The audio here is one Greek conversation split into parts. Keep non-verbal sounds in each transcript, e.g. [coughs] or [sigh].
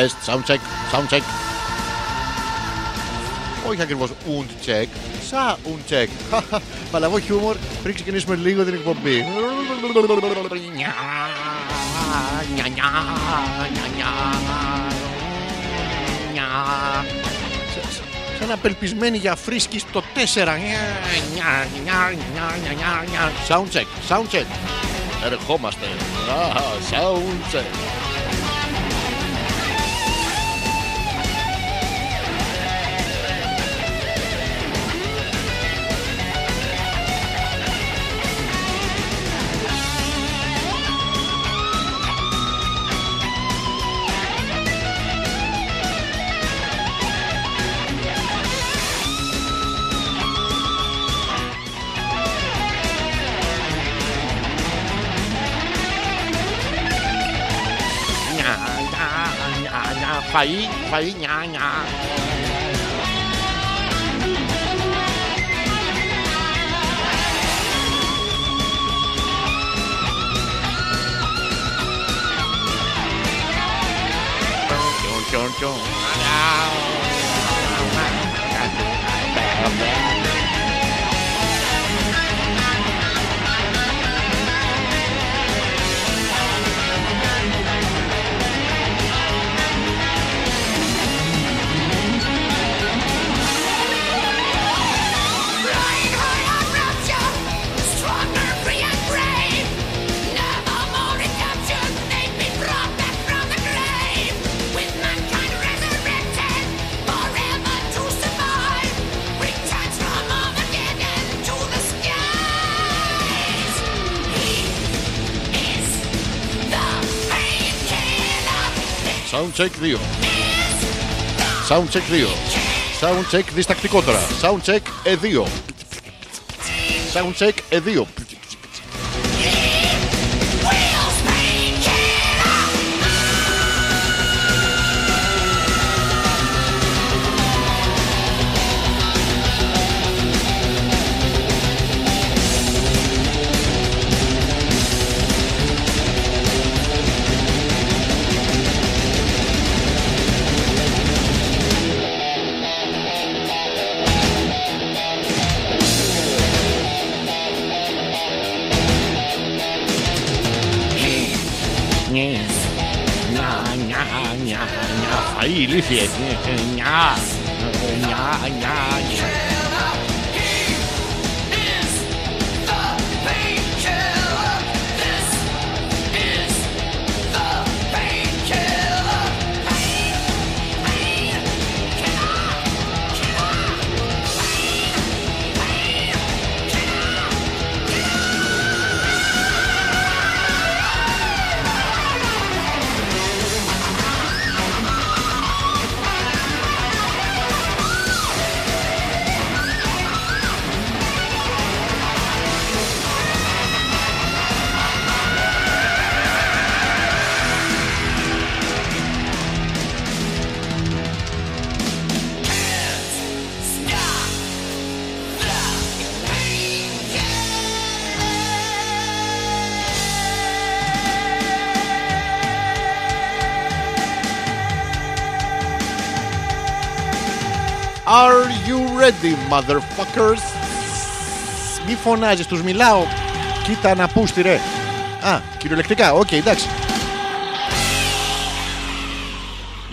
Τεστ, sound check, sound check. Όχι ακριβώς und check, sound check. [laughs] Παλαβό χιούμορ πριν ξεκινήσουμε λίγο την εκπομπή. Σαν απελπισμένη για φρίσκι στο 4. Sound check, sound check. Ερχόμαστε. Α, Sound check. 睇睇雅雅。Chong chong chong. Soundcheck 2. Soundcheck 2. Soundcheck διστακτικότερα. Soundcheck ε2. Soundcheck ε2. Φαΐ, ηλίθιες. Νια, νια, νια, νια. Ready, motherfuckers? Μη φωνάζεις, τους μιλάω. Κοίτα ένα πούστη ρε. Α, κυριολεκτικά, οκ, εντάξει.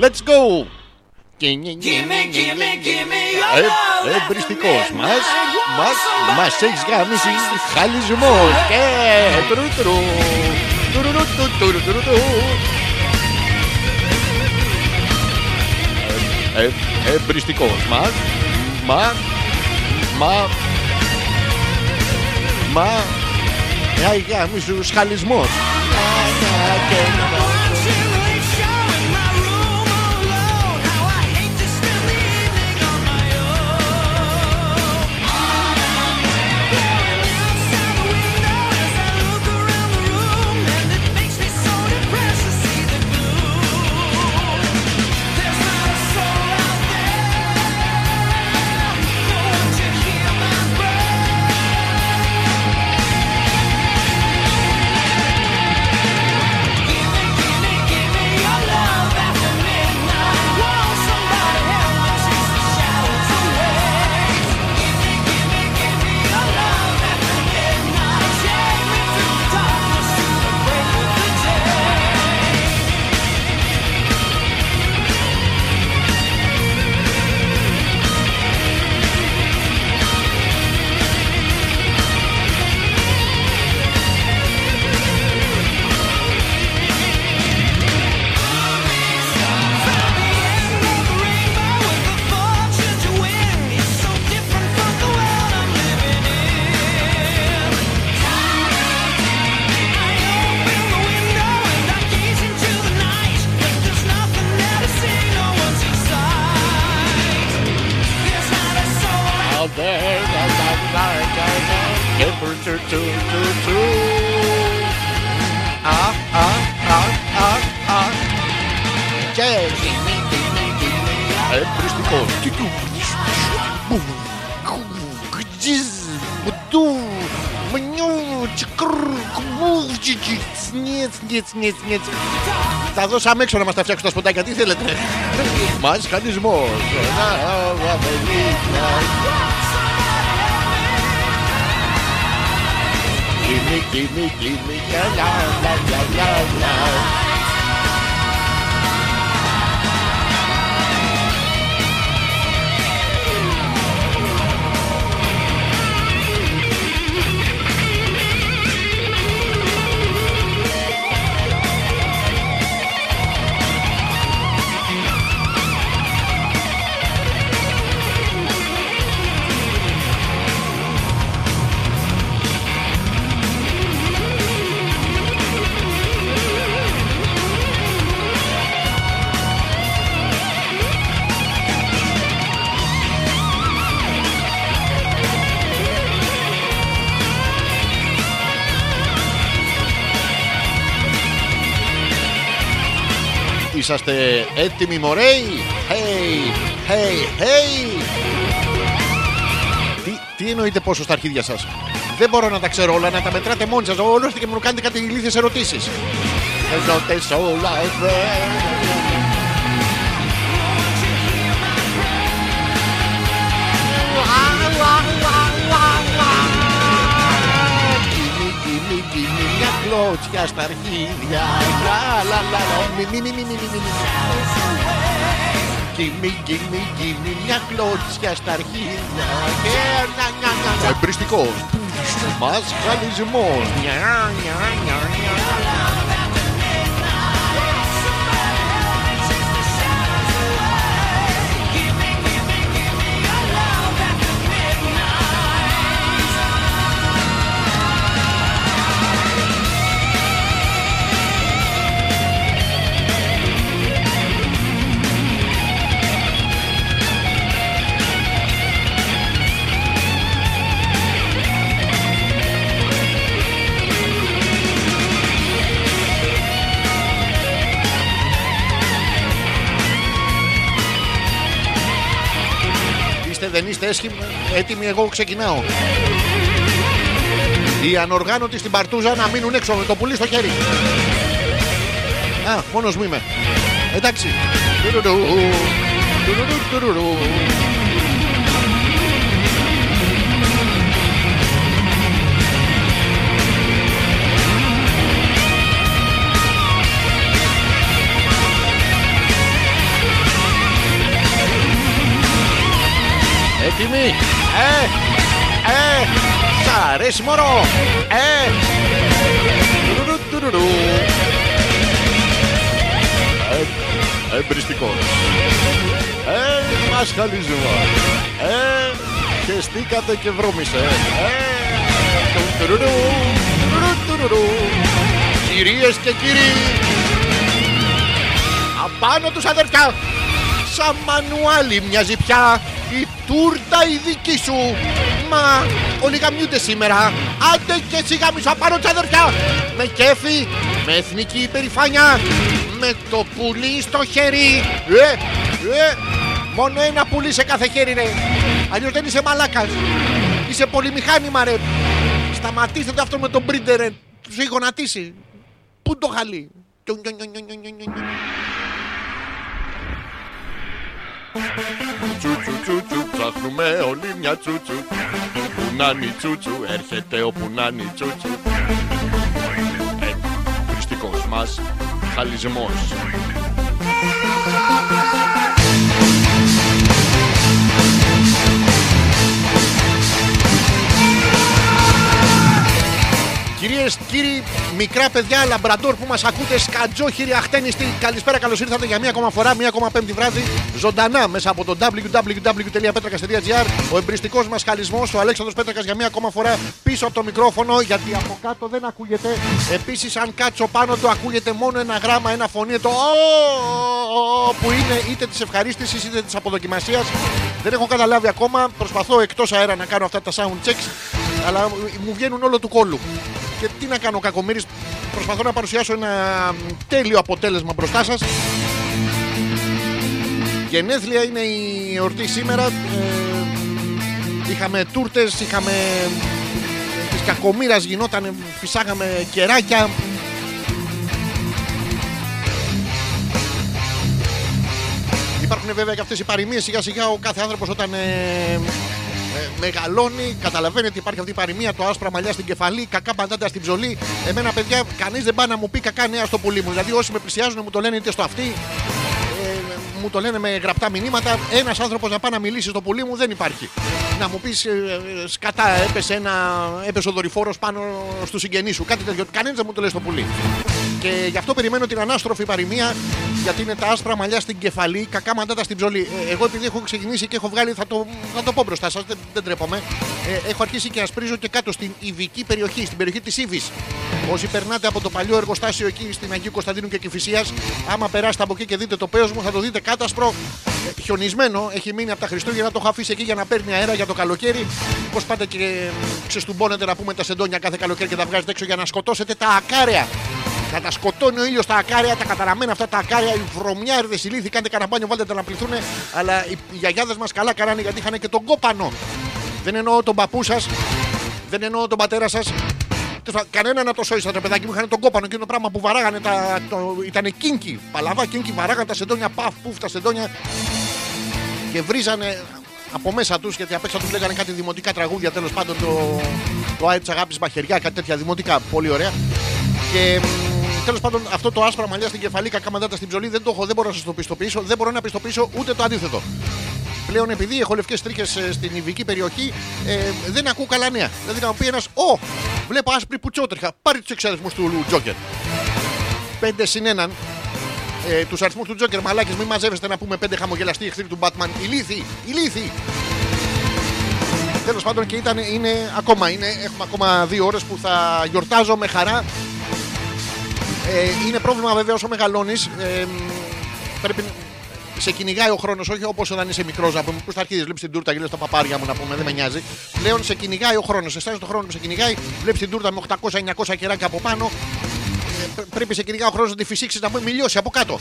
Let's go! Ε, εμπρηστικός μας, μας, μας έχεις γαμήσει χαλισμός και τρου-τρου, τουρουρου-του-τουρου-τουρου-του. Ε, εμπριστικός μας, μα, μα, μα, ε, γάμισου σχαλισμός. Gimme, gimme Α, α, α, α, α. Και εμπριστικό. Μπουμ. Κτζιζ. Μπτου. Μνιού. Τσικρ. Κουμπού. Τσιτσι. Τσνιέτ, τσνιέτ, τσνιέτ, τσνιέτ. Θα δώσαμε έξω να μας τα φτιάξουν τα σποντάκια. Τι θέλετε; Μας χανισμός. Give me, give me, give me your love, love, love, love, love. Είσαστε έτοιμοι μωρέοι Hey, hey, hey. Τι, τι εννοείτε πόσο στα αρχίδια σας; Δεν μπορώ να τα ξέρω όλα Να τα μετράτε μόνοι σας. Όλος και μου κάνετε κάτι ηλίθιες ερωτήσεις. Ερωτές όλα εδώ gimme μια κλώτσια στα αρχίδια Λα, λα, λα, λα, μη, μη, μη, μη, μη, μη, μη. Gimme, gimme, gimme μια κλώτσια στα αρχίδια Και να, να, να, να. Εμπριστικός Μασχαλισμός Νια, νια, νια, νια. Είστε, δεν είστε έσχυμοι, έτοιμοι, εγώ ξεκινάω. Οι ανοργάνωτοι στην παρτούζα να μείνουν έξω με το πουλί στο χέρι. Α, μόνος μου είμαι. Εντάξει. Έτοιμοι. Ε, ε, σ' αρέσει μωρό. Ε, τουρουρου, τουρουρου. Ε, εμπριστικός. Ε, μασχαλισμό. Ε, και στήκατε και βρώμισε. Ε, τουρουρου, τουρουρου, τουρουρου. Κυρίες και κύριοι, απάνω τους αδερφιά, σαν μανουάλι μοιάζει πια η τούρτα η δική σου. Μα όλοι γαμιούνται σήμερα. Άντε και εσύ γαμίσου απάνω τους αδερφιά. Με κέφι, με εθνική υπερηφάνεια, με το πουλί στο χέρι. Ε, ε, μόνο ένα πουλί σε κάθε χέρι ρε. Αλλιώς δεν είσαι μαλάκας. Είσαι πολυμηχάνημα ρε. Σταματήστε το αυτό με τον μπρίντερ ρε. Τους έχει γονατίσει. Πού το χαλί. Τσουτσουτσουτσου, ψάχνουμε όλοι μια τσουτσου. Πουνάνι τσουτσου, έρχεται ο πουνάνι τσουτσου. Ε, Χριστικός μας χαλισμός. Κυρίες, κύριοι, μικρά παιδιά, λαμπραντόρ που μας ακούτε, σκατζόχυροι, αχτένιστοι, καλησπέρα, καλώς ήρθατε για μία ακόμα φορά, μία ακόμα πέμπτη βράδυ, ζωντανά μέσα από το www.petrakas.gr. Ο εμπριστικός μας χαλισμός, ο Αλέξανδρος Πέτρακας για μία ακόμα φορά πίσω από το μικρόφωνο, γιατί από κάτω δεν ακούγεται. Επίσης, αν κάτσω πάνω του, ακούγεται μόνο ένα γράμμα, ένα φωνή, το «Ω», που είναι είτε της ευχαρίστησης είτε της αποδοκιμασίας. Δεν έχω καταλάβει ακόμα. Προσπαθώ εκτός αέρα να κάνω αυτά τα sound checks, αλλά μου βγαίνουν όλο του κόλλου. Και τι να κάνω, κακομίρι. Προσπαθώ να παρουσιάσω ένα τέλειο αποτέλεσμα μπροστά σας. Γενέθλια είναι η εορτή σήμερα. Ε, είχαμε τούρτες, είχαμε της κακομήρας γινόταν, φυσάγαμε κεράκια. Υπάρχουν βέβαια και αυτές οι παροιμίες σιγά σιγά ο κάθε άνθρωπος όταν ε, ε, μεγαλώνει, καταλαβαίνει ότι υπάρχει αυτή η παροιμία, το άσπρα μαλλιά στην κεφαλή, κακά παντάτα στην ψωλή. Εμένα, παιδιά, κανείς δεν πάει να μου πει κακά νέα στο πουλί μου. Δηλαδή, όσοι με πλησιάζουν μου το λένε είτε στο αυτή, ε, μου το λένε με γραπτά μηνύματα. Ένας άνθρωπος να πάει να μιλήσει στο πουλί μου δεν υπάρχει. Να μου πεις ε, σκατά, έπεσε, ένα, έπεσε ο δορυφόρος πάνω στους συγγενείς σου. Κάτι τέτοιο. Κανένας δεν μου το λέει στο πουλί. Και γι' αυτό περιμένω την ανάστροφη παροιμία, γιατί είναι τα άσπρα μαλλιά στην κεφαλή, κακά μαντάτα στην ψωλή. Ε, εγώ επειδή έχω ξεκινήσει και έχω βγάλει, θα το, θα το πω μπροστά σας, δεν, δεν τρέπομαι. Ε, έχω αρχίσει και ασπρίζω και κάτω στην ειδική περιοχή, στην περιοχή της Ήβης. Όσοι περνάτε από το παλιό εργοστάσιο εκεί στην Αγίου Κωνσταντίνου και Κυφυσία, άμα περάσετε από εκεί και δείτε το πέος μου, θα το δείτε κάτασπρο. Ε, χιονισμένο, έχει μείνει από τα Χριστούγεννα, το έχω αφήσει εκεί για να παίρνει αέρα για το καλοκαίρι. Πώς πάτε και ε, ξεστουμπώνετε να πούμε τα σεντόνια κάθε καλοκαίρι και τα βγάζετε έξω για να σκοτώσετε τα ακάρια. Να τα σκοτώνει ο ήλιος τα ακάρια, τα καταραμένα αυτά τα ακάρια, οι βρωμιάρδε, οι λύθοι, κάντε κανένα μπάνιο, βάλτε τα να πληθούν. Αλλά οι γιαγιάδες μας καλά κάνανε γιατί είχαν και τον κόπανο. Δεν εννοώ τον παππού σας, δεν εννοώ τον πατέρα σας. Κανένα να το σώησα το παιδάκι μου είχαν τον κόπανο εκείνο το πράγμα που βαράγανε τα. Το, ήταν κίνκι. Παλαβά κίνκι, βαράγανε τα σεντόνια, παφ, πουφ τα σεντόνια και βρίζανε από μέσα τους γιατί απ' έξω τους λέγανε κάτι δημοτικά τραγούδια τέλος πάντων το, το Άι της Αγάπης Μαχαιριά, κάτι τέτοια δημοτικά. Πολύ ωραία. Και τέλος πάντων αυτό το άσπρα μαλλιά στην κεφαλή, κακά μαντάτα στην ψωλή δεν το έχω, δεν μπορώ να σας το πιστοποιήσω. Δεν μπορώ να πιστοποιήσω ούτε το αντίθετο. Πλέον επειδή έχω λευκές τρίχες στην ειδική περιοχή, ε, δεν ακούω καλά νέα. Δηλαδή να μου πει ένας, Ω, βλέπω άσπρη πουτσότριχα. Πάρει τους εξαδελφού του Τζόκερ. 5 συν 1. Ε, τους αριθμούς του Τζόκερ, μαλάκες, μην μαζεύεστε να πούμε 5 χαμογελαστοί εχθροί του Batman. Ηλίθι, ηλίθι. Τέλος πάντων και ήταν, είναι ακόμα, είναι, έχουμε ακόμα δύο ώρες που θα γιορτάζω με χαρά. Ε, είναι πρόβλημα βέβαια όσο μεγαλώνεις. Ε, πρέπει σε κυνηγάει ο χρόνος, όχι όπως όταν είσαι μικρός να πούμε. Πού θα αρχίσει, βλέπεις την τούρτα και λε τα παπάρια μου να πούμε, δεν με νοιάζει. Πλέον σε κυνηγάει ο χρόνος. Αισθάνεσαι τον χρόνο που σε κυνηγάει, βλέπεις την τούρτα με 800-900 κεράκια από πάνω. Ε, πρέπει σε κυνηγάει ο χρόνος να τη φυσήξεις να πούμε μιλιώσει από κάτω.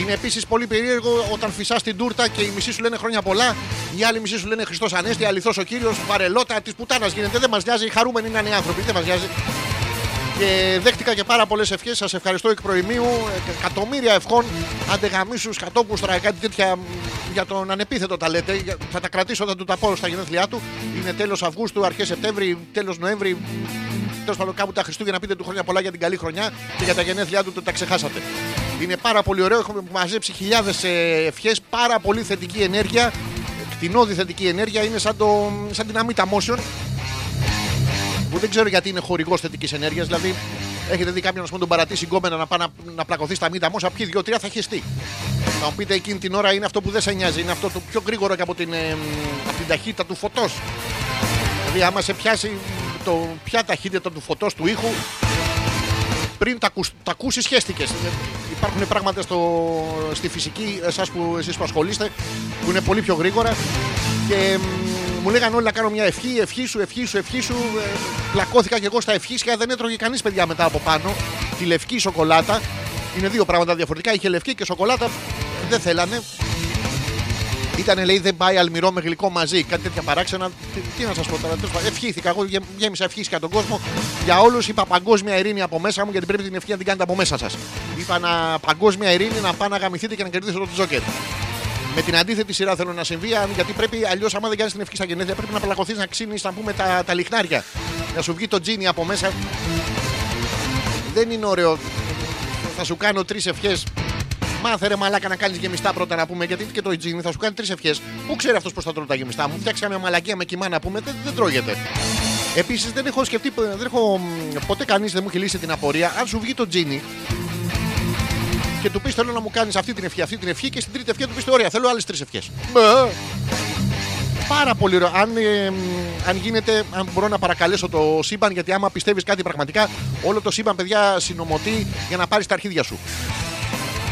Είναι επίσης πολύ περίεργο όταν φυσάς την τούρτα και οι μισοί σου λένε χρόνια πολλά, οι άλλοι μισοί σου λένε Χριστός Ανέστη, αληθό ο κύριος, βαρελότα της πουτάνας γίνεται. Δεν μας νοιάζει, χαρούμενοι να είναι οι άνθρωποι, δεν μας νοιάζει. Και δέχτηκα και πάρα πολλές ευχές. Σας ευχαριστώ εκ προημίου. Εκατομμύρια ευχών. Αντεγαμίσου, κατόκουστρα, κάτι τέτοια για τον ανεπίθετο τα λέτε. Θα τα κρατήσω, θα του τα πω στα γενέθλιά του. Είναι τέλος Αυγούστου, αρχές Σεπτέμβρη, τέλος Νοέμβρη. Τέλος πάντων, κάπου τα Χριστούγεννα πείτε του χρόνια πολλά για την καλή χρονιά και για τα γενέθλιά του το τα ξεχάσατε. Είναι πάρα πολύ ωραίο. Έχουμε μαζέψει χιλιάδες ευχές. Πάρα πολύ θετική ενέργεια. Κτηνόδη θετική ενέργεια. Είναι σαν, το, σαν την Amita Motion που δεν ξέρω γιατί είναι χορηγός θετικής ενέργειας. Δηλαδή, έχετε δει κάποιον να πούμε, τον παρατήσει γκόμενα να πάει να, να πλακωθεί στα μύτα μόσα, ποιοι δύο-τρία θα χεστεί. Θα μου πείτε εκείνη την ώρα είναι αυτό που δεν σε νοιάζει, είναι αυτό το πιο γρήγορο και από την, ε, από την ταχύτητα του φωτός. Δηλαδή, άμα σε πιάσει το, ποια ταχύτητα του φωτός του ήχου, πριν τα, τα ακούσεις, χέστηκες. Υπάρχουν πράγματα στο, στη φυσική, εσάς που, εσείς που ασχολείστε, που είναι πολύ πιο γρήγορα. Και μου λέγανε όλοι να κάνω μια ευχή, ευχή σου, ευχή σου, ευχή σου. Ε, πλακώθηκα και εγώ στα ευχήσια, δεν έτρωγε κανείς παιδιά μετά από πάνω. Τη λευκή σοκολάτα. Είναι δύο πράγματα διαφορετικά. Είχε λευκή και σοκολάτα. Δεν θέλανε. Ήταν λέει δεν πάει αλμυρό με γλυκό μαζί. Κάτι τέτοια παράξενα. Τι, τι να σας πω τώρα. Ευχήθηκα. Εγώ γέμισα ευχήθηκα τον κόσμο. Για όλους είπα παγκόσμια ειρήνη από μέσα μου γιατί πρέπει την ευχή να την κάνετε από μέσα σας. Είπα να παγκόσμια ειρήνη να πάνε να γαμηθείτε και να κερδίσετε τον Τζόκερ. Με την αντίθετη σειρά θέλω να συμβεί, γιατί πρέπει αλλιώς, άμα δεν κάνεις την ευχή στα γενέθλια, πρέπει να πλακωθεί να ξύνεις, να πούμε τα, τα λιχνάρια. Να σου βγει το τζίνι από μέσα. Δεν είναι ωραίο. Θα σου κάνω τρεις ευχές. Μάθε ρε μαλάκα να κάνεις γεμιστά πρώτα να πούμε, γιατί και το τζίνι θα σου κάνει τρεις ευχές. Πού ξέρει αυτός πώς θα τρώει τα γεμιστά μου; Φτιάξει μια μαλακία με κοιμά να πούμε, δεν, δεν τρώγεται. Επίσης δεν έχω σκεφτεί, δεν έχω, ποτέ κανείς δεν μου έχει λύσει την απορία. Αν σου βγει το τζίνι, και του πεις: Θέλω να μου κάνεις αυτή την ευχή, αυτή την ευχή και στην τρίτη ευχή του πεις: Ωραία, θέλω άλλες τρεις ευχές. Πάρα πολύ ωραίο. Αν, ε, αν γίνεται, αν μπορώ να παρακαλέσω το σύμπαν, γιατί άμα πιστεύεις κάτι πραγματικά, όλο το σύμπαν, παιδιά, συνομωτεί για να πάρεις τα αρχίδια σου.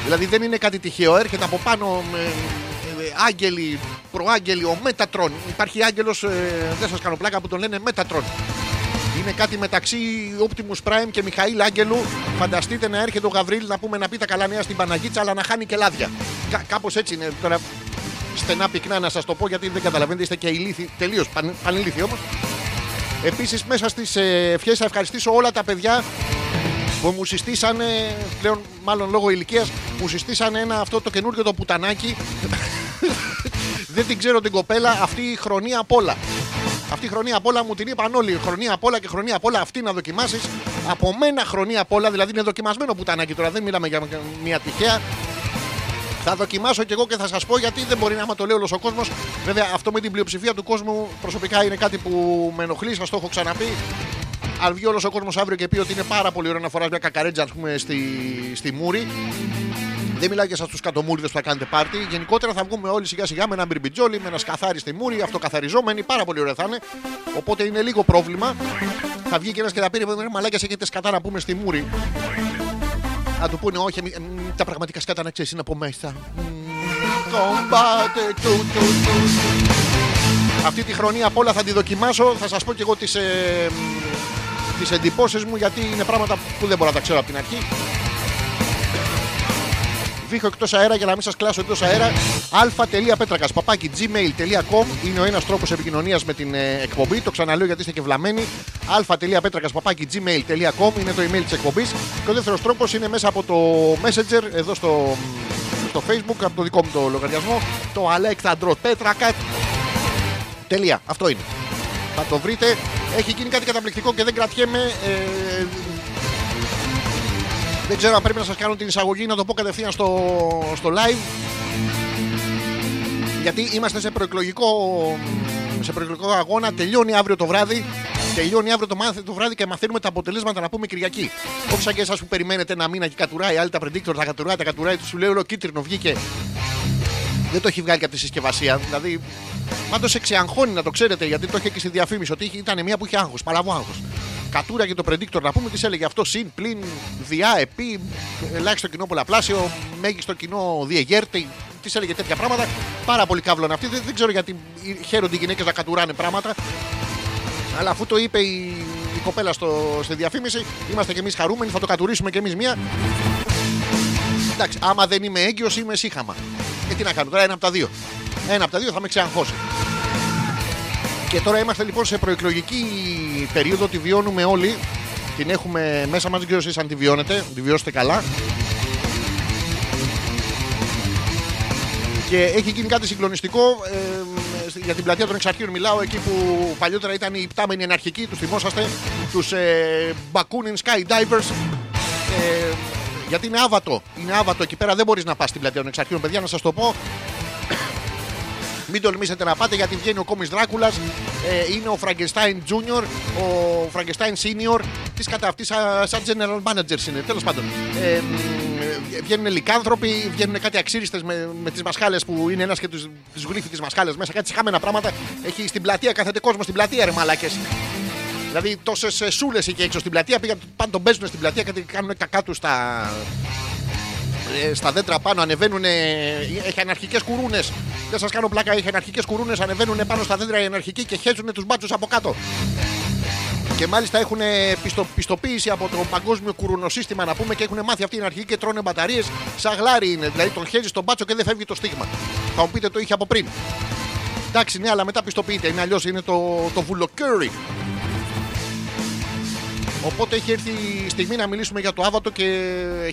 Δηλαδή δεν είναι κάτι τυχαίο, έρχεται από πάνω. Ε, άγγελοι, προάγγελοι, ο Μέτατρον. Υπάρχει άγγελος, ε, δεν σας κάνω πλάκα, που τον λένε Μέτατρον. Είναι κάτι μεταξύ Optimus Prime και Μιχαήλ Άγγελου. Φανταστείτε να έρχεται ο Γαβρίλ να πούμε να πει τα καλά νέα στην Παναγίτσα, αλλά να χάνει και λάδια. Κα, Κάπως έτσι είναι. Τώρα στενά πυκνά να σας το πω γιατί δεν καταλαβαίνετε, είστε και ηλίθιοι. Τελείως παν, πανηλίθιοι όμως. Επίσης, μέσα στις ευχές θα ευχαριστήσω όλα τα παιδιά που μου συστήσανε, πλέον μάλλον λόγω ηλικίας, μου συστήσανε ένα αυτό το καινούργιο το πουτανάκι. [laughs] δεν την ξέρω την κοπέλα, αυτή η χρονία απ' όλα. Αυτή η χρονία απ' όλα μου την είπαν όλοι. Χρονία απ' όλα και χρονία απ' όλα αυτή να δοκιμάσεις. Από μένα χρονία απ' όλα, δηλαδή είναι δοκιμασμένο πουτανάκι τώρα, δεν μιλάμε για μια τυχαία. Θα δοκιμάσω κι εγώ και θα σας πω γιατί δεν μπορεί να άμα το λέει όλος ο κόσμος. Βέβαια, αυτό με την πλειοψηφία του κόσμου προσωπικά είναι κάτι που με ενοχλεί, σας το έχω ξαναπεί. Αν βγει όλος ο κόσμος αύριο και πει ότι είναι πάρα πολύ ωραίο να φοράς μια κακαρέτζα, ας πούμε, στη, στη μούρη. Δεν μιλάω για εσάς τους κατομούριδε που θα κάνετε πάρτι. Γενικότερα θα βγούμε όλοι σιγά σιγά με ένα μπιρμπιτζόλι, με ένα σκαθάρι στη μούρη, αυτοκαθαριζόμενοι. Πάρα πολύ ωραία θα είναι. Οπότε είναι λίγο πρόβλημα. Θα βγει και ένας και θα πει: «Ρε Μαλάκια, έχετε σκατά να πούμε στη μούρη. Να του πούνε όχι, εμεί- εμ, τα πραγματικά σκάτα να ξέρεις είναι από μέσα. Μμμ, κομπάτε, του, του, του. Αυτή τη χρονιά απ' όλα θα τη δοκιμάσω. Θα σας πω και εγώ τις, ε, μ, τις εντυπώσεις μου γιατί είναι πράγματα που δεν μπορώ να τα ξέρω από την αρχή. Βήχω εκτός αέρα για να μην σας κλάσω εκτός αέρα. αλφα.πέτρακας παπάκι gmail.com είναι ο ένας τρόπος επικοινωνίας με την ε, εκπομπή. Το ξαναλέω γιατί είστε και βλαμμένοι. αλφα.πέτρακας παπάκι gmail.com είναι το email της εκπομπής. Και ο δεύτερος τρόπος είναι μέσα από το Messenger εδώ στο, στο Facebook, από το δικό μου το λογαριασμό. Το Αλέξανδρο Πέτρακα. Τελεία. Αυτό είναι. Θα το βρείτε. Έχει γίνει κάτι καταπληκτικό και δεν κρατιέμαι. Ε, δεν ξέρω αν πρέπει να σας κάνω την εισαγωγή να το πω κατευθείαν στο, στο live. Γιατί είμαστε σε προεκλογικό, σε προεκλογικό αγώνα. Τελειώνει αύριο το βράδυ. Τελειώνει αύριο το, μάθε, το βράδυ και μαθαίνουμε τα αποτελέσματα να πούμε Κυριακή. Όχι σαν και εσάς που περιμένετε ένα μήνα και κατουράει, άλλοι τα predictor, τα κατουράει, τα κατουράει. Του σου λέει όλο κίτρινο βγήκε. Δεν το έχει βγάλει και από τη συσκευασία. Δηλαδή, πάντως σε ξεαγχώνει να το ξέρετε γιατί το είχε και στη διαφήμιση ότι είχε- ήταν μια που είχε άγχος, παλαβό άγχος. Κατούρα και το predictor να πούμε τι έλεγε αυτό συν, πλην, διά, επί, ελάχιστο κοινό πολλαπλάσιο, μέγιστο κοινό διεγέρτη. Τι έλεγε τέτοια πράγματα. Πάρα πολύ κάβλων αυτή. Δεν, δεν ξέρω γιατί χαίρονται οι γυναίκες να κατουράνε πράγματα. Αλλά αφού το είπε η, η κοπέλα στο, στη διαφήμιση, είμαστε κι εμείς χαρούμενοι, θα το κατουρίσουμε κι εμείς μία. Εντάξει, άμα δεν είμαι έγκυος, είμαι σύχαμα. Και τι να κάνω τώρα, ένα από τα δύο. Ένα από τα δύο θα με ξεαγχώσει. Και τώρα είμαστε λοιπόν σε προεκλογική περίοδο, τη βιώνουμε όλοι. Την έχουμε μέσα μας, δεν ξέρω εσείς αν τη βιώνετε, τη βιώσετε καλά. Και έχει γίνει κάτι συγκλονιστικό. ε, για την πλατεία των Εξαρχείων μιλάω, εκεί που παλιότερα ήταν οι πτάμενοι εναρχικοί, τους θυμόσαστε, τους ε, Bakunin Skydivers. Ε, γιατί είναι άβατο. Είναι άβατο εκεί πέρα, δεν μπορείς να πας στην πλατεία των Εξαρχείων, παιδιά, να σας το πω. Μην τολμήσετε να πάτε γιατί βγαίνει ο κόμις Δράκουλας. Ε, Είναι ο Frankenstein Junior Ο Frankenstein Senior Της κατά αυτή σαν, σαν general managers είναι. Τέλος πάντων ε, μ, Βγαίνουν λικάνθρωποι Βγαίνουν κάτι αξίριστες με, με τις μασχάλες Που είναι ένας και τους, τους γλύφει τις μασχάλες Μέσα. Κάτι χάμενα πράγματα. Έχει στην πλατεία κάθεται κόσμος στην πλατεία ρε μαλάκες. Δηλαδή τόσες σούλες εκεί έξω στην πλατεία πήγαν πάνε τον παίζουν στην πλατεία και κάνουν κακά τους στα, ε, στα δέντρα πάνω ανεβαίνουν. Έχει αναρχικές κουρούνες. Δεν σας κάνω πλάκα, έχει αναρχικές κουρούνες. Ανεβαίνουν πάνω στα δέντρα οι αναρχικοί και χέζουν τους μπάτσους από κάτω. Και μάλιστα έχουν πιστο, πιστοποίηση από το παγκόσμιο κουρουνοσύστημα να πούμε και έχουν μάθει αυτοί οι αναρχικοί και τρώνε μπαταρίες. Σαν γλάρι είναι. Δηλαδή τον χέζει τον μπάτσο και δεν φεύγει το στίγμα. Θα μου πείτε το είχε από πριν. Εντάξει, ναι, αλλά μετά πιστοποιείται. Είναι αλλιώς είναι το, το βουλοκέρι. Οπότε έχει έρθει η στιγμή να μιλήσουμε για το Άβατο και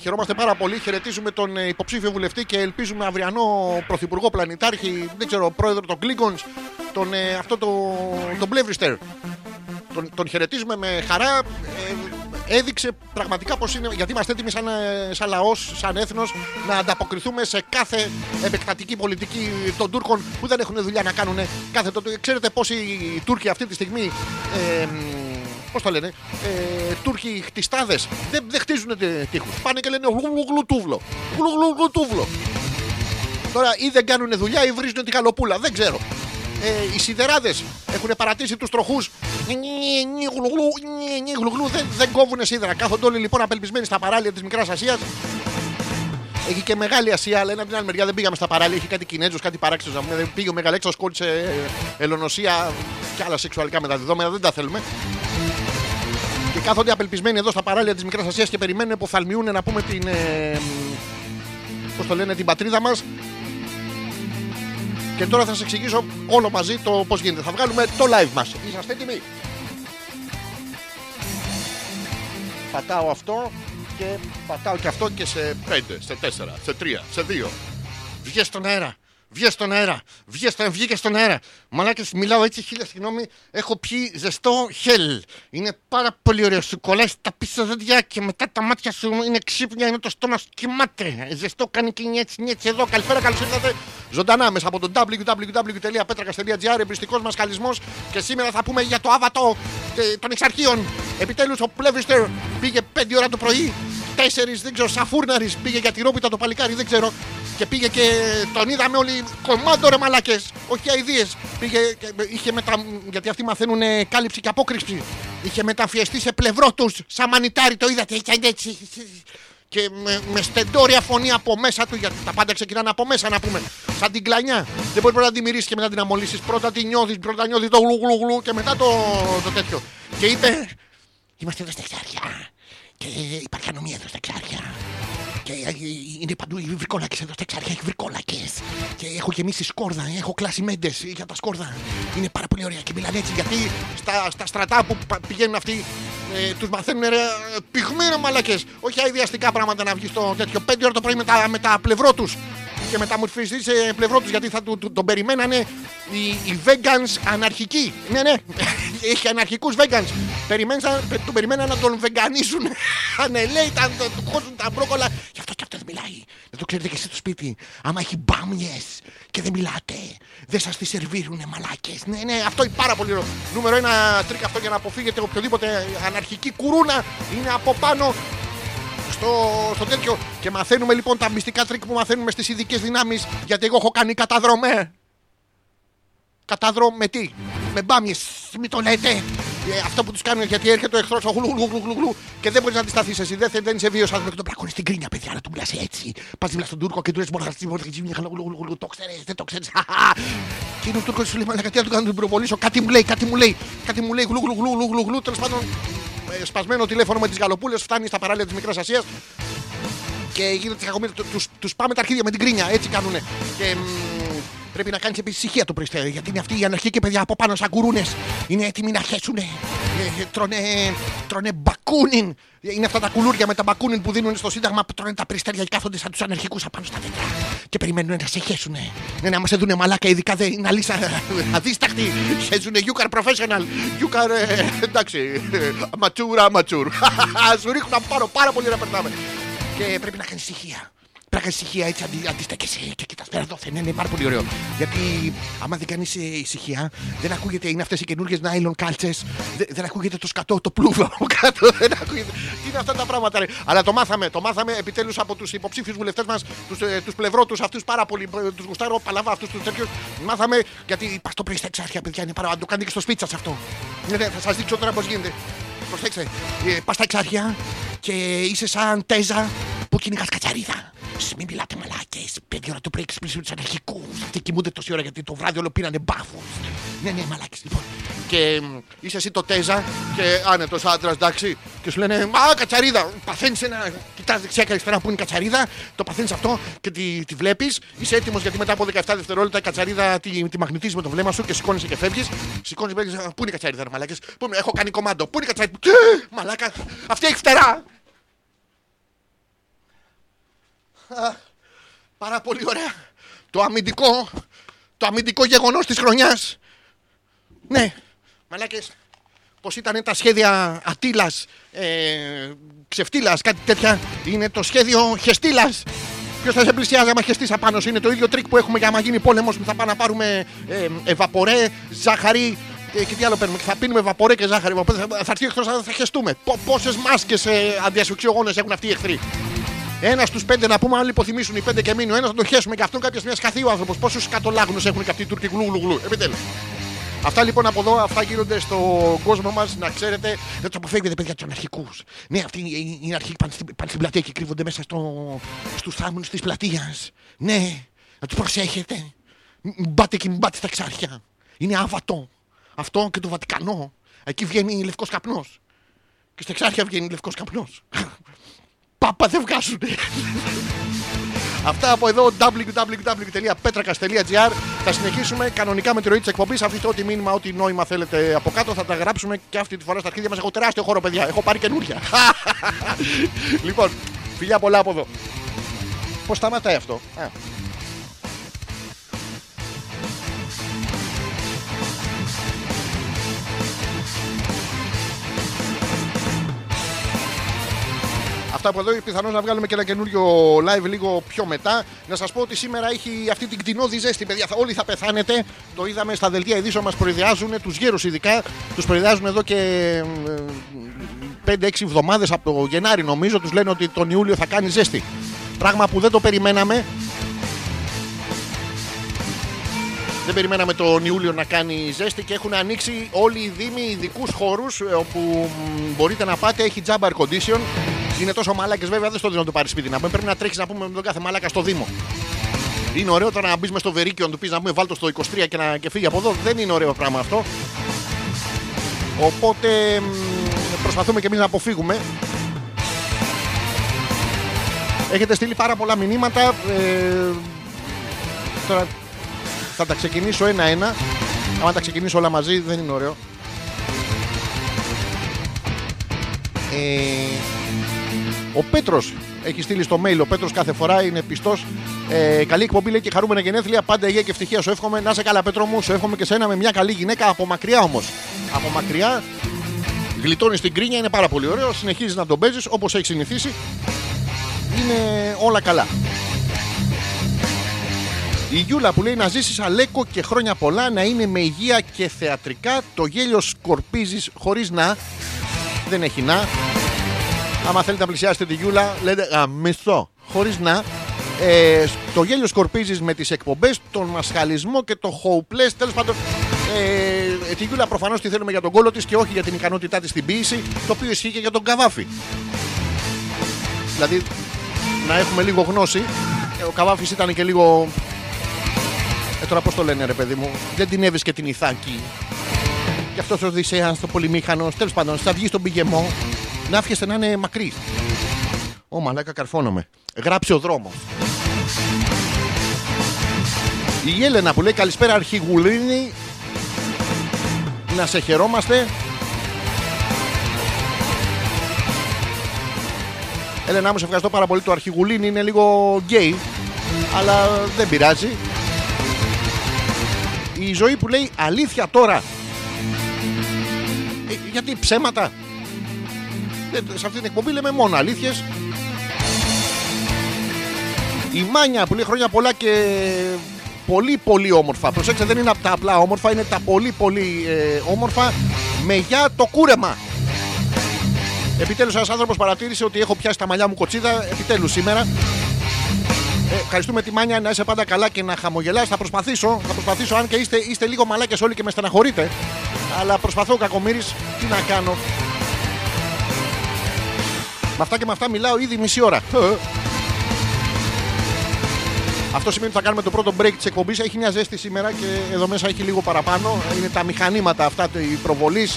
χαιρόμαστε πάρα πολύ. Χαιρετίζουμε τον ε, υποψήφιο βουλευτή και ελπίζουμε αυριανό πρωθυπουργό πλανητάρχη, δεν ξέρω, πρόεδρο των Κλίγκον, τον, ε, αυτό το, τον Μπλεύριστερ. Τον, τον χαιρετίζουμε με χαρά. Ε, έδειξε πραγματικά πως είναι, γιατί είμαστε έτοιμοι σαν, ε, σαν λαός, σαν έθνος, να ανταποκριθούμε σε κάθε επεκτατική πολιτική των Τούρκων που δεν έχουν δουλειά να κάνουν κάθε το, Ξέρετε πόσοι οι Τούρκοι αυτή τη στιγμή ε, Πώς το λένε, ε, Τούρκοι χτιστάδες δεν, δεν χτίζουν τείχους. Πάνε και λένε γλουγλουτούβλο. Γλουγλουτούβλο. Τώρα ή δεν κάνουν δουλειά ή βρίζουν τη γαλοπούλα. Δεν ξέρω. Ε, οι σιδεράδες έχουν παρατήσει τους τροχούς. Δεν, δεν κόβουν σίδερα. Κάθονται όλοι λοιπόν απελπισμένοι στα παράλια της Μικράς Ασίας. Έχει και Μεγάλη Ασία, αλλά είναι από την άλλη μεριά. Δεν πήγαμε στα παράλια. Έχει κάτι Κινέζου, κάτι παράξενος. να πούμε. Πήγε ο Μεγαλέξο, κόλλησε ε, ελονοσία και άλλα σεξουαλικά μεταδεδομένα. Δεν τα θέλουμε. Και κάθονται απελπισμένοι εδώ στα παράλια της Μικράς Ασίας και περιμένουν που θαλμιούν να πούμε την. Ε, Πώς το λένε, την πατρίδα μας. Και τώρα θα σας εξηγήσω όλο μαζί το πώς γίνεται. Θα βγάλουμε το live μας. Είσαστε έτοιμοι; Πατάω αυτό και πατάω και αυτό και σε 5, σε 4, σε 3, σε 2. Βγες στον αέρα. Βγες στον αέρα. Βγες στον, βγήκε στον αέρα. Μαλάκες, μιλάω έτσι, χίλια συγγνώμη. Έχω πιει ζεστό χέλ. Είναι πάρα πολύ ωραίο. Σου κολλάει τα πίσω δόντια και μετά τα μάτια σου είναι ξύπνια, είναι το στόμα σου κοιμάται. Ζεστό κάνει και νιέτσι, νιέτσι εδώ. Καλησπέρα, καλώ ήρθατε. Ζωντανά μέσα από το www.petrakas.gr. Εμπριστικός μας καλισμό. Και σήμερα θα πούμε για το άβατο ε, των εξαρχείων. Επιτέλους ο Πλεύριστερ πήγε 5 ώρα το πρωί. 4 δεν ξέρω, σαφούρναρης πήγε για τη ρόπιτα το παλικάρι, δεν ξέρω. Και πήγε και τον είδαμε όλοι κομμάτο ρε μαλάκες. Όχι αειδίε. Πήγε και είχε μετα... Γιατί αυτοί μαθαίνουν ε, κάλυψη και απόκρυψη. Είχε μεταφιεστεί σε πλευρό τους. Σαν μανιτάρι το είδατε. Ήταν έτσι. Και με, με στεντόρια φωνή από μέσα του, γιατί τα πάντα ξεκινάνε από μέσα να πούμε. Σαν την κλανιά. Δεν μπορείς πρώτα να τη μυρίσεις και μετά την αμολύσεις. Πρώτα τη νιώθεις, πρώτα νιώθεις το γλου και μετά το, το τέτοιο. Και είπε, Είμαστε εδώ στα εξάρια. Και υπάρχει ανομία εδώ στα εξάρια. Και ε, είναι παντού οι βρικόλακες εδώ στα εξάρια. Έχει βρικόλακες. Και έχω γεμίσει σκόρδα. Έχω κλάσει μέντες για τα σκόρδα. Είναι πάρα πολύ ωραία και μιλάνε έτσι γιατί στα, στα στρατά που πα- πηγαίνουν αυτοί ε, τους μαθαίνουν ρε, πυγμένα μαλακές. Όχι αειδιαστικά πράγματα να βγεις στο τέτοιο. Πέντε ώρα το πρωί με τα, με τα πλευρό τους. Και μεταμορφιστεί σε πλευρό τους γιατί θα του, του- τον περιμένανε οι, οι vegans αναρχικοί. Ναι, ναι. [laughs] Έχει αναρχικούς vegans. Περιμέναν, πε- τον περιμέναν να τον βεγγανίσουν. [laughs] Ανελέητα, να του χώσουν τα μπρόκολα. Γι' αυτό και αυτός δεν μιλάει. Δεν το ξέρετε και εσείς στο σπίτι. Άμα έχει μπάμιες και δεν μιλάτε, δεν σας τις σερβίρουνε μαλάκες. Ναι, ναι, αυτό είναι πάρα πολύ ωραίο. Νούμερο ένα τρικ αυτό για να αποφύγετε οποιοδήποτε αναρχική κουρούνα είναι από πάνω στο, στο τέτοιο. Και μαθαίνουμε λοιπόν τα μυστικά τρικ που μαθαίνουμε στις ειδικές δυνάμεις. Γιατί εγώ έχω κάνει καταδρομέ. Καταδρομέ με τι, με μπάμιες, μην το λέτε. Ε, αυτό που του κάνουν γιατί έρχεται ο εχθρό γλου, γλου, γλου, γλου, γλου, και δεν μπορεί να αντισταθεί εσύ. Δεν, δεν είσαι βίαιο άνθρωπο και τον πλακώνει στην κρίνια, παιδιά, να του μιλά έτσι. Πα δίπλα στον Τούρκο και του λε Μοργαστή, Μοργαστή, μια γλου, γλου, γλου, το ξέρει, δεν το ξέρει. Και είναι ο Τούρκο σου λέει Μαλάκα, τι να του κάνω να τον προβολήσω. Κάτι μου λέει, κάτι μου λέει, κάτι μου λέει, γλου, γλου, γλου, γλου, γλου, γλου. Τέλο πάντων, ε, σπασμένο τηλέφωνο με τι γαλοπούλε φτάνει στα παράλια τη Μικρά Ασία και γίνεται κακομοίρα. Του τους πάμε τα αρχίδια με την κρίνια. Έτσι κάνουνε. Και μ, πρέπει να κάνεις επίση ησυχία το πριστέρ. Γιατί είναι αυτοί οι αναρχικοί παιδιά από πάνω σαν κουρούνες. Είναι έτοιμοι να χέσουνε. Ε, τρώνε, τρώνε μπακούνιν. Είναι αυτά τα κουλούρια με τα μπακούνιν που δίνουν στο Σύνταγμα που τρώνε τα πριστέρια και κάθονται σαν τους αναρχικούς απάνω στα δέντρα. Και περιμένουν να σε χέσουνε. Ναι, να μα δούνε μαλάκα, ειδικά δεν είναι αλήθεια. [laughs] Αδίσταχτοι. Χέζουνε you are professional. You are. ε, εντάξει. Amateur, amateur. [laughs] Σου ρίχνουν από πάνω πάρα πολύ να περνάμε. Και πρέπει να κάνεις ησυχία. Πρέπει να κάνει ησυχία έτσι αντι, αντιστέκεσαι και κοιτάς πέρα δόθε. Ναι, είναι πάρα πολύ ωραίο. Γιατί άμα δεν κάνεις ησυχία, δεν ακούγεται. Είναι αυτές οι καινούργιες nylon κάλτσε. Δεν, δεν ακούγεται το σκατό, το πλούβο από κάτω. [laughs] Δεν ακούγεται. Τι είναι αυτά τα πράγματα, ρε. Αλλά το μάθαμε. Το μάθαμε επιτέλους από τους υποψήφιους βουλευτές μας, τους ε, τους πλευρότου αυτούς πάρα πολύ. Τους γουστάρω, παλαβά αυτούς τους τέτοιους. Μάθαμε γιατί πας το πρωί στα εξάρχεια, παιδιά. Είναι πάρα. Αν το κάνετε και στο σπίτι σας αυτό. Ναι, ναι, θα σας δείξω τώρα πώς γίνεται. Προσέξτε, ε, πας στα εξάρχεια και είσαι σαν τέζα που κυνηγάς κατσαρίδα. Σ, Μην μιλάτε μαλάκες. Πέντε ώρα το πρωί ξυπνήσουν τους αναρχικούς. Αυτοί κοιμούνται τόση ώρα γιατί το βράδυ όλο πήρανε μπάφους. Ναι, ναι, μαλάκες λοιπόν. Και μ, είσαι εσύ το τέζα και άνετος άντρας, εντάξει. Και σου λένε Μα κατσαρίδα. Παθαίνεις ένα. Κοιτάς δεξιά και αριστερά που είναι η κατσαρίδα. Το παθαίνεις αυτό και τη, τη βλέπεις. Είσαι έτοιμος γιατί μετά από 17 δευτερόλεπτα η κατσαρίδα τη, τη μαγνητίζει με το βλέμμα σου και σηκώνεσαι και φεύγεις. Σηκώνεις και Πού είναι η κατσαρίδα, ρε μαλάκες. Πού είναι, έχω κάνει κομάντο. Πού είναι η κατσαρίδα. Τι, Μαλάκα. Αυτή έχει φτερά. Α, Πάρα πολύ ωραία. Το αμυντικό, το αμυντικό γεγονός της χρονιάς. Ναι, μαλάκες, πως ήταν τα σχέδια Ατήλας, ε, Ξεφτύλας, κάτι τέτοια. Είναι το σχέδιο Χεστήλας. Ποιος θα σε πλησιάζει άμα χεστείς απάνω σου; Είναι το ίδιο τρικ που έχουμε για άμα γίνει πόλεμος που θα πάμε να πάρουμε ε, εβαπορέ, ζάχαρη ε, και τι άλλο παίρνουμε. Και θα πίνουμε βαπορέ και ζάχαρη. Οπότε θα, θα έρθει ο εχθρός, θα, θα χεστούμε. Πόσες μάσκες ε, αντιασφυξιογόνε έχουν αυτοί οι εχθροί; Ένας στους πέντε να πούμε, άλλοι υποθυμίσουν οι πέντε και μείνουν. Ένας να τον χέσουμε και αυτόν κάποια στιγμή σκαθεί ο άνθρωπος. Πόσους κατολάγνους έχουν και αυτοί οι Τούρκοι γλου γλου γλου. Επιτέλους. Αυτά λοιπόν από εδώ, αυτά γίνονται στον κόσμο μας. Να ξέρετε, δεν του αποφεύγετε, παιδιά, τους αναρχικούς. Ναι, αυτοί οι οι αρχικοί πάνε στην, πάνε στην πλατεία και κρύβονται μέσα στο, στους θάμνους της πλατείας. Ναι, να τους προσέχετε. Μ- Μπάτε και μην μπάτε στα εξάρχεια. Είναι άβατο. Αυτό και το Βατικανό. Εκεί βγαίνει λευκός καπνός. Και στα εξάρχεια βγαίνει λευκός καπνός. Πάπα δεν βγάζουνε. Αυτά από εδώ www.petrakas.gr Θα συνεχίσουμε κανονικά με τη ροή της εκπομπής. Αφήστε ό,τι μήνυμα, ό,τι νόημα θέλετε από κάτω. Θα τα γράψουμε και αυτή τη φορά στα αρχίδια μας. Έχω τεράστιο χώρο, παιδιά. Έχω πάρει καινούρια. [laughs] λοιπόν, φιλιά πολλά από εδώ. Πώς σταματάει αυτό; Α. Αυτά από εδώ πιθανώς να βγάλουμε και ένα καινούριο live λίγο πιο μετά. Να σας πω ότι σήμερα έχει αυτή την κτηνόδη ζέστη, παιδιά. Θα- Όλοι θα πεθάνετε. Το είδαμε στα δελτία ειδήσεων μας προειδιάζουν, τους γέρους ειδικά. Τους προειδιάζουν εδώ και 5-6 εβδομάδες από το Γενάρη, νομίζω. Τους λένε ότι τον Ιούλιο θα κάνει ζέστη. Πράγμα που δεν το περιμέναμε. Δεν περιμέναμε τον Ιούλιο να κάνει ζέστη και έχουν ανοίξει όλοι οι δήμοι ειδικούς χώρους όπου μ, μπορείτε να πάτε. Έχει τζάμπα air condition. Είναι τόσο μαλάκες βέβαια, δεν στο δίνω να το πάρεις σπίτι. Να πούμε, πρέπει να τρέξεις να πούμε με τον κάθε μαλάκα στο Δήμο. Είναι ωραίο τώρα να μπεις μες στο βερίκιο να του πεις να πούμε βάλτο στο 23 και να και φύγει από εδώ. Δεν είναι ωραίο πράγμα αυτό. Οπότε μ, προσπαθούμε και εμείς να αποφύγουμε. Έχετε στείλει πάρα πολλά μηνύματα. Ε, τώρα θα τα ξεκινήσω ένα-ένα. Άμα τα ξεκινήσω όλα μαζί δεν είναι ωραίο. Ε, ο Πέτρος έχει στείλει στο mail. Ο Πέτρος κάθε φορά είναι πιστός. Ε, καλή εκπομπή λέει και χαρούμενα γενέθλια. Πάντα υγεία και ευτυχία σου εύχομαι. Να σε καλά, Πέτρο μου. Σου εύχομαι και σένα με μια καλή γυναίκα από μακριά όμως. Από μακριά γλιτώνεις την κρίνια, είναι πάρα πολύ ωραίο. Συνεχίζεις να τον παίζεις όπως έχεις συνηθίσει. Είναι όλα καλά. Η Γιούλα που λέει να ζήσεις αλέκο και χρόνια πολλά, να είναι με υγεία και θεατρικά. Το γέλιο σκορπίζεις χωρίς να. Δεν έχει να. Άμα θέλετε να πλησιάσετε τη Γιούλα, λέτε γαμισό. Χωρίς να. Ε, το γέλιο σκορπίζεις με τις εκπομπές, τον μασχαλισμό και το χοουπλέ. Τέλος πάντων, ε, τη Γιούλα προφανώς τη θέλουμε για τον κόλο της και όχι για την ικανότητά της στην ποιήση, το οποίο ισχύει και για τον Καβάφη. Δηλαδή, να έχουμε λίγο γνώση. Ε, Ο Καβάφης ήταν και λίγο. Ε, τώρα πώς το λένε, ρε παιδί μου. Δεν την έβρισκε την Ιθάκη. Και αυτός ο Οδυσσέα, το πολυμήχανος, τέλος πάντων, θα βγει στον πηγεμό. Να εύχεστε να είναι μακρύς. Ω μαλάκα, καρφώνομαι. Γράψε ο δρόμος. Η Έλενα που λέει καλησπέρα αρχηγουλίνη. Να σε χαιρόμαστε. Έλενα μου, σε ευχαριστώ πάρα πολύ. Το αρχηγουλίνη είναι λίγο γκέι, αλλά δεν πειράζει. Η ζωή που λέει αλήθεια τώρα. Ε, γιατί ψέματα. Δεν- σε αυτή την εκπομπή λέμε μόνο αλήθειες. Η Μάνια που λέει χρόνια πολλά και πολύ πολύ όμορφα. Προσέξτε δεν είναι από τα απλά όμορφα, είναι τα πολύ πολύ ε, όμορφα με για το κούρεμα. Επιτέλους ένας άνθρωπος παρατήρησε ότι έχω πιάσει τα μαλλιά μου κοτσίδα επιτέλους σήμερα. Ε, ευχαριστούμε τη Μάνια να είσαι πάντα καλά και να χαμογελάς. Θα προσπαθήσω, θα προσπαθήσω αν και είστε, είστε λίγο μαλάκες όλοι και με στεναχωρείτε. Αλλά προσπαθώ κακομύρης, τι να κάνω. Με αυτά και με αυτά μιλάω ήδη μισή ώρα. [laughs] Αυτό σημαίνει ότι θα κάνουμε το πρώτο break της εκπομπής. Έχει μια ζέστη σήμερα και εδώ μέσα έχει λίγο παραπάνω. Είναι τα μηχανήματα αυτά η προβολή.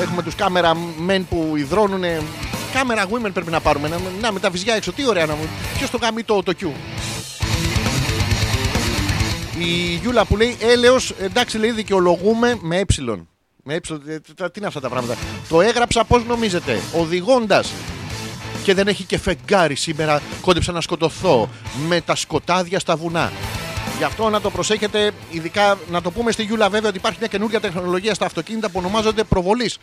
Έχουμε τους κάμερα men που υδρώνουν. Κάμερα women πρέπει να πάρουμε. Να, να με τα βυζιά έξω. Τι ωραία να μου. Ποιος το κάνει το, το Q; Η Γιούλα που λέει έλεος, εντάξει λέει δικαιολογούμε με ε. Με ε, τι είναι αυτά τα πράγματα; Το έγραψα πώς νομίζετε; Οδηγώντας και δεν έχει και φεγγάρι σήμερα. Κόντεψα να σκοτωθώ με τα σκοτάδια στα βουνά. Γι' αυτό να το προσέχετε, ειδικά να το πούμε στη Γιούλα βέβαια ότι υπάρχει μια καινούργια τεχνολογία στα αυτοκίνητα που ονομάζονται προβολής.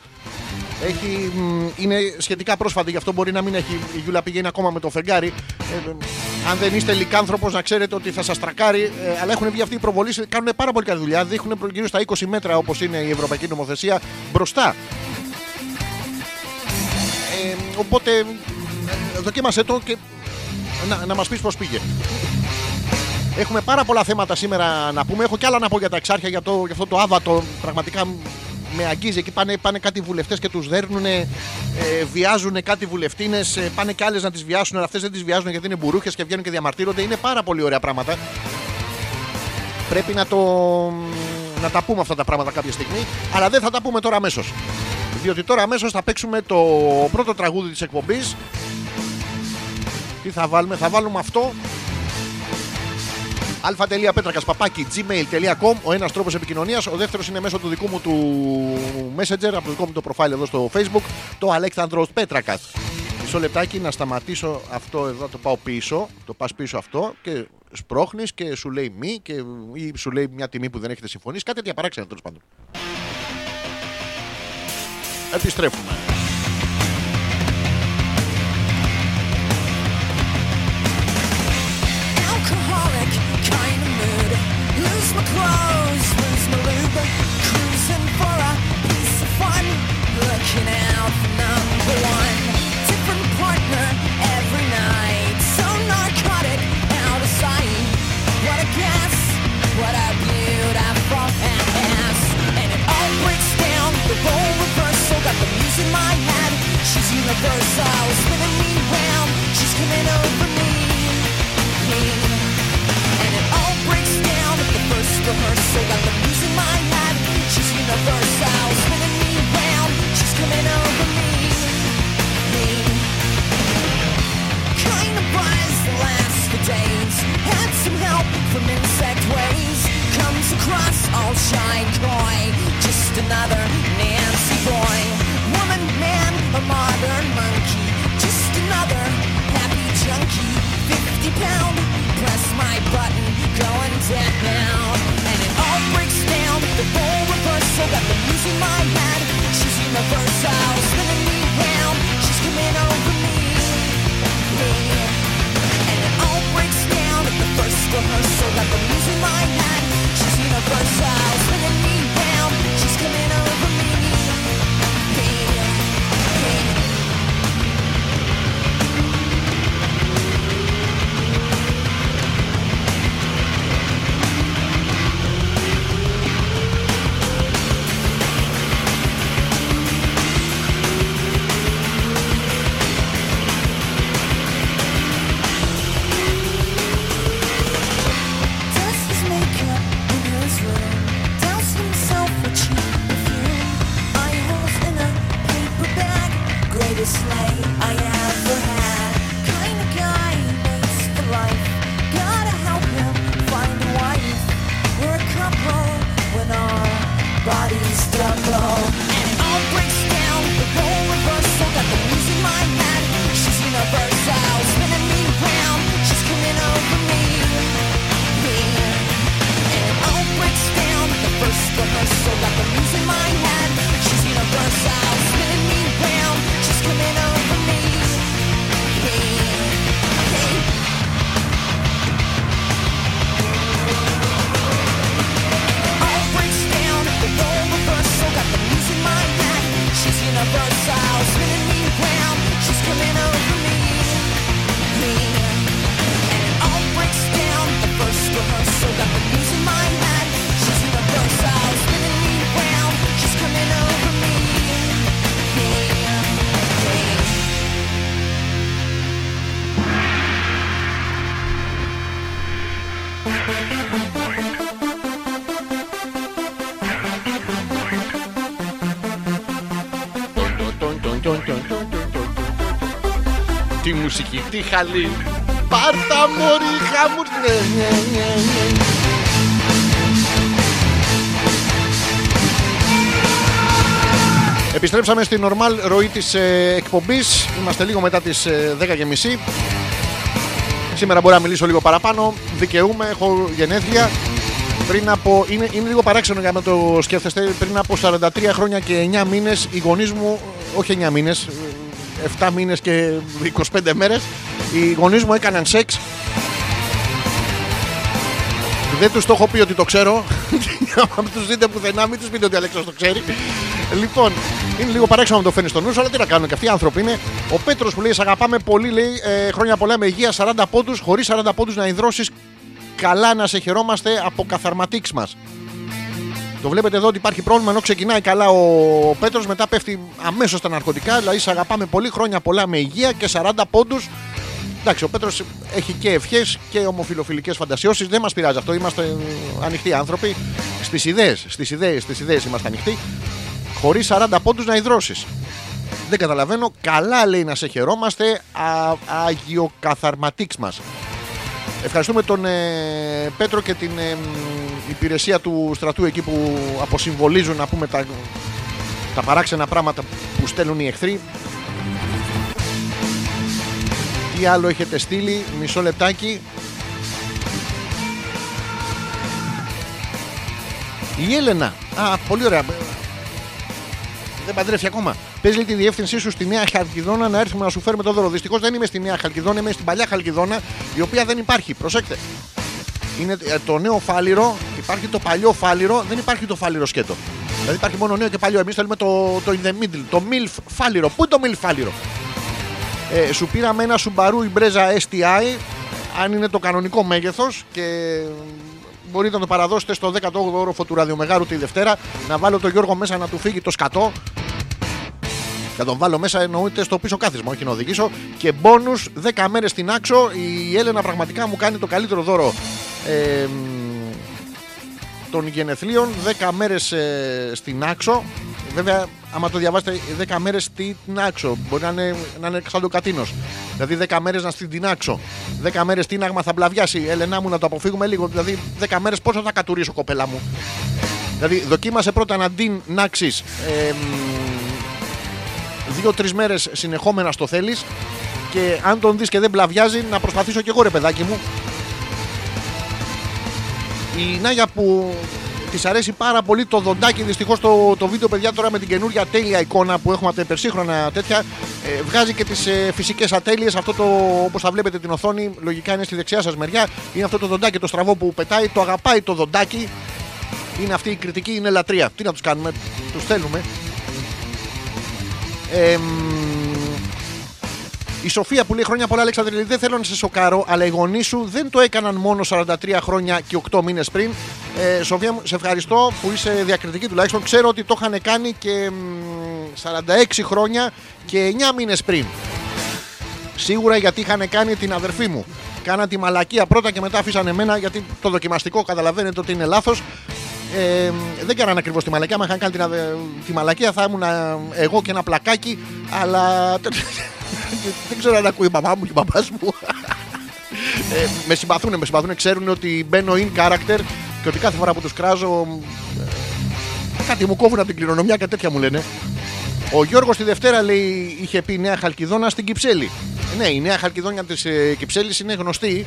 Έχει, μ, είναι σχετικά πρόσφατη, γι' αυτό μπορεί να μην έχει. Η Γιούλα πηγαίνει ακόμα με το φεγγάρι. Ε, ε, αν δεν είστε λικάνθρωπο, να ξέρετε ότι θα σας τρακάρει. Ε, αλλά έχουν βγει αυτοί οι προβολείς, κάνουν πάρα πολύ καλή δουλειά. Δείχνουν γύρω στα 20 μέτρα όπως είναι η ευρωπαϊκή νομοθεσία μπροστά. Ε, οπότε ε, δοκίμασέ το και να, να μας πεις πώς πήγε. Έχουμε πάρα πολλά θέματα σήμερα να πούμε. Έχω κι άλλα να πω για τα εξάρχεια, για, το, για αυτό το άβατο. Πραγματικά με αγγίζει. Εκεί πάνε, πάνε κάτι βουλευτές και τους δέρνουν, ε, βιάζουν κάτι βουλευτίνες. πάνε κι άλλες να τις βιάσουν, αλλά αυτές δεν τις βιάζουν γιατί είναι μπουρούχες και βγαίνουν και διαμαρτύρονται. Είναι πάρα πολύ ωραία πράγματα. Πρέπει να, το, να τα πούμε αυτά τα πράγματα κάποια στιγμή, αλλά δεν θα τα πούμε τώρα αμέσως. Διότι τώρα αμέσως θα παίξουμε το πρώτο τραγούδι της εκπομπής. Τι θα βάλουμε, θα βάλουμε αυτό αλφα.πέτρακας παπάκι gmail.com ο ένας τρόπος επικοινωνίας. Ο δεύτερος είναι μέσω του δικού μου του Messenger, από το δικό μου το profile εδώ στο Facebook, το Αλέξανδρος Πέτρακας. Μισό λεπτάκι να σταματήσω αυτό εδώ, το πάω πίσω. Το πας πίσω αυτό και σπρώχνεις και σου λέει μη και, ή σου λέει μια τιμή που δεν έχετε συμφωνήσει. Κάτι τέτοια παράξενα τέλος πάντων. Επιστρέφουμε. Clothes, lose my lube, cruising for a piece of fun, looking out for number one. Different partner every night, so narcotic, out of sight. What a guess, what a beautiful and it all breaks down. The role reversal got the in my head. She's universal, spinning me round. She's coming over all shy coy. Just another Nancy boy. Woman, man, a modern monkey. Just another happy junkie. 50 pound. Press my button. Going down. And it all breaks down. The role reversal. Got the blues in my head. She's universal. Spinning me round. She's coming over me. me. And it all breaks down at the first rehearsal. Got the but μουσική, τι χαλή. Πάρτα μωρή χαμουρ... Ναι, ναι, ναι, ναι. Επιστρέψαμε στην normal ροή της ε, εκπομπής. Είμαστε λίγο μετά τις ε, 10.30. Σήμερα μπορώ να μιλήσω λίγο παραπάνω. Δικαιούμαι, έχω γενέθλια. Πριν από. Είναι, είναι λίγο παράξενο για να το σκέφτεστε. Πριν από 43 χρόνια και 9 μήνες, οι γονείς μου. Όχι 9 μήνες, 7 μήνες και 25 μέρες. Οι γονείς μου έκαναν σεξ. Δεν τους το έχω πει ότι το ξέρω. [laughs] Αν τους δείτε πουθενά, μην τους πείτε ότι ο Αλέξανδρος το ξέρει. Λοιπόν, είναι λίγο παράξενο να το φέρνεις στο νους σου, αλλά τι να κάνουν και αυτοί οι άνθρωποι είναι. Ο Πέτρος που λέει: Σ' αγαπάμε πολύ, λέει ε, χρόνια πολλά με υγεία, 40 πόντους, χωρίς 40 πόντους να υδρώσεις καλά να σε χαιρόμαστε από καθαρματίξ μας. Το βλέπετε εδώ ότι υπάρχει πρόβλημα ενώ ξεκινάει καλά ο Πέτρος μετά πέφτει αμέσως στα ναρκωτικά. Δηλαδή σε αγαπάμε πολύ χρόνια πολλά με υγεία και 40 πόντους. Εντάξει, ο Πέτρος έχει και ευχές και ομοφιλοφιλικές φαντασιώσεις. Δεν μας πειράζει αυτό. Είμαστε ανοιχτοί άνθρωποι. Στις ιδέες, στις ιδέες, στις ιδέες είμαστε ανοιχτοί. Χωρίς 40 πόντους να υδρώσεις. Δεν καταλαβαίνω. Καλά λέει να σε χαιρόμαστε. Α, αγιοκαθαρματίξ μας. Ευχαριστούμε τον ε, Πέτρο και την ε, μ, υπηρεσία του στρατού εκεί που αποσυμβολίζουν να πούμε τα, τα παράξενα πράγματα που στέλνουν οι εχθροί. Τι άλλο έχετε στείλει, μισό λεπτάκι. Η Έλενα. Α, πολύ ωραία. Δεν παντρεύει ακόμα. Πες λέει τη διεύθυνσή σου στη Νέα Χαλκιδόνα να έρθουμε να σου φέρουμε το δώρο. Δυστυχώς δεν είμαι στη Νέα Χαλκιδόνα, είμαι στην παλιά Χαλκιδόνα, η οποία δεν υπάρχει. Προσέξτε. Είναι ε, το νέο φάληρο, υπάρχει το παλιό φάληρο, δεν υπάρχει το φάληρο σκέτο. Δηλαδή υπάρχει μόνο νέο και παλιό. Εμείς θέλουμε το, το in the middle, το MILF φάληρο. Πού είναι το MILF φάληρο; Ε, σου πήραμε ένα Subaru Impreza STI, αν είναι το κανονικό μέγεθος και μπορείτε να το παραδώσετε στο 18ο όροφο του ραδιομεγάρου τη Δευτέρα. Να βάλω τον Γιώργο μέσα να του φύγει το σκατό. Θα τον βάλω μέσα εννοείται στο πίσω κάθισμα, όχι να οδηγήσω. Και μπόνους 10 μέρες στην άξο. Η Έλενα πραγματικά μου κάνει το καλύτερο δώρο ε, μ, των γενεθλίων. 10 μέρες ε, στην άξο. Βέβαια, άμα το διαβάσετε, 10 μέρες στην άξο. Μπορεί να είναι, να είναι σαν το κατίνος. Δηλαδή 10 μέρες να στην άξο. 10 μέρες τίναγμα θα μπλαβιάσει. Έλενά μου να το αποφύγουμε λίγο. Δηλαδή 10 μέρες πόσο θα κατουρίσω, κοπέλα μου. Δηλαδή, δοκίμασε πρώτα να την νάξει ε, δύο-τρεις μέρες συνεχόμενα στο θέλεις και αν τον δεις και δεν μπλαβιάζει, να προσπαθήσω κι εγώ ρε παιδάκι μου. Η Νάγια που της αρέσει πάρα πολύ το δοντάκι, δυστυχώς το, το βίντεο παιδιά τώρα με την καινούργια τέλεια εικόνα που έχουμε από τα υπερσύγχρονα τέτοια, ε, βγάζει και τις ε, φυσικές ατέλειες. Αυτό το όπως θα βλέπετε την οθόνη, λογικά είναι στη δεξιά σας μεριά. Είναι αυτό το δοντάκι το στραβό που πετάει, το αγαπάει το δοντάκι. Είναι αυτή η κριτική, είναι λατρεία. Τι να τους κάνουμε, τους θέλουμε. Εμ, η Σοφία που λέει χρόνια πολλά, Αλέξανδρε, λέει, δεν θέλω να σε σοκάρω, αλλά οι γονείς σου δεν το έκαναν μόνο 43 χρόνια και 8 μήνες πριν. Ε, Σοφία, μου, σε ευχαριστώ που είσαι διακριτική τουλάχιστον. Ξέρω ότι το είχαν κάνει και μ, 46 χρόνια και 9 μήνες πριν. Σίγουρα γιατί είχαν κάνει την αδερφή μου. Κάνα τη μαλακία πρώτα και μετά αφήσανε εμένα γιατί το δοκιμαστικό καταλαβαίνετε ότι είναι λάθος. Ε, δεν κάνανε ακριβώς τη μαλακία. Αν είχαν κάνει την αδε- τη μαλακία θα ήμουν ε, εγώ και ένα πλακάκι. Αλλά δεν ξέρω αν ακούει η μαμά μου και η μπαμπά μου. Ε, με συμπαθούν, με συμπαθούν. Ξέρουν ότι μπαίνω in character και ότι κάθε φορά που τους κράζω. ε, κάτι μου κόβουν από την κληρονομιά και τέτοια μου λένε. Ο Γιώργος τη Δευτέρα λέει είχε πει Νέα Χαλκιδόνα στην Κυψέλη. Ε, Ναι, η Νέα Χαλκιδόνια της ε, Κυψέλης είναι γνωστή.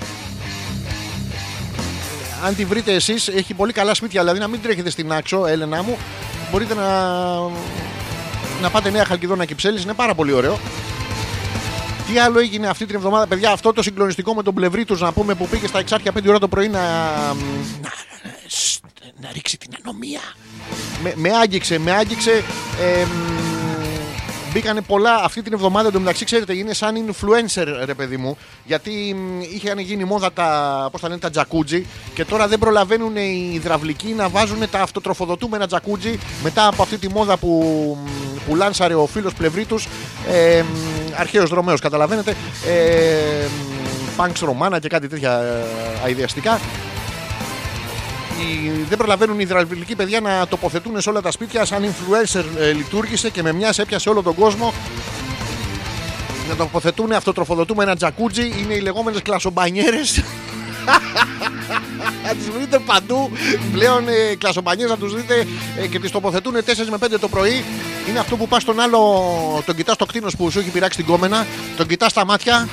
Αν τη βρείτε εσείς, έχει πολύ καλά σπίτια. Δηλαδή να μην τρέχετε στην άξο, Έλενα μου. Μπορείτε να, να πάτε Νέα Χαλκιδόνα Κυψέλης, είναι πάρα πολύ ωραίο. Τι άλλο έγινε αυτή την εβδομάδα, παιδιά, αυτό το συγκλονιστικό με τον πλευρί τους να πούμε που πήγε στα εξάρχεια 5 ώρα το πρωί να. να, σ- να ρίξει την ανομία. Με, με άγγιξε, με άγγιξε. Ε, μ, μπήκανε πολλά αυτή την εβδομάδα. Εντωμεταξύ, ξέρετε, είναι σαν influencer, ρε παιδί μου. Γιατί μ, είχαν γίνει μόδα τα, πώς τα λένε, τα τζακούτζι και τώρα δεν προλαβαίνουν οι υδραυλικοί να βάζουν τα αυτοτροφοδοτούμενα τζακούτζι μετά από αυτή τη μόδα που, μ, που λάνσαρε ο φίλος πλευρί τους. Ε, μ, αρχαίος δρομέος, καταλαβαίνετε. Ε, Πανξ Ρωμάνα και κάτι τέτοια ε, αειδιαστικά οι- δεν προλαβαίνουν οι υδραυλικοί παιδιά να τοποθετούν σε όλα τα σπίτια σαν influencer ε, λειτουργήσε και με μια έπιασε όλο τον κόσμο. Να τοποθετούν αυτοτροφοδοτούμε ένα τζακούτζι είναι οι λεγόμενες κλασομπανιέρες. [laughs] Να τις βρείτε παντού. Πλέον ε, κλασομπανιέρες να τους δείτε ε, και τις τοποθετούν 4 με 5 το πρωί. Είναι αυτό που πας στον άλλο τον κοιτάς το κτίνος που σου έχει πειράξει την κόμενα τον κοιτάς στα μάτια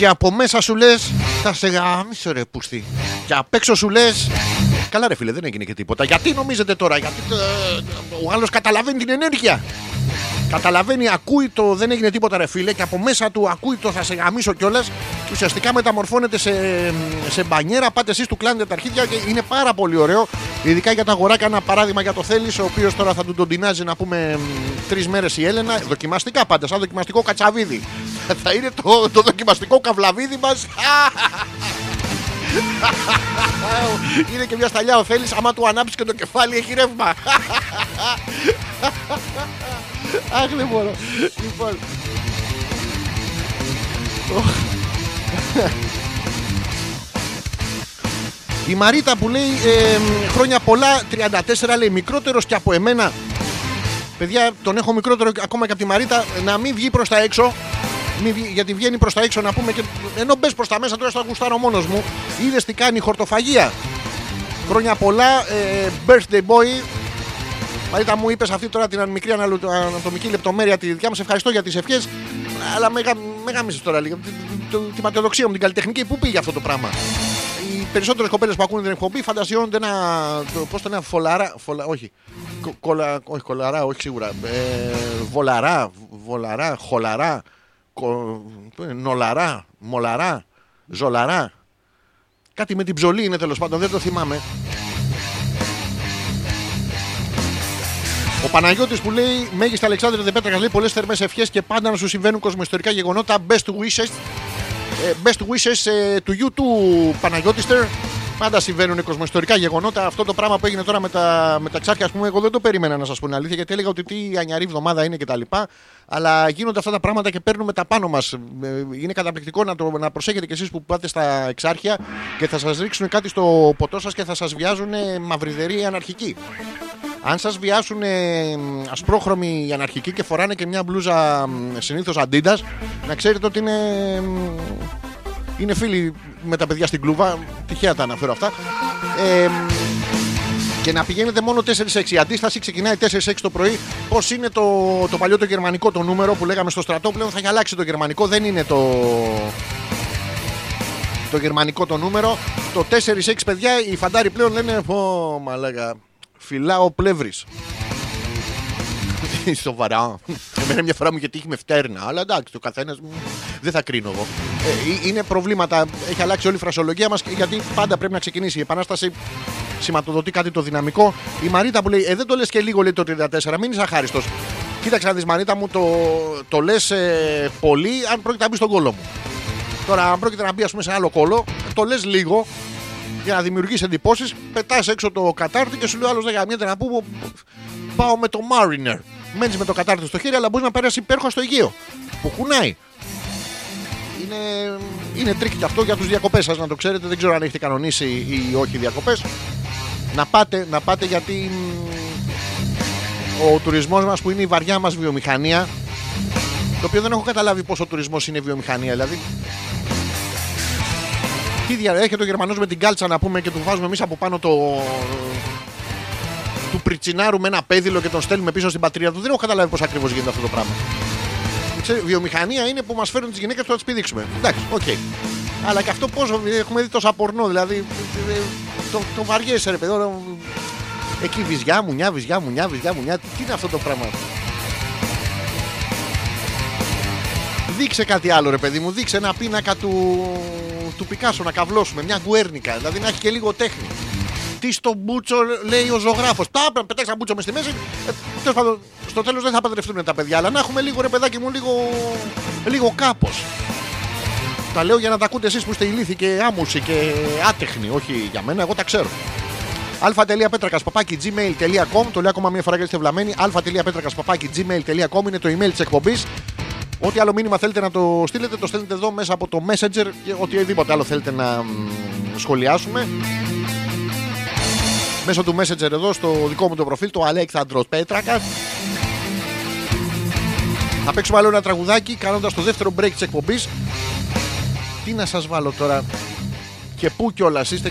και από μέσα σου λες, θα σε γάμισω ρε πούστη. Και απ' έξω σου λες, καλά ρε φίλε, δεν έγινε και τίποτα. Γιατί νομίζετε τώρα, Γιατί ε, ο άλλος καταλαβαίνει την ενέργεια. Καταλαβαίνει, ακούει το δεν έγινε τίποτα ρε φίλε και από μέσα του ακούει το θα σε γαμίσω κιόλας. Και ουσιαστικά μεταμορφώνεται σε, σε μπανιέρα. Πάτε εσείς του κλάνετε τα αρχίδια και είναι πάρα πολύ ωραίο. Ειδικά για τα αγοράκια, ένα παράδειγμα για το θέλει, ο οποίος τώρα θα του τον τεινάζει να πούμε τρεις μέρες η Έλενα. Δοκιμαστικά πάντα, σαν δοκιμαστικό κατσαβίδι. [laughs] θα είναι το, το δοκιμαστικό καβλαβίδι μας. [laughs] Είναι και μια σταλιά ο Θέλης άμα του ανάψει και το κεφάλι έχει ρεύμα. [laughs] Αχ, δεν μπορώ. Λοιπόν. Η Μαρίτα που λέει ε, χρόνια πολλά, 34 λέει μικρότερος και από εμένα. Παιδιά, τον έχω μικρότερο ακόμα και από τη Μαρίτα να μην βγει προς τα έξω. Μην βγει- γιατί βγαίνει προς τα έξω να πούμε και ενώ μπες προς τα μέσα τώρα στο γουστάρω μόνος μου. Είδες τι κάνει η χορτοφαγία. Χρόνια πολλά, ε, birthday boy. Μαρίτα μου είπες αυτή τώρα την μικρή αναλου- ανατομική λεπτομέρεια τη δικιά μα. Ευχαριστώ για τις ευχές. Αλλά με, γα- με γάμισες τώρα λίγο. Τη- τη- τη- Τη ματαιοδοξία μου, την καλλιτεχνική, πού πήγε αυτό το πράγμα; Οι περισσότερες κοπέλες που ακούνε την εκπομπή φαντασιώνονται ένα. Πώς το λένε, φολαρά. Φολα, όχι. Κο- κολα, όχι, κολαρά, όχι σίγουρα. Ε, βολαρά, βολαρά, χολαρά. Κο, το είναι, νολαρά, μολαρά, ζολαρά. Κάτι με την ψωλή είναι τέλος πάντων, δεν το θυμάμαι. Ο Παναγιώτης που λέει Μέγιστα Αλεξάνδρου Δεπέτρακα λέει πολλές θερμές ευχές και πάντα να σου συμβαίνουν κοσμοϊστορικά γεγονότα. Best wishes. Ε, best wishes ε, του you του Παναγιώτιστερ. Πάντα συμβαίνουν κοσμοϊστορικά γεγονότα. Αυτό το πράγμα που έγινε τώρα με τα, με τα ξάρχια, ας πούμε, εγώ δεν το περίμενα να σας πω την αλήθεια γιατί έλεγα ότι τι ανιαρή εβδομάδα είναι κτλ. Αλλά γίνονται αυτά τα πράγματα και παίρνουμε τα πάνω μας. Είναι καταπληκτικό να, το, να προσέχετε κι εσείς που πάτε στα εξάρχεια και θα σας ρίξουν κάτι στο ποτό σας και θα σας βιάζουν μαυριδεροί αναρχικοί. Αν σας βιάσουν ε, ασπρόχρωμοι οι αναρχικοί και φοράνε και μια μπλούζα συνήθως αντίντα, να ξέρετε ότι είναι. μ, Είναι φίλοι με τα παιδιά στην κλούβα. Τυχαία τα αναφέρω αυτά. Ε, μ, και να πηγαίνετε μόνο 4-6. Η αντίσταση ξεκινάει 4-6 το πρωί. Πώς είναι το, το παλιό το γερμανικό το νούμερο που λέγαμε στο στρατό, πλέον θα έχει αλλάξει το γερμανικό. Δεν είναι το, το γερμανικό το νούμερο. Το 4-6 παιδιά, οι φαντάροι πλέον λένε Πω, μαλάκα, φυλάω πλεύρης. Σοβαρά. Εμένα μια φορά μου είχε τύχει με φτέρνα. Αλλά εντάξει, το καθένας δεν θα κρίνω εγώ. Ε, είναι προβλήματα. Έχει αλλάξει όλη η φρασιολογία μας γιατί πάντα πρέπει να ξεκινήσει. Η επανάσταση σηματοδοτεί κάτι το δυναμικό. Η Μαρίτα που λέει: Ε, δεν το λες και λίγο λέει το 34, μην είσαι αχάριστος. Κοίταξε να δεις, Μαρίτα μου, το, το λες πολύ αν πρόκειται να μπει στον κόλο μου. Τώρα, αν πρόκειται να μπει ας πούμε, σε άλλο κόλλο, το λες λίγο για να δημιουργήσει εντυπώσεις. Πετάς έξω το κατάρτι και σου λέει άλλος: Δεν γαμιέται να πούμε, πάω με το Mariner. Μένεις με το κατάρτι στο χέρι, αλλά μπορείς να περάσεις υπέροχα στο Αιγαίο. Που κουνάει. Είναι, είναι τρικ και αυτό για τους διακοπές σας, να το ξέρετε. Δεν ξέρω αν έχετε κανονίσει ή όχι διακοπές. Να πάτε, να πάτε γιατί μ, ο τουρισμός μας που είναι η βαριά μας βιομηχανία. Το οποίο δεν έχω καταλάβει πόσο ο τουρισμός είναι βιομηχανία. Δηλαδή, τι δια... Έρχεται ο Γερμανός με την κάλτσα να πούμε και του βάζουμε εμείς από πάνω το. του πριτσινάρουμε με ένα πέδιλο και τον στέλνουμε πίσω στην πατρίδα του. Δεν έχω καταλάβει πώς ακριβώς γίνεται αυτό το πράγμα. Ξέρει, βιομηχανία είναι που μας φέρνουν τις γυναίκες που θα τις πηδήξουμε. Εντάξει, οκ. Αλλά και αυτό πόσο έχουμε δει τόσα πορνό, δηλαδή. ε, Το, το βαριέσαι, ρε παιδί. τώρα, Εκεί βυζιά, μουνιά, βυζιά, μουνιά, βυζιά, μουνιά. Τι είναι αυτό το πράγμα; Δείξε κάτι άλλο, ρε παιδί μου. Δείξε ένα πίνακα του, του Πικάσο να καβλώσουμε. Μια γκουέρνικα. Δηλαδή να έχει και λίγο τέχνη. Τι στο μπούτσο λέει ο ζωγράφος. Τα να πετάξεις ένα μπούτσο μες στη μέση. Ε, τέλος πάντων, στο τέλος δεν θα παντρευτούν τα παιδιά. Αλλά να έχουμε λίγο ρε παιδάκι μου, λίγο, λίγο κάπως. Τα λέω για να τα ακούτε εσείς που είστε ηλίθιοι και άμουσοι και άτεχνοι. Όχι για μένα, εγώ τα ξέρω. αλφα.πέτρακας παπάκι gmail.com Το λέω ακόμα μία φορά γιατί είστε βλαμμένοι. αλφα.πέτρακας παπάκι gmail.com είναι το email της εκπομπής. Ό,τι άλλο μήνυμα θέλετε να το στείλετε, το στέλνετε εδώ μέσα από το Messenger και οτιδήποτε άλλο θέλετε να μ, σχολιάσουμε. Μέσω του Messenger εδώ στο δικό μου το προφίλ, το Αλέξανδρος Πέτρακας. Θα παίξουμε άλλο ένα τραγουδάκι κάνοντας το δεύτερο break της εκπομπής. Τι να σας βάλω τώρα; Και πού κιόλας είστε;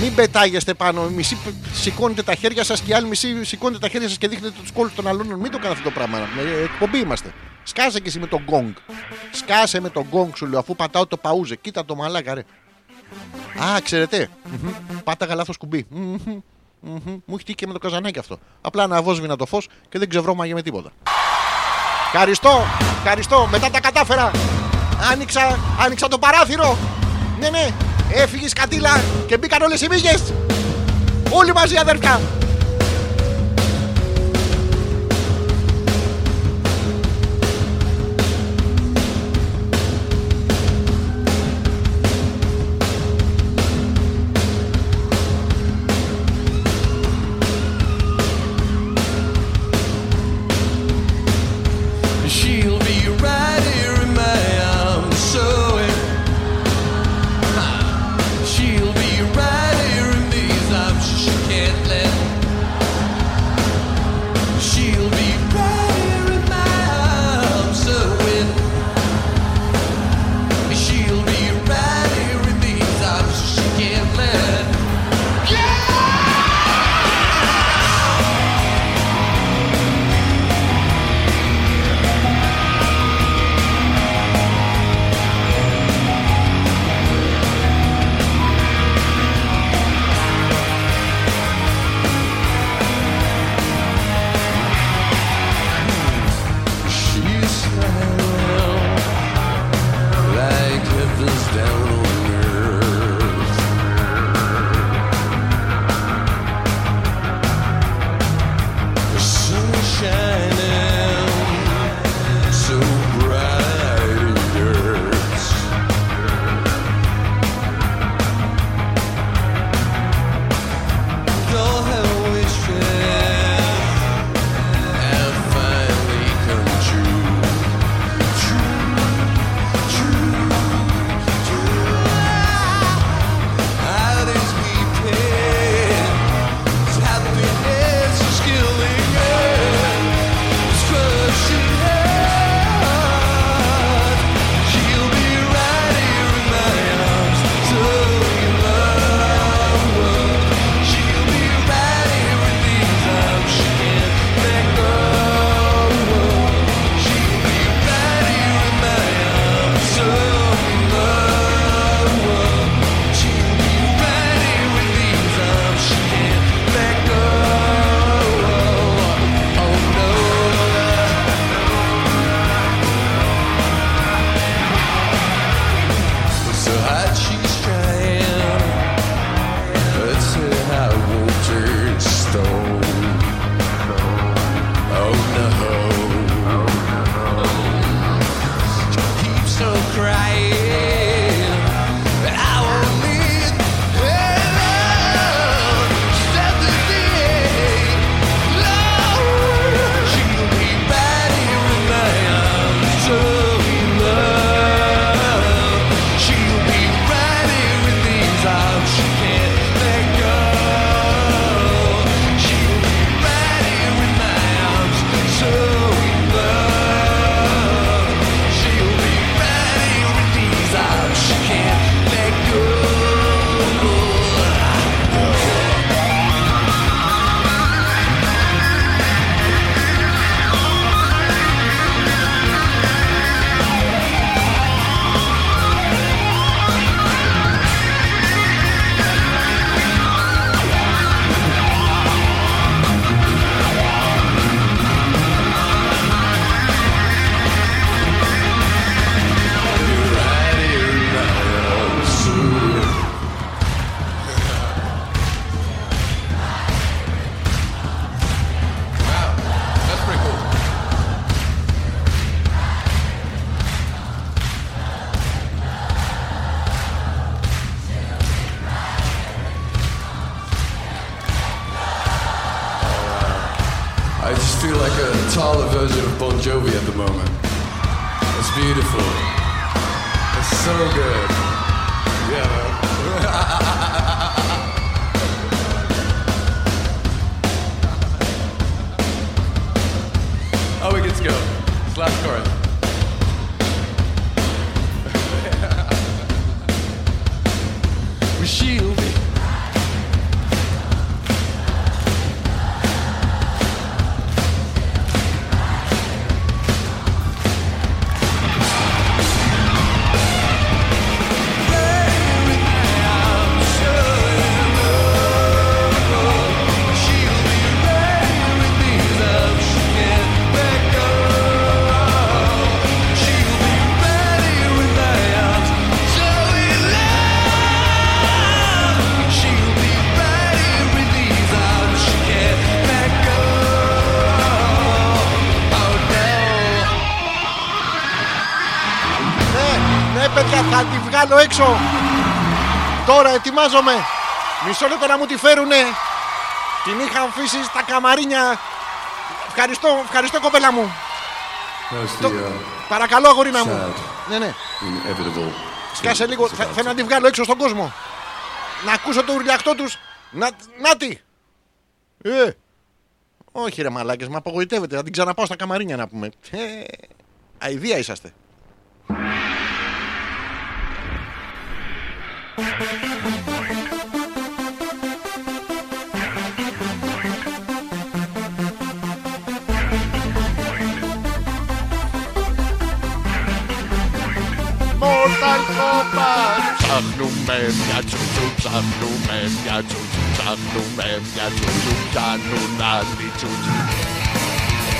Μην πετάγεστε πάνω. Μισοί σηκώνετε τα χέρια σας και οι άλλοι μισοί σηκώνετε τα χέρια σας και δείχνετε τους κώλους των άλλων. Μην το κάνετε αυτό το πράγμα. Ε, εκπομπή είμαστε. Σκάσε και εσύ με τον γκονγκ. Σκάσε με τον γκονγκ σου λέω αφού πατάω το pause. Κοίτα το μαλάκα ρε. Α, ξέρετε. Μμμ. Πάταγα λάθο κουμπί. Μμμ. Μμμ. Μου έχει τύχει και με το καζανάκι αυτό. Απλά αναβόσβηνα το φως και δεν ξεβρώμαγε με τίποτα. Ευχαριστώ, ευχαριστώ. Μετά τα κατάφερα. Άνοιξα, άνοιξα το παράθυρο. Ναι, ναι. Έφυγες η σκατήλα και μπήκαν όλες οι μύγες. Όλοι μαζί αδερφιά. Go. It's last chorus. Θα τη βγάλω έξω. Τώρα ετοιμάζομαι. Μισό λεπτό να μου τη φέρουνε. Την είχα αφήσει στα καμαρίνια. Ευχαριστώ, ευχαριστώ κοπέλα μου. That's Το- the uh, Παρακαλώ, αγορίνα μου. sad, Ναι, ναι. inevitable. Σκάσε λίγο. Θα- Θέλω να τη βγάλω έξω στον κόσμο. Να ακούσω το ουρλιαχτό τους. Να, να τη. Ε. Όχι ρε μαλάκες, με απογοητεύετε. Θα την ξαναπάω στα καμαρίνια να πούμε. Ε, αηδία είσαστε. Mortal Kombat Ψάχνουμε μια τσουτσου, ψάχνουμε μια τσουτσου Ψάχνουμε μια τσουτσου, πιάνουν άλλοι τσουτσου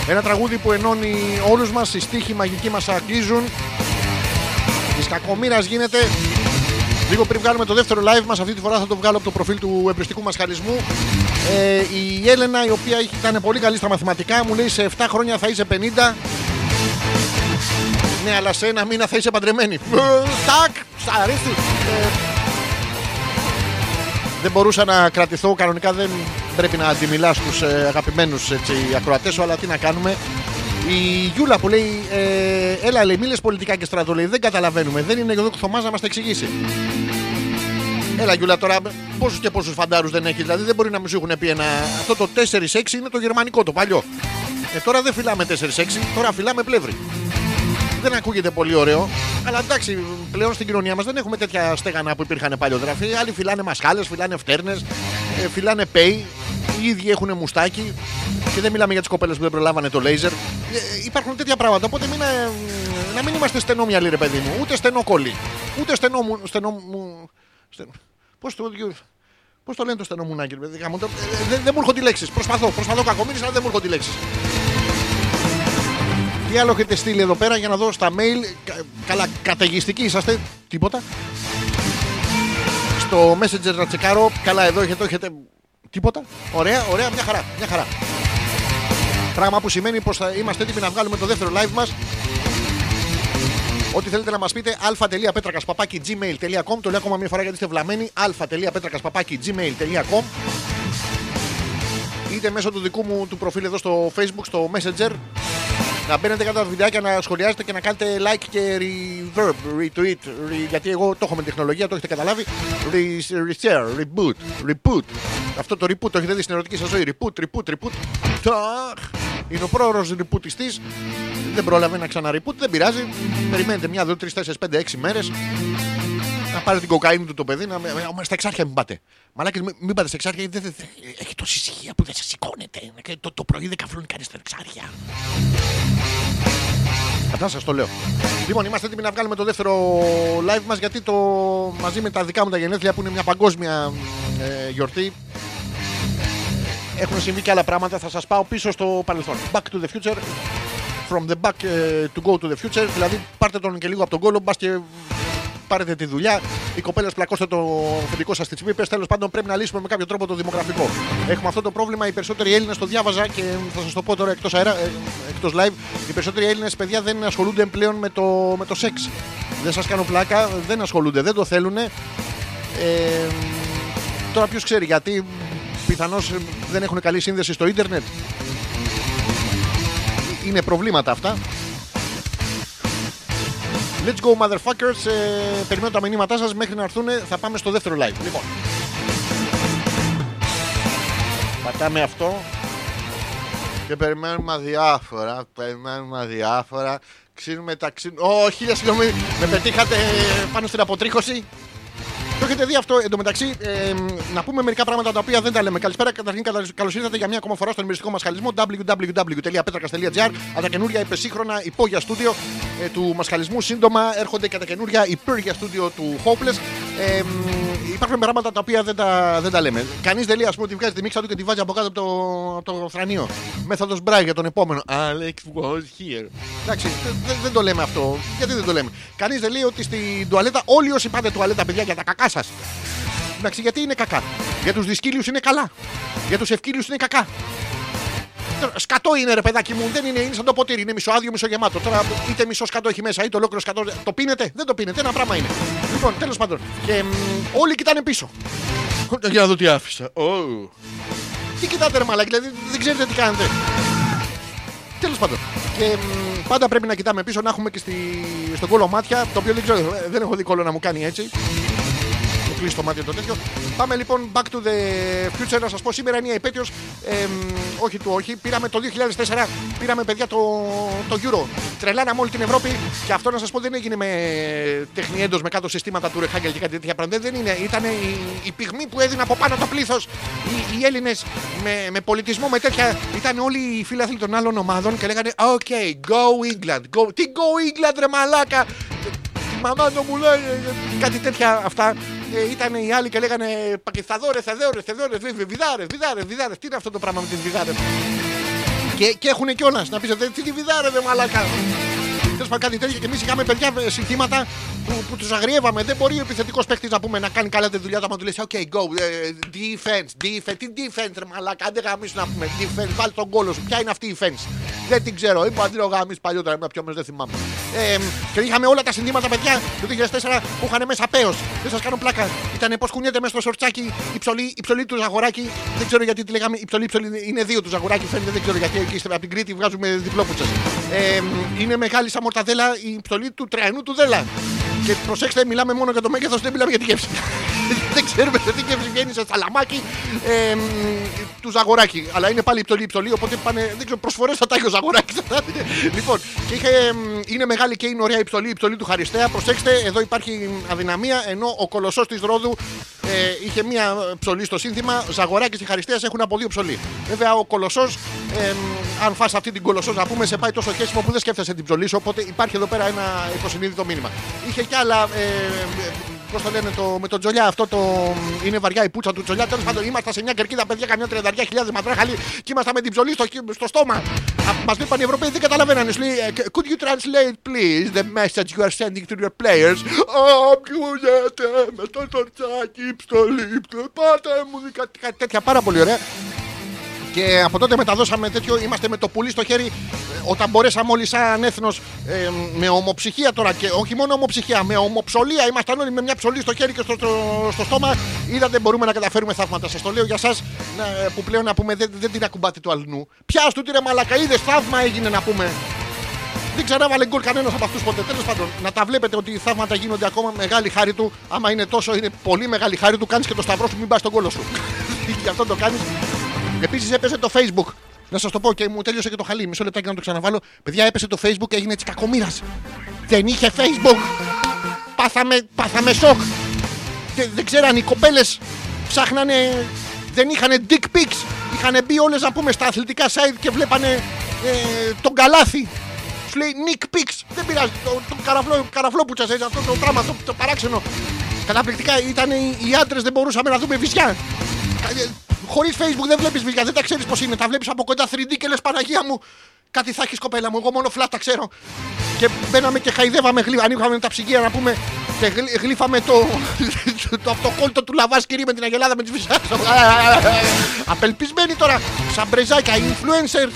Ένα τραγούδι που ενώνει όλους μας, οι στίχοι μαγικοί μας αγγίζουν Της κακομήρας γίνεται Λίγο πριν βγάλουμε το δεύτερο live μας, αυτή τη φορά θα το βγάλω από το προφίλ του εμπριστικού μας χαρισμού. Ε, η Έλενα, η οποία ήταν πολύ καλή στα μαθηματικά, μου λέει σε 7 χρόνια θα είσαι 50. Ναι, αλλά σε ένα μήνα θα είσαι παντρεμένη. Ε, Τάκ, σ' αρέσει. Ε, δεν μπορούσα να κρατηθώ. Κανονικά δεν πρέπει να αντιμιλάς στου ε, αγαπημένους ακροατές σου, αλλά τι να κάνουμε. Η Γιούλα που λέει, ε, έλα λέει, μίλε πολιτικά και στρατό, λέει, δεν καταλαβαίνουμε. Δεν είναι εδώ ο Θωμάς να μας τα εξηγήσει. Έλα Γιούλα τώρα, πόσους και πόσους φαντάρους δεν έχει, δηλαδή δεν μπορεί να μου σου έχουν πει ένα. Αυτό το 4-6 είναι το γερμανικό, το παλιό. Ε, τώρα δεν φυλάμε 4-6, τώρα φυλάμε πλεύρη. Δεν ακούγεται πολύ ωραίο, αλλά εντάξει, πλέον στην κοινωνία μας δεν έχουμε τέτοια στέγανα που υπήρχαν παλιότερα. Άλλοι φυλάνε μασχάλε, φυλάνε φτέρνες, φυλάνε πέι, οι ίδιοι έχουν μουστάκι και δεν μιλάμε για τις κοπέλες που δεν προλάβανε το λέιζερ. Ε, υπάρχουν τέτοια πράγματα. Οπότε μην, ε, να μην είμαστε στενόμυαλοι, ρε παιδί μου, ούτε στενόκολλοι, ούτε στενό μου. Στενό μου στεν... Πώς το, πώς το λένε το στενό μουνάκι, ρε παιδί γάμο, το- ε, δεν, δεν μου έρχονται οι λέξεις. Προσπαθώ, προσπαθώ κακομίρι, αλλά δεν μου έρχονται οι λέξεις. Τι άλλο έχετε στείλει εδώ πέρα για να δω στα mail. Κα- Καλά, καταιγιστικοί είσαστε. Τίποτα. Στο Messenger να τσεκάρω. Καλά, εδώ έχετε, έχετε. Τίποτα. Ωραία, ωραία, μια χαρά. Μια χαρά. Πράγμα που σημαίνει πως θα είμαστε έτοιμοι να βγάλουμε το δεύτερο live μας Ό,τι θέλετε να μας πείτε, α.πέτρακα.gmail.com. Το λέω ακόμα μια φορά γιατί είστε βλαμμένοι. α.πέτρακα.gmail.com. Είτε μέσω του δικού μου του προφίλ εδώ στο facebook, στο messenger. Να μπαίνετε κάτω από τα βιντεάκια, να σχολιάζετε και να κάνετε like και reverb, retweet. Re, γιατί εγώ το έχω με τεχνολογία, το έχετε καταλάβει. Re, reshare, reboot, reboot. Αυτό το reboot το έχετε δει στην ερωτική σας ζωή. Reboot, reboot, reboot. Ταχ. Είναι ο πρόωρος ριπουτιστή. Δεν πρόλαβε να ξαναρeboot, δεν πειράζει. Περιμένετε μια, δύο, τρεις, τέσσερις, πέντε, έξι μέρες. Να πάρει την κοκαίνη του το παιδί, να. ε, ε, Στα εξάρχεια μην πάτε. Μαλάκες, μην, μην πάτε στα εξάρχεια, γιατί δεν- δεν- έχει τόση ησυχία που δεν σας σηκώνετε. Και Το, το πρωί δεν καφλώνει κανείς στα εξάρχεια. Αυτά σας το λέω. Λοιπόν, είμαστε έτοιμοι να βγάλουμε το δεύτερο live μας γιατί το μαζί με τα δικά μου τα γενέθλια που είναι μια παγκόσμια ε, γιορτή. Έχουν συμβεί και άλλα πράγματα. Θα σας πάω πίσω στο παρελθόν. Back to the future. From the back ε, to go to the future. Δηλαδή, πάρτε τον και λίγο από τον κόλλο, μπας και πάρετε τη δουλειά. Οι κοπέλες πλακώστε το αφεντικό σας στι τσίπε. Τέλος πάντων, πρέπει να λύσουμε με κάποιο τρόπο το δημογραφικό. Έχουμε αυτό το πρόβλημα. Οι περισσότεροι Έλληνες το διάβαζα και θα σας το πω τώρα εκτός αέρα, ε, εκτός live. Οι περισσότεροι Έλληνες παιδιά δεν ασχολούνται πλέον με το, με το σεξ. Δεν σας κάνω πλάκα, δεν ασχολούνται, δεν το θέλουν. Ε, τώρα ποιος ξέρει γιατί πιθανώς δεν έχουν καλή σύνδεση στο ίντερνετ. είναι προβλήματα αυτά. Let's go motherfuckers. Ε, περιμένω τα μηνύματά σας μέχρι να έρθουν. Θα πάμε στο δεύτερο live. Λοιπόν. Πατάμε αυτό. Και περιμένουμε αδιάφορα. Περιμένουμε αδιάφορα. Ξύνουμε τα ξύνουμε. Ω, χίλια συγγνώμη. Με πετύχατε πάνω στην αποτρίχωση. Το έχετε δει αυτό εντωμεταξύ. Ε, να πούμε μερικά πράγματα τα οποία δεν τα λέμε. Καλησπέρα, καταρχήν καλώ ήρθατε για μια ακόμα φορά στον ημεριστικό μας χαλισμό www.petrakas.gr. Αλλά τα καινούργια υπεσύγχρονα υπόγεια στούντιο ε, του μασχαλισμού. Σύντομα έρχονται και τα καινούργια υπόγεια στούντιο του Hopeless. Ε, υπάρχουν πράγματα τα οποία δεν τα, δεν τα λέμε. Κανείς δεν λέει ας πούμε, ότι βγάζει τη μίξα του και τη βάζει από κάτω από το, από το θρανίο. Μέθοδος Μπράι για τον επόμενο. Alex was here. Εντάξει, δεν, δεν το λέμε αυτό. Γιατί δεν το λέμε; Κανείς δεν λέει ότι στην τουαλέτα, όλοι όσοι πάτε τουαλέτα, παιδιά, για τα κακά σας. Εντάξει, γιατί είναι κακά; Για τους δυσκύλιους είναι καλά. Για τους ευκύλιους είναι κακά. Σκατό είναι ρε παιδάκι μου, δεν είναι, είναι σαν το ποτήρι, είναι μισοάδιο, μισογεμάτο. Τώρα είτε μισό σκατό έχει μέσα είτε ολόκληρο σκατό. Το πίνετε, δεν το πίνετε, ένα πράγμα είναι. Λοιπόν, τέλος πάντων. Και μ, όλοι κοιτάνε πίσω. Για να δω τι άφησα. Oh. Τι κοιτάτε ρε μαλάκι, δηλαδή δεν ξέρετε τι κάνετε. Τέλος πάντων. Και μ, πάντα πρέπει να κοιτάμε πίσω, να έχουμε και στη, στον κόλλο μάτια, το οποίο δεν ξέρω, ε, δεν έχω δει κόλλο να μου κάνει έτσι. Μου κλείσει το μάτι το τέτοιο. Πάμε λοιπόν back to the future να σας πω σήμερα είναι η επέτειος. όχι του όχι. Πήραμε το 2004, πήραμε παιδιά το, το Euro. Τρελάναμε όλη την Ευρώπη και αυτό να σας πω δεν έγινε με τεχνιέντο, με κάτω συστήματα του Ρεχάγκελ και κάτι τέτοια πράγματα. Δεν είναι. Ήταν η, η πυγμή που έδινε από πάνω το πλήθος. Οι, οι Έλληνες με, με πολιτισμό, με τέτοια. Ήταν όλοι οι φίλαθλοι των άλλων ομάδων και λέγανε OK, go England. Go. Τι go England, ρε μαλάκα. Η μαμά μου λέει ε, κάτι τέτοια αυτά. Ε, ήταν οι άλλοι και λέγανε Πακισταδόρες, Θεδόρε, Θεδόρε, Βιδάρες, Βιδάρες, Βιδάρες. Τι είναι αυτό το πράγμα με τις Βιδάρες; Και, και έχουν κιόλας να πείτε τι τη Βιδάρε, δε μαλάκα. Τέλο πάντων κάτι τέτοιο και εμείς είχαμε παιδιά ε, συνθήματα που, που τους αγριεύαμε. Δεν μπορεί ο επιθετικός παίκτης να πούμε να κάνει καλά τη δουλειά του. άμα του λες: OK, go, ε, defense, defense. Τι defense, ρε μαλάκα. Αν δεν γαμίσου να πούμε defense, βάλει τον κόλο σου. Ποια είναι αυτή η defense. Δεν την ξέρω. Είπα αντί να γαμίσει παλιότερα, είμαι πιο δεν θυμάμαι. Ε, και είχαμε όλα τα συνθήματα παιδιά του 2004 που είχαν μέσα πέος. Δεν σας κάνω πλάκα. Ήταν πώς κουνιέται μέσα στο σορτσάκι η ψωλή, η ψωλή του ζαγοράκι. Δεν ξέρω γιατί τη λέγαμε. Η ψωλή, η ψωλή είναι δύο του ζαγοράκι. Φαίνεται, δεν ξέρω γιατί εκεί από την Κρήτη βγάζουμε διπλόπουτσες. Ε, είναι μεγάλη σαν μορταδέλα η ψωλή του τρεανού του δέλα. Και προσέξτε, μιλάμε μόνο για το μέγεθος, δεν μιλάμε για τη γεύση. Δεν ξέρουμε σε τι γεύση βγαίνει σε σαλαμάκι ε, του ζαγοράκι. Αλλά είναι πάλι υψολή υψολή, οπότε πάνε. Δεν ξέρω, προσφορές θα τα έχει ο ζαγοράκι. [laughs] λοιπόν, και είχε, εμ, είναι μεγάλη και είναι ωραία η ψωλή, η ψωλή του Χαριστέα. Προσέξτε, εδώ υπάρχει αδυναμία, ενώ ο κολοσσός της Ρόδου ε, είχε μία ψωλή στο σύνθημα. Ζαγοράκι και Χαριστέας έχουν από δύο ψωλή. Βέβαια, ο κολοσσός, αν φας αυτή την κολοσσό, να πούμε, σε πάει τόσο χέσιμο που δεν σκέφτεσαι την ψωλή σου. Οπότε υπάρχει εδώ πέρα ένα υποσυνείδητο μήνυμα. Είχε κι άλλα. Ε, Πώς το λένε το, με τον Τζολιά, αυτό το. Είναι βαριά η πουτσα του Τζολιά. Τέλος πάντων, ήμασταν σε μια κερκίδα, παιδιά, καμιά 30.000 ματράχαλοι και ήμασταν με την ψωλή στο, στο στόμα. Μας είπαν οι Ευρωπαίοι, δεν καταλαβαίνανε. Σου λέει, «Ε, Could you translate, please, the message you are sending to your players; Ακούγεται με το τορτσάκι, ψωλή, πάτε μου, κάτι, κάτι τέτοια πάρα πολύ ωραία. Και από τότε μεταδώσαμε τέτοιο, είμαστε με το πουλί στο χέρι. ε, Όταν μπορέσαμε όλοι σαν έθνος με ομοψυχία τώρα και όχι μόνο ομοψυχία, με ομοψολία, ήμασταν όλοι με μια ψωλή στο χέρι και στο, στο, στο στόμα. Είδατε, μπορούμε να καταφέρουμε θαύματα. Σας το λέω για εσά που πλέον να πούμε δεν, δεν την ακουμπάτε του αλλού. Πιάστο τι ρε μαλακα, είδε θαύμα έγινε να πούμε. Δεν ξανάβαλε γκολ κανένας από αυτούς ποτέ. Τέλος πάντων, να τα βλέπετε ότι οι θαύματα γίνονται ακόμα μεγάλη χάρη του. Άμα είναι τόσο, είναι πολύ μεγάλη χάρη του, κάνεις και το σταυρό σου, μην πας στον κόλο σου. [laughs] Γι' αυτό το κάνεις. Επίσης έπεσε το Facebook. Να σας το πω και μου τέλειωσε και το χαλί. Μισό λεπτάκι να το ξαναβάλω. Παιδιά έπεσε το Facebook και έγινε έτσι κακομοίρας. Δεν είχε Facebook. Πάθαμε, πάθαμε σοκ. Δεν, δεν ξέραν οι κοπέλες ψάχνανε. Δεν είχαν dick pics. Είχαν μπει όλες να πούμε στα αθλητικά site και βλέπανε ε, τον καλάθι. Σου λέει Nick Pics. Δεν πειράζει. Το, το καραφλό, καραφλόπουτσας, έτσι, αυτό το πράγμα, το, το παράξενο. Καταπληκτικά ήταν οι, οι άντρες, δεν μπορούσαμε να δούμε βυζιά. Χωρίς Facebook δεν βλέπεις βυζιά, δεν τα ξέρεις πώς είναι. Τα βλέπεις από κοντά 3D και λες Παναγία μου. Κάτι θα έχεις κοπέλα μου. Εγώ μόνο φλάτα ξέρω. Και μπαίναμε και χαϊδεύαμε γλύφα. Ανοίγαμε τα ψυγεία να πούμε. Και γλύ- γλύφαμε το, το αυτοκόλλητο του λαβά κυρία με την αγελάδα με τις βυζιά. Απελπισμένοι τώρα. Σαν μπρεζάκια, influencers.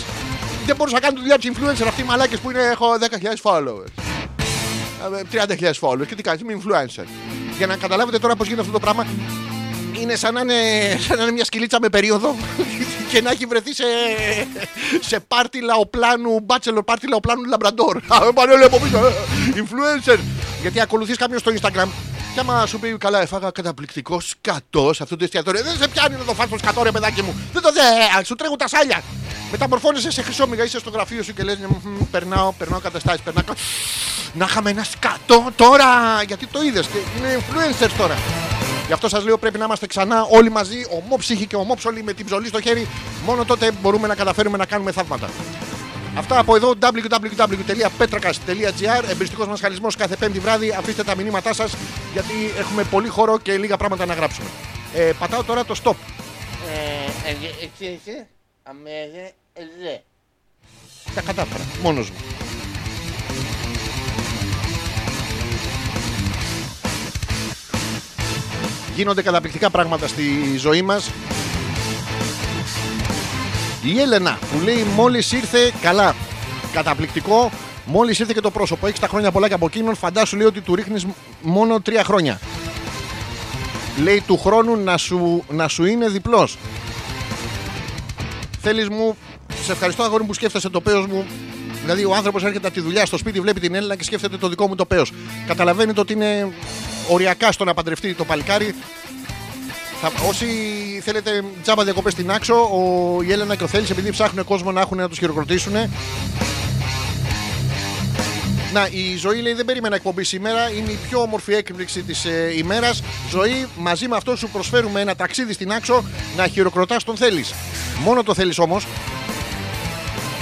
Δεν μπορούσα να κάνω τη δουλειά τους influencer αυτοί οι μαλάκες που είναι. Έχω 10.000 followers. Ε, 30.000 followers και τι κάνεις, είμαι influencer. Για να καταλάβετε τώρα πώς γίνεται αυτό το πράγμα, είναι σαν να είναι, σαν να είναι μια σκυλίτσα με περίοδο [laughs] και να έχει βρεθεί σε, σε πάρτι λαοπλάνου, bachelor πάρτι λαοπλάνου λαμπραντόρ. Α, Πανέλη από πίσω, ε, influencer. Γιατί ακολουθείς κάποιον στο Instagram και άμα σου πει καλά, έφαγα καταπληκτικό σκατός σε αυτό το εστιατόριο. Δεν σε πιάνει να το φας το σκατό, ρε παιδάκι μου. Δεν το δε, σου τρέχουν τα σάλια. Μεταμορφώνεσαι σε χρυσόμυγα, είσαι στο γραφείο σου και λες «Μμμ, περνάω, περνάω καταστάσεις, περνάω. κα- Να είχαμε ένα σκατό τώρα, γιατί το είδες και είναι influencers τώρα. Γι' αυτό σα λέω πρέπει να είμαστε ξανά όλοι μαζί, ομόψυχοι και ομόψολοι με την ψωλή στο χέρι. Μόνο τότε μπορούμε να καταφέρουμε να κάνουμε θαύματα. Αυτά από εδώ www.petrakas.gr Εμπριστικός μας χαλισμός κάθε πέμπτη βράδυ Αφήστε τα μηνύματά σας γιατί έχουμε πολύ χώρο και λίγα πράγματα να γράψουμε ε, Πατάω τώρα το stop Τα κατάφερα, μόνος μου Γίνονται καταπληκτικά πράγματα στη ζωή μας. Η Έλενα που λέει μόλις ήρθε καλά Καταπληκτικό Μόλις ήρθε και το πρόσωπο. Έχεις τα χρόνια πολλά και από εκείνον Φαντάσου λέει ότι του ρίχνεις μόνο τρία χρόνια Λέει του χρόνου να σου, να σου είναι διπλός Θέλεις μου Σε ευχαριστώ αγόρι μου που σκέφτεσαι το πέος μου Δηλαδή ο άνθρωπος έρχεται από τη δουλειά στο σπίτι Βλέπει την Έλληνα και σκέφτεται το δικό μου το πέος Καταλαβαίνετε ότι είναι οριακά στο να παντρευτεί το παλικάρι θα, όσοι θέλετε τζάμπα διακοπές στην άξο, ο, η Έλενα και ο Θέλει, επειδή ψάχνουν κόσμο να έχουν να τους χειροκροτήσουν. Να, η ζωή λέει δεν περίμενα εκπομπή σήμερα. Είναι η πιο όμορφη έκπληξη της ε, ημέρας. Ζωή, μαζί με αυτό σου προσφέρουμε ένα ταξίδι στην άξο να χειροκροτάς τον θέλει. Μόνο το θέλεις όμως.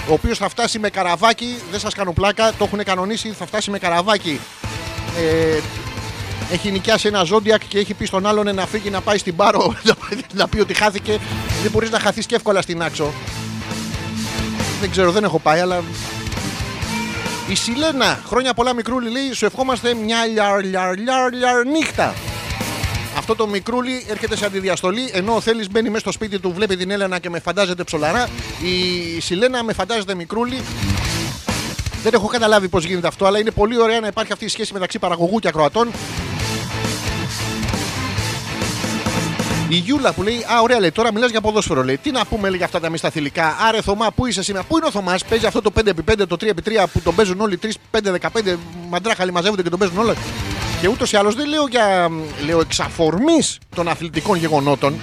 Ο οποίος θα φτάσει με καραβάκι, δεν σας κάνω πλάκα, το έχουν κανονίσει, θα φτάσει με καραβάκι ε, έχει νοικιάσει ένα Zodiac και έχει πει στον άλλον να φύγει να πάει στην Πάρο [laughs] να πει ότι χάθηκε. Δεν μπορείς να χαθείς και εύκολα στην άξο. Δεν ξέρω, δεν έχω πάει, αλλά. Η Σιλένα, χρόνια πολλά μικρούλι λέει, σου ευχόμαστε μια λιαρ λιαρ λιαρ λιαρ νύχτα. Αυτό το μικρούλι έρχεται σε αντιδιαστολή, ενώ ο Θέλει μπαίνει μέσα στο σπίτι του, βλέπει την Έλενα και με φαντάζεται ψολαρά. Η Σιλένα με φαντάζεται μικρούλι. Δεν έχω καταλάβει πώς γίνεται αυτό, αλλά είναι πολύ ωραία να υπάρχει αυτή η σχέση μεταξύ παραγωγού και ακροατών. Η Γιούλα που λέει: Α, ωραία, λέει, τώρα μιλάς για ποδόσφαιρο. Λέει: Τι να πούμε λέει, για αυτά τα μη στα θηλυκά. Άρε, Θωμά, πού είσαι σήμερα; Πού είναι ο Θωμάς, παίζει αυτό το 5x5, το 3x3 που τον παίζουν όλοι 3-5-15 μαντράχαλοι μαζεύονται και τον παίζουν όλα. Και ούτως ή άλλως δεν λέω για λέω, εξαφορμής των αθλητικών γεγονότων.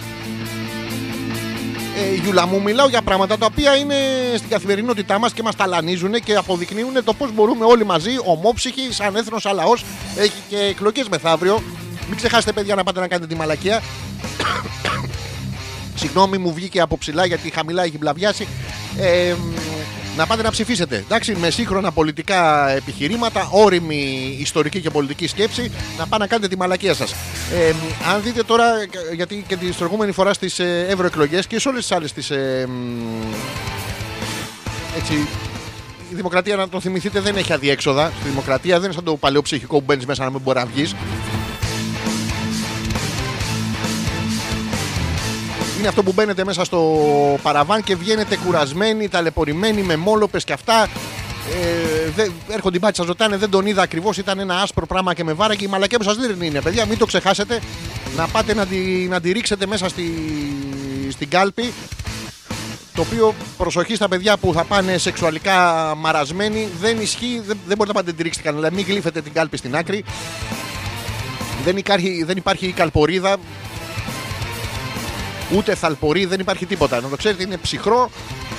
Ε, Γιούλα μου, μιλάω για πράγματα τα οποία είναι στην καθημερινότητά μας και μας ταλανίζουν και αποδεικνύουν το πώς μπορούμε όλοι μαζί, ομόψυχοι, σαν έθνος, σαν λαός. Έχει και εκλογές μεθαύριο. Μην ξεχάσετε, παιδιά, να πάτε να κάνετε τη μαλακία. [coughs] Συγγνώμη, μου βγήκε από ψηλά γιατί χαμηλά έχει μπλαβιάσει. Ε, να πάτε να ψηφίσετε. Εντάξει, με σύγχρονα πολιτικά επιχειρήματα, όρημη ιστορική και πολιτική σκέψη, να πάτε να κάνετε τη μαλακία σας. Ε, αν δείτε τώρα, γιατί και την προηγούμενη φορά στις ευρωεκλογές και σε όλες τις άλλες τις. Ε, μ, έτσι, η δημοκρατία, να το θυμηθείτε, δεν έχει αδιέξοδα. Στη δημοκρατία δεν είναι σαν το παλαιό ψυχικό που μπαίνεις μέσα να μην μπορεί να βγεις. Είναι αυτό που μπαίνετε μέσα στο παραβάν και βγαίνετε κουρασμένοι, ταλαιπωρημένοι, με μόλοπες και αυτά. Ε, δεν, έρχονται οι μπάτσοι, σας ρωτάνε, δεν τον είδα ακριβώς, ήταν ένα άσπρο πράγμα και με βάρα και η μαλακία που σας δίνει είναι. Παιδιά, μην το ξεχάσετε, να πάτε να τη, να τη ρίξετε μέσα στη, στην κάλπη. Το οποίο προσοχή στα παιδιά που θα πάνε σεξουαλικά μαρασμένοι δεν ισχύει, δεν, δεν μπορείτε να πάτε να τη ρίξετε κανένα. Μην γλύφετε την κάλπη στην άκρη. Δεν υπάρχει, δεν υπάρχει καλπορίδα, ούτε θαλπορεί, δεν υπάρχει τίποτα. Να το ξέρετε, είναι ψυχρό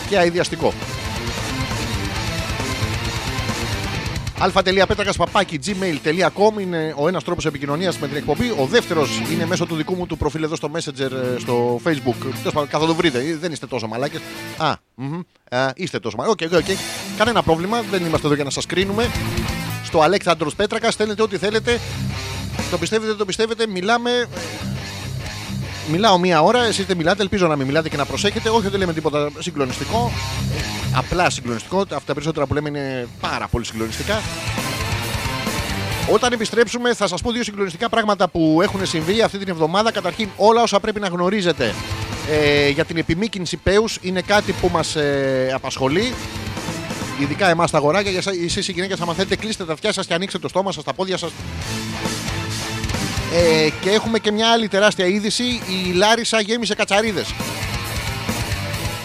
και αειδιαστικό. αλφα.πέτρακα.gmail.com είναι ο ένας τρόπος επικοινωνίας με την εκπομπή. Ο δεύτερος είναι μέσω του δικού μου του προφίλ εδώ στο Messenger ε, στο Facebook. Τέλος πάντων, καθόλου το βρείτε, ε, δεν είστε τόσο μαλάκες. Α, μμμ, α, είστε τόσο μαλάκες. Ok, ok, ok. Κανένα πρόβλημα, δεν είμαστε εδώ για να σας κρίνουμε. Στο Αλέξανδρος Πέτρακας στέλνετε ό,τι θέλετε. Το πιστεύετε, δεν το πιστεύετε, μιλάμε. Ε, Μιλάω μία ώρα, εσείς δεν μιλάτε. Ελπίζω να μην μιλάτε και να προσέχετε. Όχι, δεν λέμε τίποτα συγκλονιστικό. Ε, Απλά συγκλονιστικό. Αυτά τα περισσότερα που λέμε είναι πάρα πολύ συγκλονιστικά. Όταν επιστρέψουμε, θα σας πω δύο συγκλονιστικά πράγματα που έχουν συμβεί αυτή την εβδομάδα. Καταρχήν, όλα όσα πρέπει να γνωρίζετε ε, για την επιμήκυνση πέους είναι κάτι που μας ε, απασχολεί. Ειδικά εμάς τα αγοράκια, εσείς οι γυναίκες, άμα θέλετε, κλείστε τα αυτιά σας και ανοίξτε το στόμα σας, τα πόδια σας. Ε, και έχουμε και μια άλλη τεράστια είδηση. Η Λάρισα γέμισε κατσαρίδες.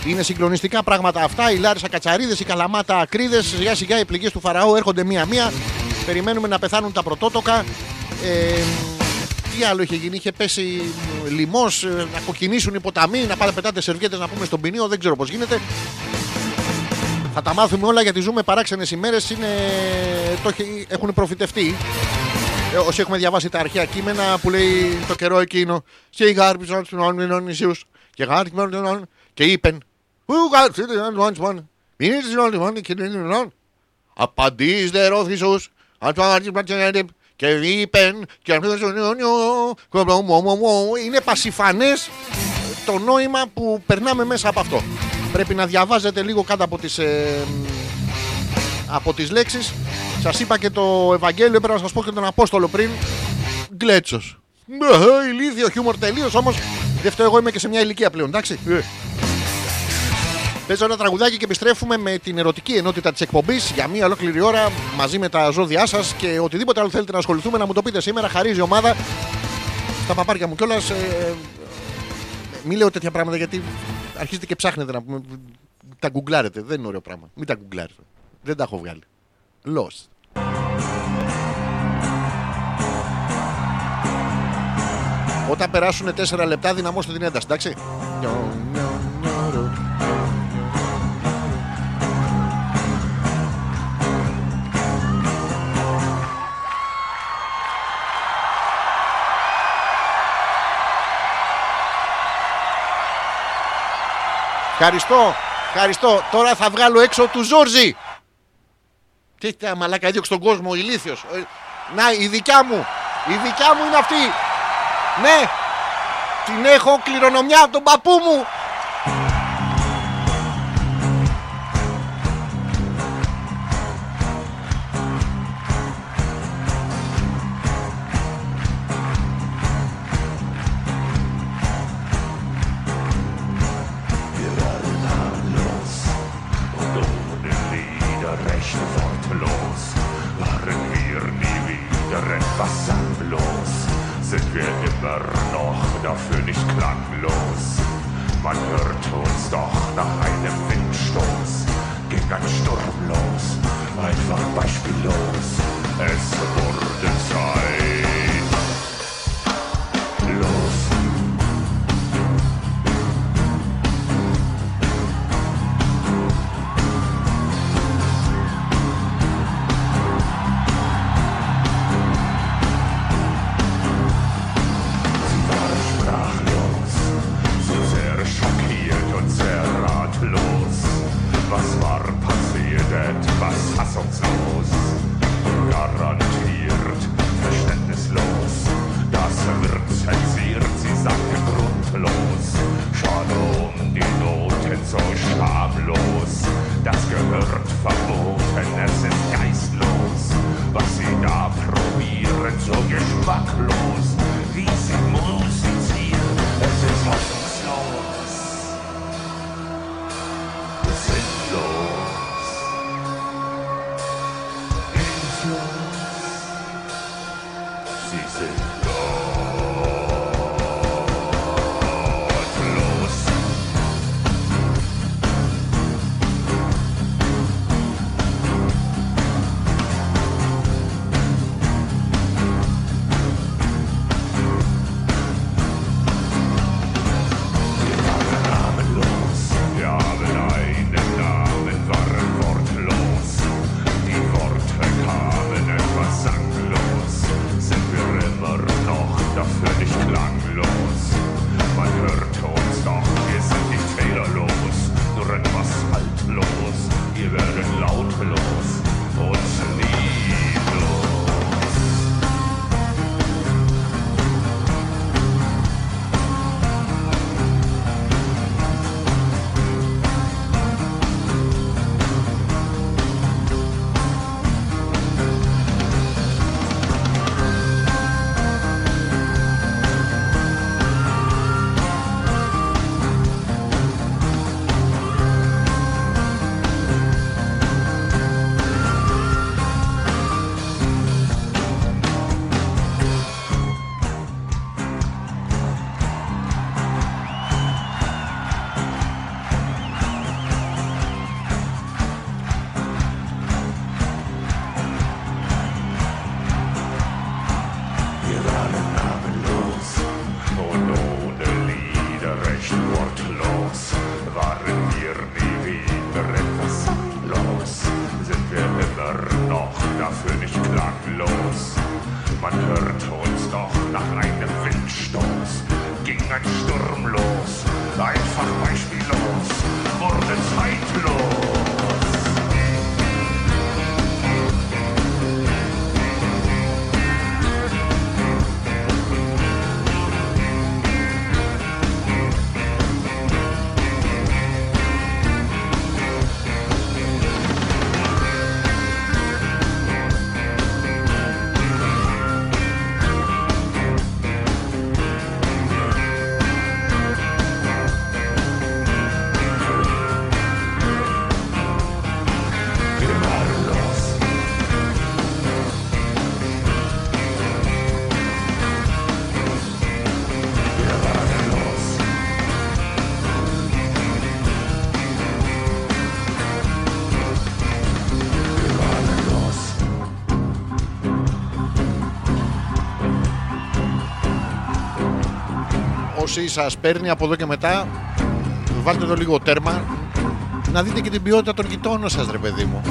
Είναι συγκλονιστικά πράγματα αυτά. Η Λάρισα κατσαρίδες, η Καλαμάτα ακρίδες. Σιγά σιγά οι πληγές του Φαραώ έρχονται μία-μία. Περιμένουμε να πεθάνουν τα πρωτότοκα. Ε, τι άλλο είχε γίνει, είχε πέσει λοιμός, να κοκκινήσουν οι ποταμοί, να πάτε πετάτε σερβιέτες να πούμε στον ποινίο, δεν ξέρω πώς γίνεται. Θα τα μάθουμε όλα γιατί ζούμε παράξενες ημέρες. Έχουν προφητευτεί. Ε, όσοι έχουμε διαβάσει τα αρχαία κείμενα που λέει το καιρό εκείνο. Και οι γάρπι των νησιού. Και γάρπι των Και είπεν. Απαντήστε ρόθισου. Και είπεν. Και είναι πασιφανές το νόημα που περνάμε μέσα από αυτό. Πρέπει να διαβάζετε λίγο κάτω από τις, ε, από τις λέξεις. Σας είπα και το Ευαγγέλιο, έπρεπε να σας πω και τον Απόστολο πριν. Γκλέτσος. Ε, ηλίθιο χιούμορ τελείως, όμως δεν φταίω εγώ είμαι και σε μια ηλικία πλέον, εντάξει. Ε. Παίζω ένα τραγουδάκι και επιστρέφουμε με την ερωτική ενότητα της εκπομπής για μία ολόκληρη ώρα μαζί με τα ζώδιά σας και οτιδήποτε άλλο θέλετε να ασχοληθούμε να μου το πείτε σήμερα. Χαρίζει η ομάδα στα παπάρια μου κιόλας. Ε, μην λέω τέτοια πράγματα γιατί αρχίζετε και ψάχνετε να πούμε. Τα γκουγκλάρετε. Δεν είναι ωραίο πράγμα. Μην τα γκουγκλάρετε. Δεν τα έχω βγάλει. Lost. Όταν περάσουν 4 λεπτά δυναμώστε την ένταση, εντάξει. Ευχαριστώ. Ευχαριστώ. Τώρα θα βγάλω έξω του Ζόρζι. Τι τα μαλάκα έδιωξε τον κόσμο, ο ηλίθιος. Ε, να, η δικιά μου. Η δικιά μου είναι αυτή. Ναι. Την έχω κληρονομιά από τον παππού μου. recht wortlos, waren wir nie wieder etwas los, sind wir immer noch dafür nicht klaglos? Man hört uns doch nach einem Windstoß, ging ein Sturm los. Όσοι σας παίρνει από εδώ και μετά, βάλτε εδώ λίγο τέρμα να δείτε και την ποιότητα των γειτόνων σας, ρε παιδί μου.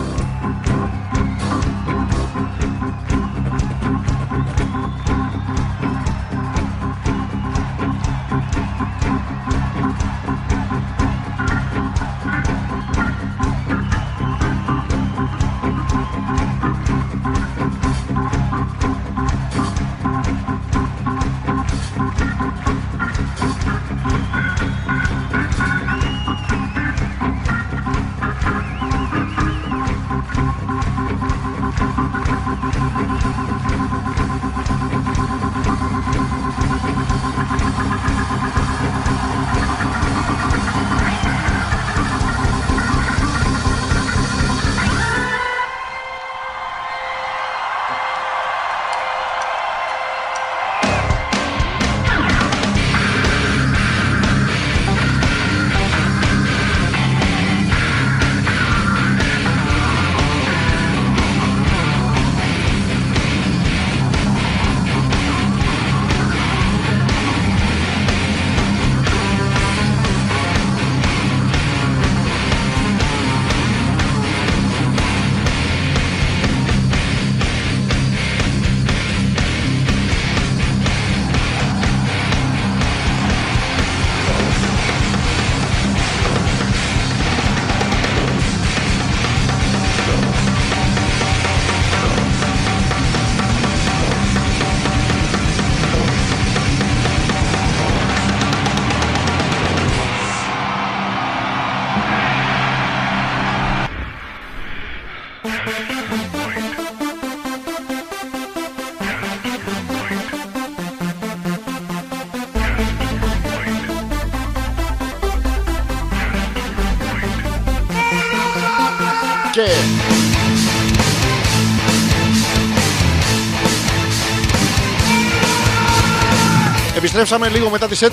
Επιστρέψαμε λίγο μετά τις 11.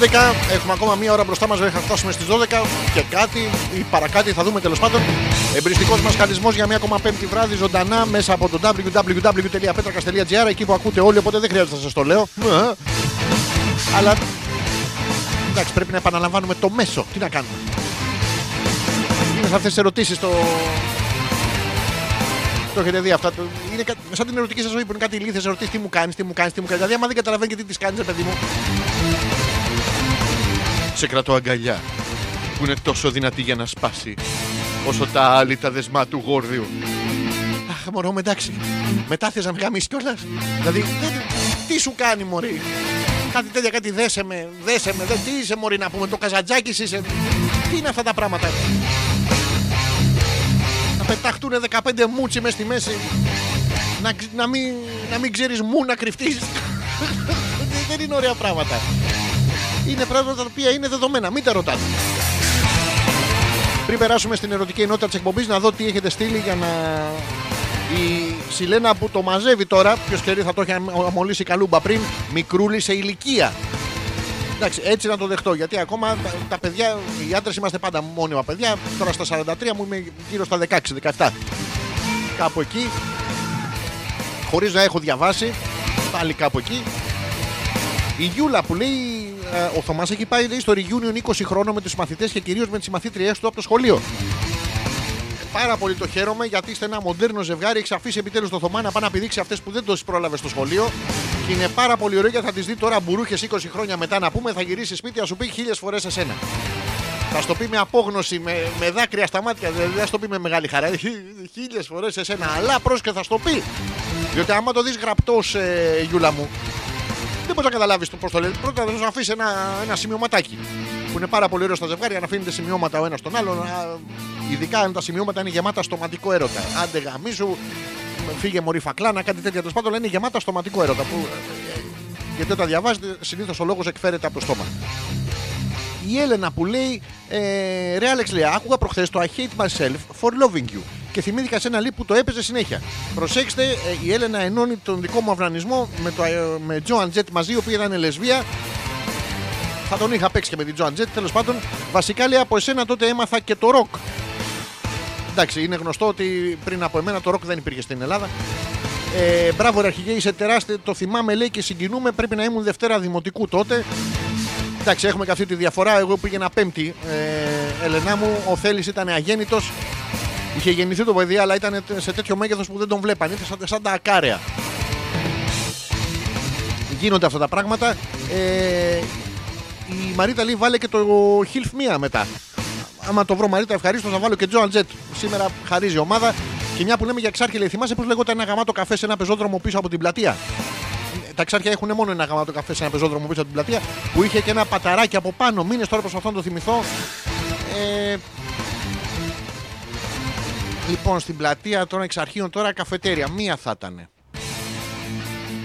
Έχουμε ακόμα μία ώρα μπροστά μας. Δεν θα φτάσουμε στις 12 και κάτι ή παρακάτι θα δούμε τέλος πάντων. Εμπριστικός μας χαλισμός για μία ακόμα πέμπτη βράδυ ζωντανά μέσα από το www.petrakas.gr εκεί που ακούτε όλοι οπότε δεν χρειάζεται να σας το λέω. Ε. Αλλά εντάξει πρέπει να επαναλαμβάνουμε το μέσο. Τι να κάνουμε. Είναι σε αυτές τις ερωτήσεις το, το έχετε δει αυτά. Το... Είναι κα... σαν την ερωτική σας ζωή που είναι κάτι ηλίθιες ερωτήσει. Τι μου κάνεις, τι μου κάνεις, τι μου κάνεις. Δηλαδή, άμα δεν καταλαβαίνει και τι της κάνεις, παιδί μου. Σε κρατώ αγκαλιά που είναι τόσο δυνατή για να σπάσει όσο τα άλλη τα δεσμά του γόρδιου. Αχ, μωρό, μου, εντάξει. Μετά θες να με γαμίσεις κιόλας; Δηλαδή, δεν- τι σου κάνει, μωρή; Κάτι τέτοια, κάτι δέσε με, δέσε με. Δε, τι είσαι, μωρή, να πούμε, το καζατζάκι είσαι. Τι είναι αυτά τα πράγματα; Να πεταχτούν 15 μούτσι μες στη μέση. Να, ξ- να, μην, να μην ξέρεις μου να κρυφτείς. δεν είναι ωραία πράγματα. Είναι πράγματα τα οποία είναι δεδομένα. Μην τα ρωτάτε. Πριν περάσουμε στην ερωτική ενότητα της εκπομπής, να δω τι έχετε στείλει για να. Η Σιλένα που το μαζεύει τώρα, ποιος ξέρει θα το έχει αμολύσει καλούμπα πριν, μικρούλη σε ηλικία. Εντάξει, έτσι να το δεχτώ. Γιατί ακόμα τα, τα παιδιά, οι άντρες είμαστε πάντα μόνιμα παιδιά. Τώρα στα 43 μου είμαι γύρω στα 16-17. Κάπου εκεί. Χωρίς να έχω διαβάσει. Πάλι κάπου εκεί. Η Γιούλα που λέει ε, ο Θωμάς έχει πάει λέει, στο reunion 20 χρόνων με τους μαθητές και κυρίως με τις μαθήτριές του από το σχολείο. Πάρα πολύ το χαίρομαι γιατί είστε ένα μοντέρνο ζευγάρι. Έχεις αφήσει επιτέλους το Θωμά να πάει να πηδήξει αυτές που δεν το πρόλαβες στο σχολείο. Και είναι πάρα πολύ ωραίο γιατί θα τις δει τώρα μπουρούχες 20 χρόνια μετά να πούμε. Θα γυρίσει σπίτι, θα σου πει χίλιες φορές εσένα. Θα στο πει με απόγνωση, με, με δάκρυα στα μάτια. Δηλαδή, δεν θα στο πει με μεγάλη χαρά. Χίλιες φορές εσένα. Αλλά πρόσεχε θα στο πει. Διότι άμα το δεις γραπτός, ε, Γιούλα μου, δεν μπορείς να καταλάβεις το πώς το λέει. Πρώτα θα σου αφήσει ένα, ένα σημειωματάκι. Που είναι πάρα πολύ ωραίο στα ζευγάρια να αφήνετε σημειώματα ο ένας τον άλλον. α, Ειδικά αν τα σημειώματα είναι γεμάτα στοματικό έρωτα. Άντε γαμίσου, φύγε μωρή φακλάνα, κάτι τέτοια τέλος πάντων. αλλά Είναι γεμάτα στοματικό έρωτα. Που, ε, ε, γιατί όταν διαβάζετε, συνήθως ο λόγος εκφέρεται από το στόμα. Η Έλενα που λέει ε, Ρε Άλεξ λέει, άκουγα προχθές το I hate myself for loving you και θυμήθηκα σε ένα λίπ που το έπαιζε συνέχεια. Προσέξτε, ε, η Έλενα ενώνει τον δικό μου αυνανισμό με, το, ε, με Joan Jett μαζί, η οποία ήταν λεσβία. Θα τον είχα παίξει και με την Joan Jett, τέλος πάντων. Βασικά λέει από εσένα τότε έμαθα και το ροκ. Εντάξει, είναι γνωστό ότι πριν από εμένα το ροκ δεν υπήρχε στην Ελλάδα. Ε, μπράβο, ρε αρχηγέ, είσαι τεράστιο. Το θυμάμαι, λέει και συγκινούμε. Πρέπει να ήμουν Δευτέρα Δημοτικού τότε. Εντάξει, έχουμε και αυτή τη διαφορά. Εγώ πήγαινα Πέμπτη. Ε, Ελενά μου, ο Θέλει ήταν αγέννητος. Είχε γεννηθεί το παιδί, αλλά ήταν σε τέτοιο μέγεθος που δεν τον βλέπαν. Ήταν σαν, σαν τα ακάρια. Γίνονται αυτά τα πράγματα. Ε, η Μαρίτα λέει βάλε και το Hilf Μία μετά. Άμα το βρω Μαρίτα, ευχαρίστω να βάλω και Joan Jett. Σήμερα χαρίζει η ομάδα. Και μια που λέμε για εξάρχεια, λέει, θυμάσαι πώς λέγονταν ένα γαμάτο καφέ σε ένα πεζόδρομο πίσω από την πλατεία; Τα εξάρχεια έχουν μόνο ένα γαμάτο καφέ σε ένα πεζόδρομο πίσω από την πλατεία που είχε και ένα παταράκι από πάνω. Μήνες τώρα προσπαθώ να το θυμηθώ. Ε, λοιπόν, στην πλατεία των εξαρχείων τώρα καφετέρια. Μία θα ήταν.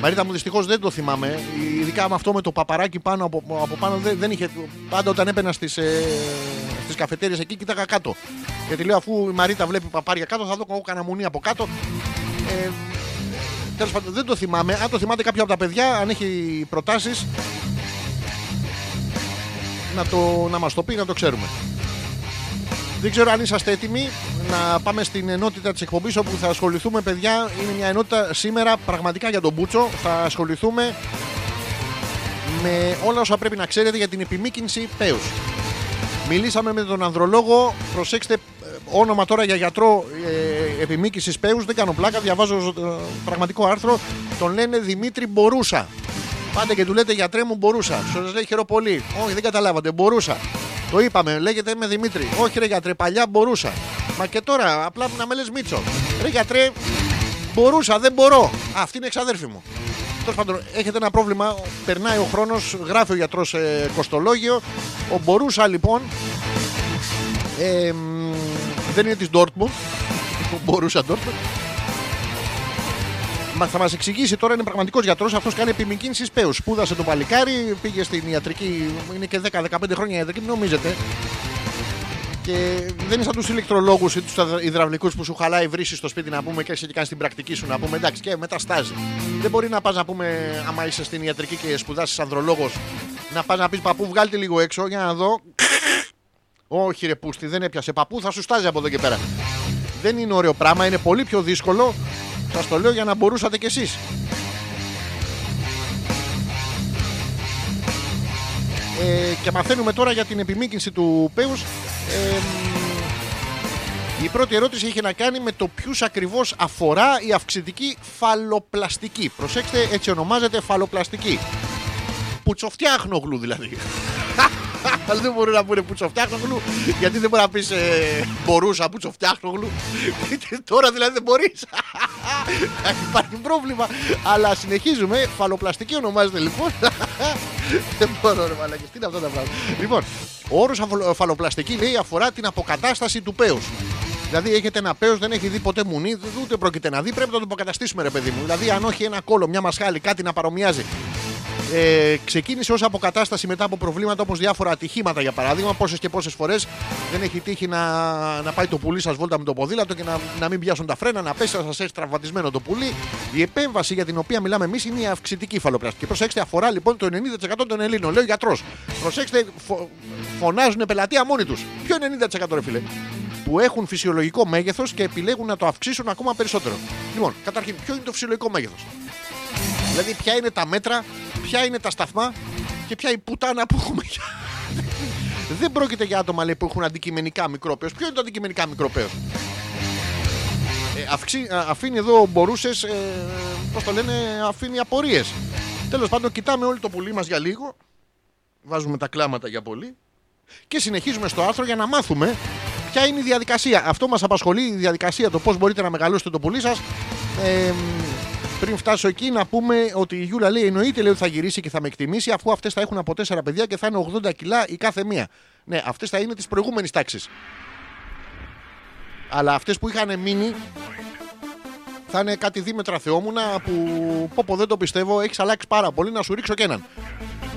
Μαρίτα μου δυστυχώς δεν το θυμάμαι. Ειδικά με αυτό με το παπαράκι πάνω από, από πάνω δεν, δεν είχε. Πάντα όταν έπαινα στις ε, στις καφετέρειες εκεί κοίταγα κάτω. Γιατί λέω αφού η Μαρίτα βλέπει παπάρια κάτω θα δω εγώ κανένα μουνί από κάτω. Ε, Τέλος πάντων δεν το θυμάμαι. Αν το θυμάται κάποιο από τα παιδιά, αν έχει προτάσεις, να, το, να μας το πει, να το ξέρουμε. Δεν ξέρω αν είσαστε έτοιμοι να πάμε στην ενότητα της εκπομπής όπου θα ασχοληθούμε παιδιά. Είναι μια ενότητα σήμερα πραγματικά για τον Μπούτσο. Θα ασχοληθούμε με όλα όσα πρέπει να ξέρετε για την επιμήκυνση πέους. Μιλήσαμε με τον ανδρολόγο. Προσέξτε, ε, όνομα τώρα για γιατρό ε, επιμήκυνσης πέους. Δεν κάνω πλάκα, διαβάζω ε, πραγματικό άρθρο. Τον λένε Δημήτρη Μπορούσα. Πάτε και του λέτε γιατρέ μου μπορούσα. Σου λέει χαιρό πολύ. Όχι, δεν καταλάβατε, μπορούσα. Το είπαμε, λέγεται με Δημήτρη. Όχι, ρε γιατρέ, παλιά μπορούσα. Μα και τώρα, απλά να με λες Μίτσο. Ρε γιατρέ, μπορούσα, δεν μπορώ. Α, αυτή είναι εξαδέρφη μου. Τέλος πάντων, έχετε ένα πρόβλημα. Περνάει ο χρόνος, γράφει ο γιατρός ε, κοστολόγιο. Ο μπορούσα λοιπόν. Ε, μ, δεν είναι της Dortmund. Ο μπορούσα Dortmund. Μα θα μας εξηγήσει τώρα, είναι πραγματικός γιατρός. Αυτός κάνει επιμηκύνση πέους. Σπούδασε το παλικάρι, πήγε στην ιατρική. Είναι και 10-15 χρόνια ιατρική, μην νομίζετε. Και δεν είναι σαν τους ηλεκτρολόγους ή τους υδραυλικούς που σου χαλάει βρύση στο σπίτι να πούμε και εσύ και κάνεις την πρακτική σου να πούμε εντάξει και μετά στάζει. Δεν μπορεί να πας να πούμε, άμα είσαι στην ιατρική και σπουδάσεις ανδρολόγος, να πας να πεις παππού, βγάλτε λίγο έξω για να δω. Όχι, ρε Πούστη, δεν έπιασε παππού, θα σου στάζει από εδώ και πέρα. Δεν είναι ωραίο πράγμα, είναι πολύ πιο δύσκολο. Σας το λέω για να μπορούσατε κι εσείς. Ε, και μαθαίνουμε τώρα για την επιμήκυνση του πέους. Ε, η πρώτη ερώτηση είχε να κάνει με το ποιους ακριβώς αφορά η αυξητική φαλοπλαστική. Προσέξτε, έτσι ονομάζεται φαλοπλαστική. Πουτσοφτιάχνογλου δηλαδή. [laughs] Αλλά δεν μπορούν να πούνε πουτσοφτιάχνογλου, γιατί δεν μπορεί να πεις ε, μπορούσα πουτσοφτιάχνογλου. [laughs] Τώρα δηλαδή δεν μπορείς. [laughs] Υπάρχει πρόβλημα. Αλλά συνεχίζουμε. Φαλοπλαστική ονομάζεται λοιπόν. δεν μπορώ, ρε μαλακές. Τι είναι αυτά τα πράγματα; Λοιπόν, ο όρος φαλοπλαστική λέει αφορά την αποκατάσταση του πέους. Δηλαδή έχετε ένα πέος, δεν έχει δει ποτέ μουνί, ούτε πρόκειται να δει, πρέπει να το αποκαταστήσουμε ρε παιδί μου. Δηλαδή αν όχι ένα κόλλο, μια μασχάλη, κάτι να παρομοιάζει. Ε, ξεκίνησε ως αποκατάσταση μετά από προβλήματα όπως διάφορα ατυχήματα για παράδειγμα. Πόσες και πόσες φορές δεν έχει τύχει να, να πάει το πουλί σας βόλτα με το ποδήλατο και να, να μην πιάσουν τα φρένα, να πέσει, να σας έχει τραυματισμένο το πουλί. Η επέμβαση για την οποία μιλάμε εμείς είναι η αυξητική φαλοπλαστική. Προσέξτε, αφορά λοιπόν το 90% των Ελλήνων. Λέει ο γιατρός. Προσέξτε, φω, φωνάζουν πελατεία μόνοι τους. Ποιο 90% ρε φίλε; Που έχουν φυσιολογικό μέγεθος και επιλέγουν να το αυξήσουν ακόμα περισσότερο. Λοιπόν, καταρχήν, ποιο είναι το φυσιολογικό μέγεθος; Δηλαδή, ποια είναι τα μέτρα, ποια είναι τα σταθμά και ποια η πουτάνα που έχουμε. [laughs] Δεν πρόκειται για άτομα λέει, που έχουν αντικειμενικά μικρό πέος. Ποιο είναι το αντικειμενικά μικρό πέος. αυξή- α, αφήνει εδώ μπορούσες. Ε, Πώς το λένε, αφήνει απορίες. Τέλος πάντων, κοιτάμε όλοι το πουλί μας για λίγο. Βάζουμε τα κλάματα για πολύ. Και συνεχίζουμε στο άρθρο για να μάθουμε ποια είναι η διαδικασία. Αυτό μας απασχολεί η διαδικασία, το πώς μπορείτε να μεγαλώσετε το πουλί σας. Ε, πριν φτάσω εκεί, να πούμε ότι η Γιούλα λέει: Εννοείται λέει, ότι θα γυρίσει και θα με εκτιμήσει, αφού αυτές θα έχουν από 4 παιδιά και θα είναι 80 κιλά η κάθε μία. Ναι, αυτές θα είναι τη προηγούμενη τάξη. Αλλά αυτές που είχαν μείνει θα είναι κάτι δίμετρα θεόμουνα που πω πω δεν το πιστεύω, έχεις αλλάξει πάρα πολύ να σου ρίξω και έναν.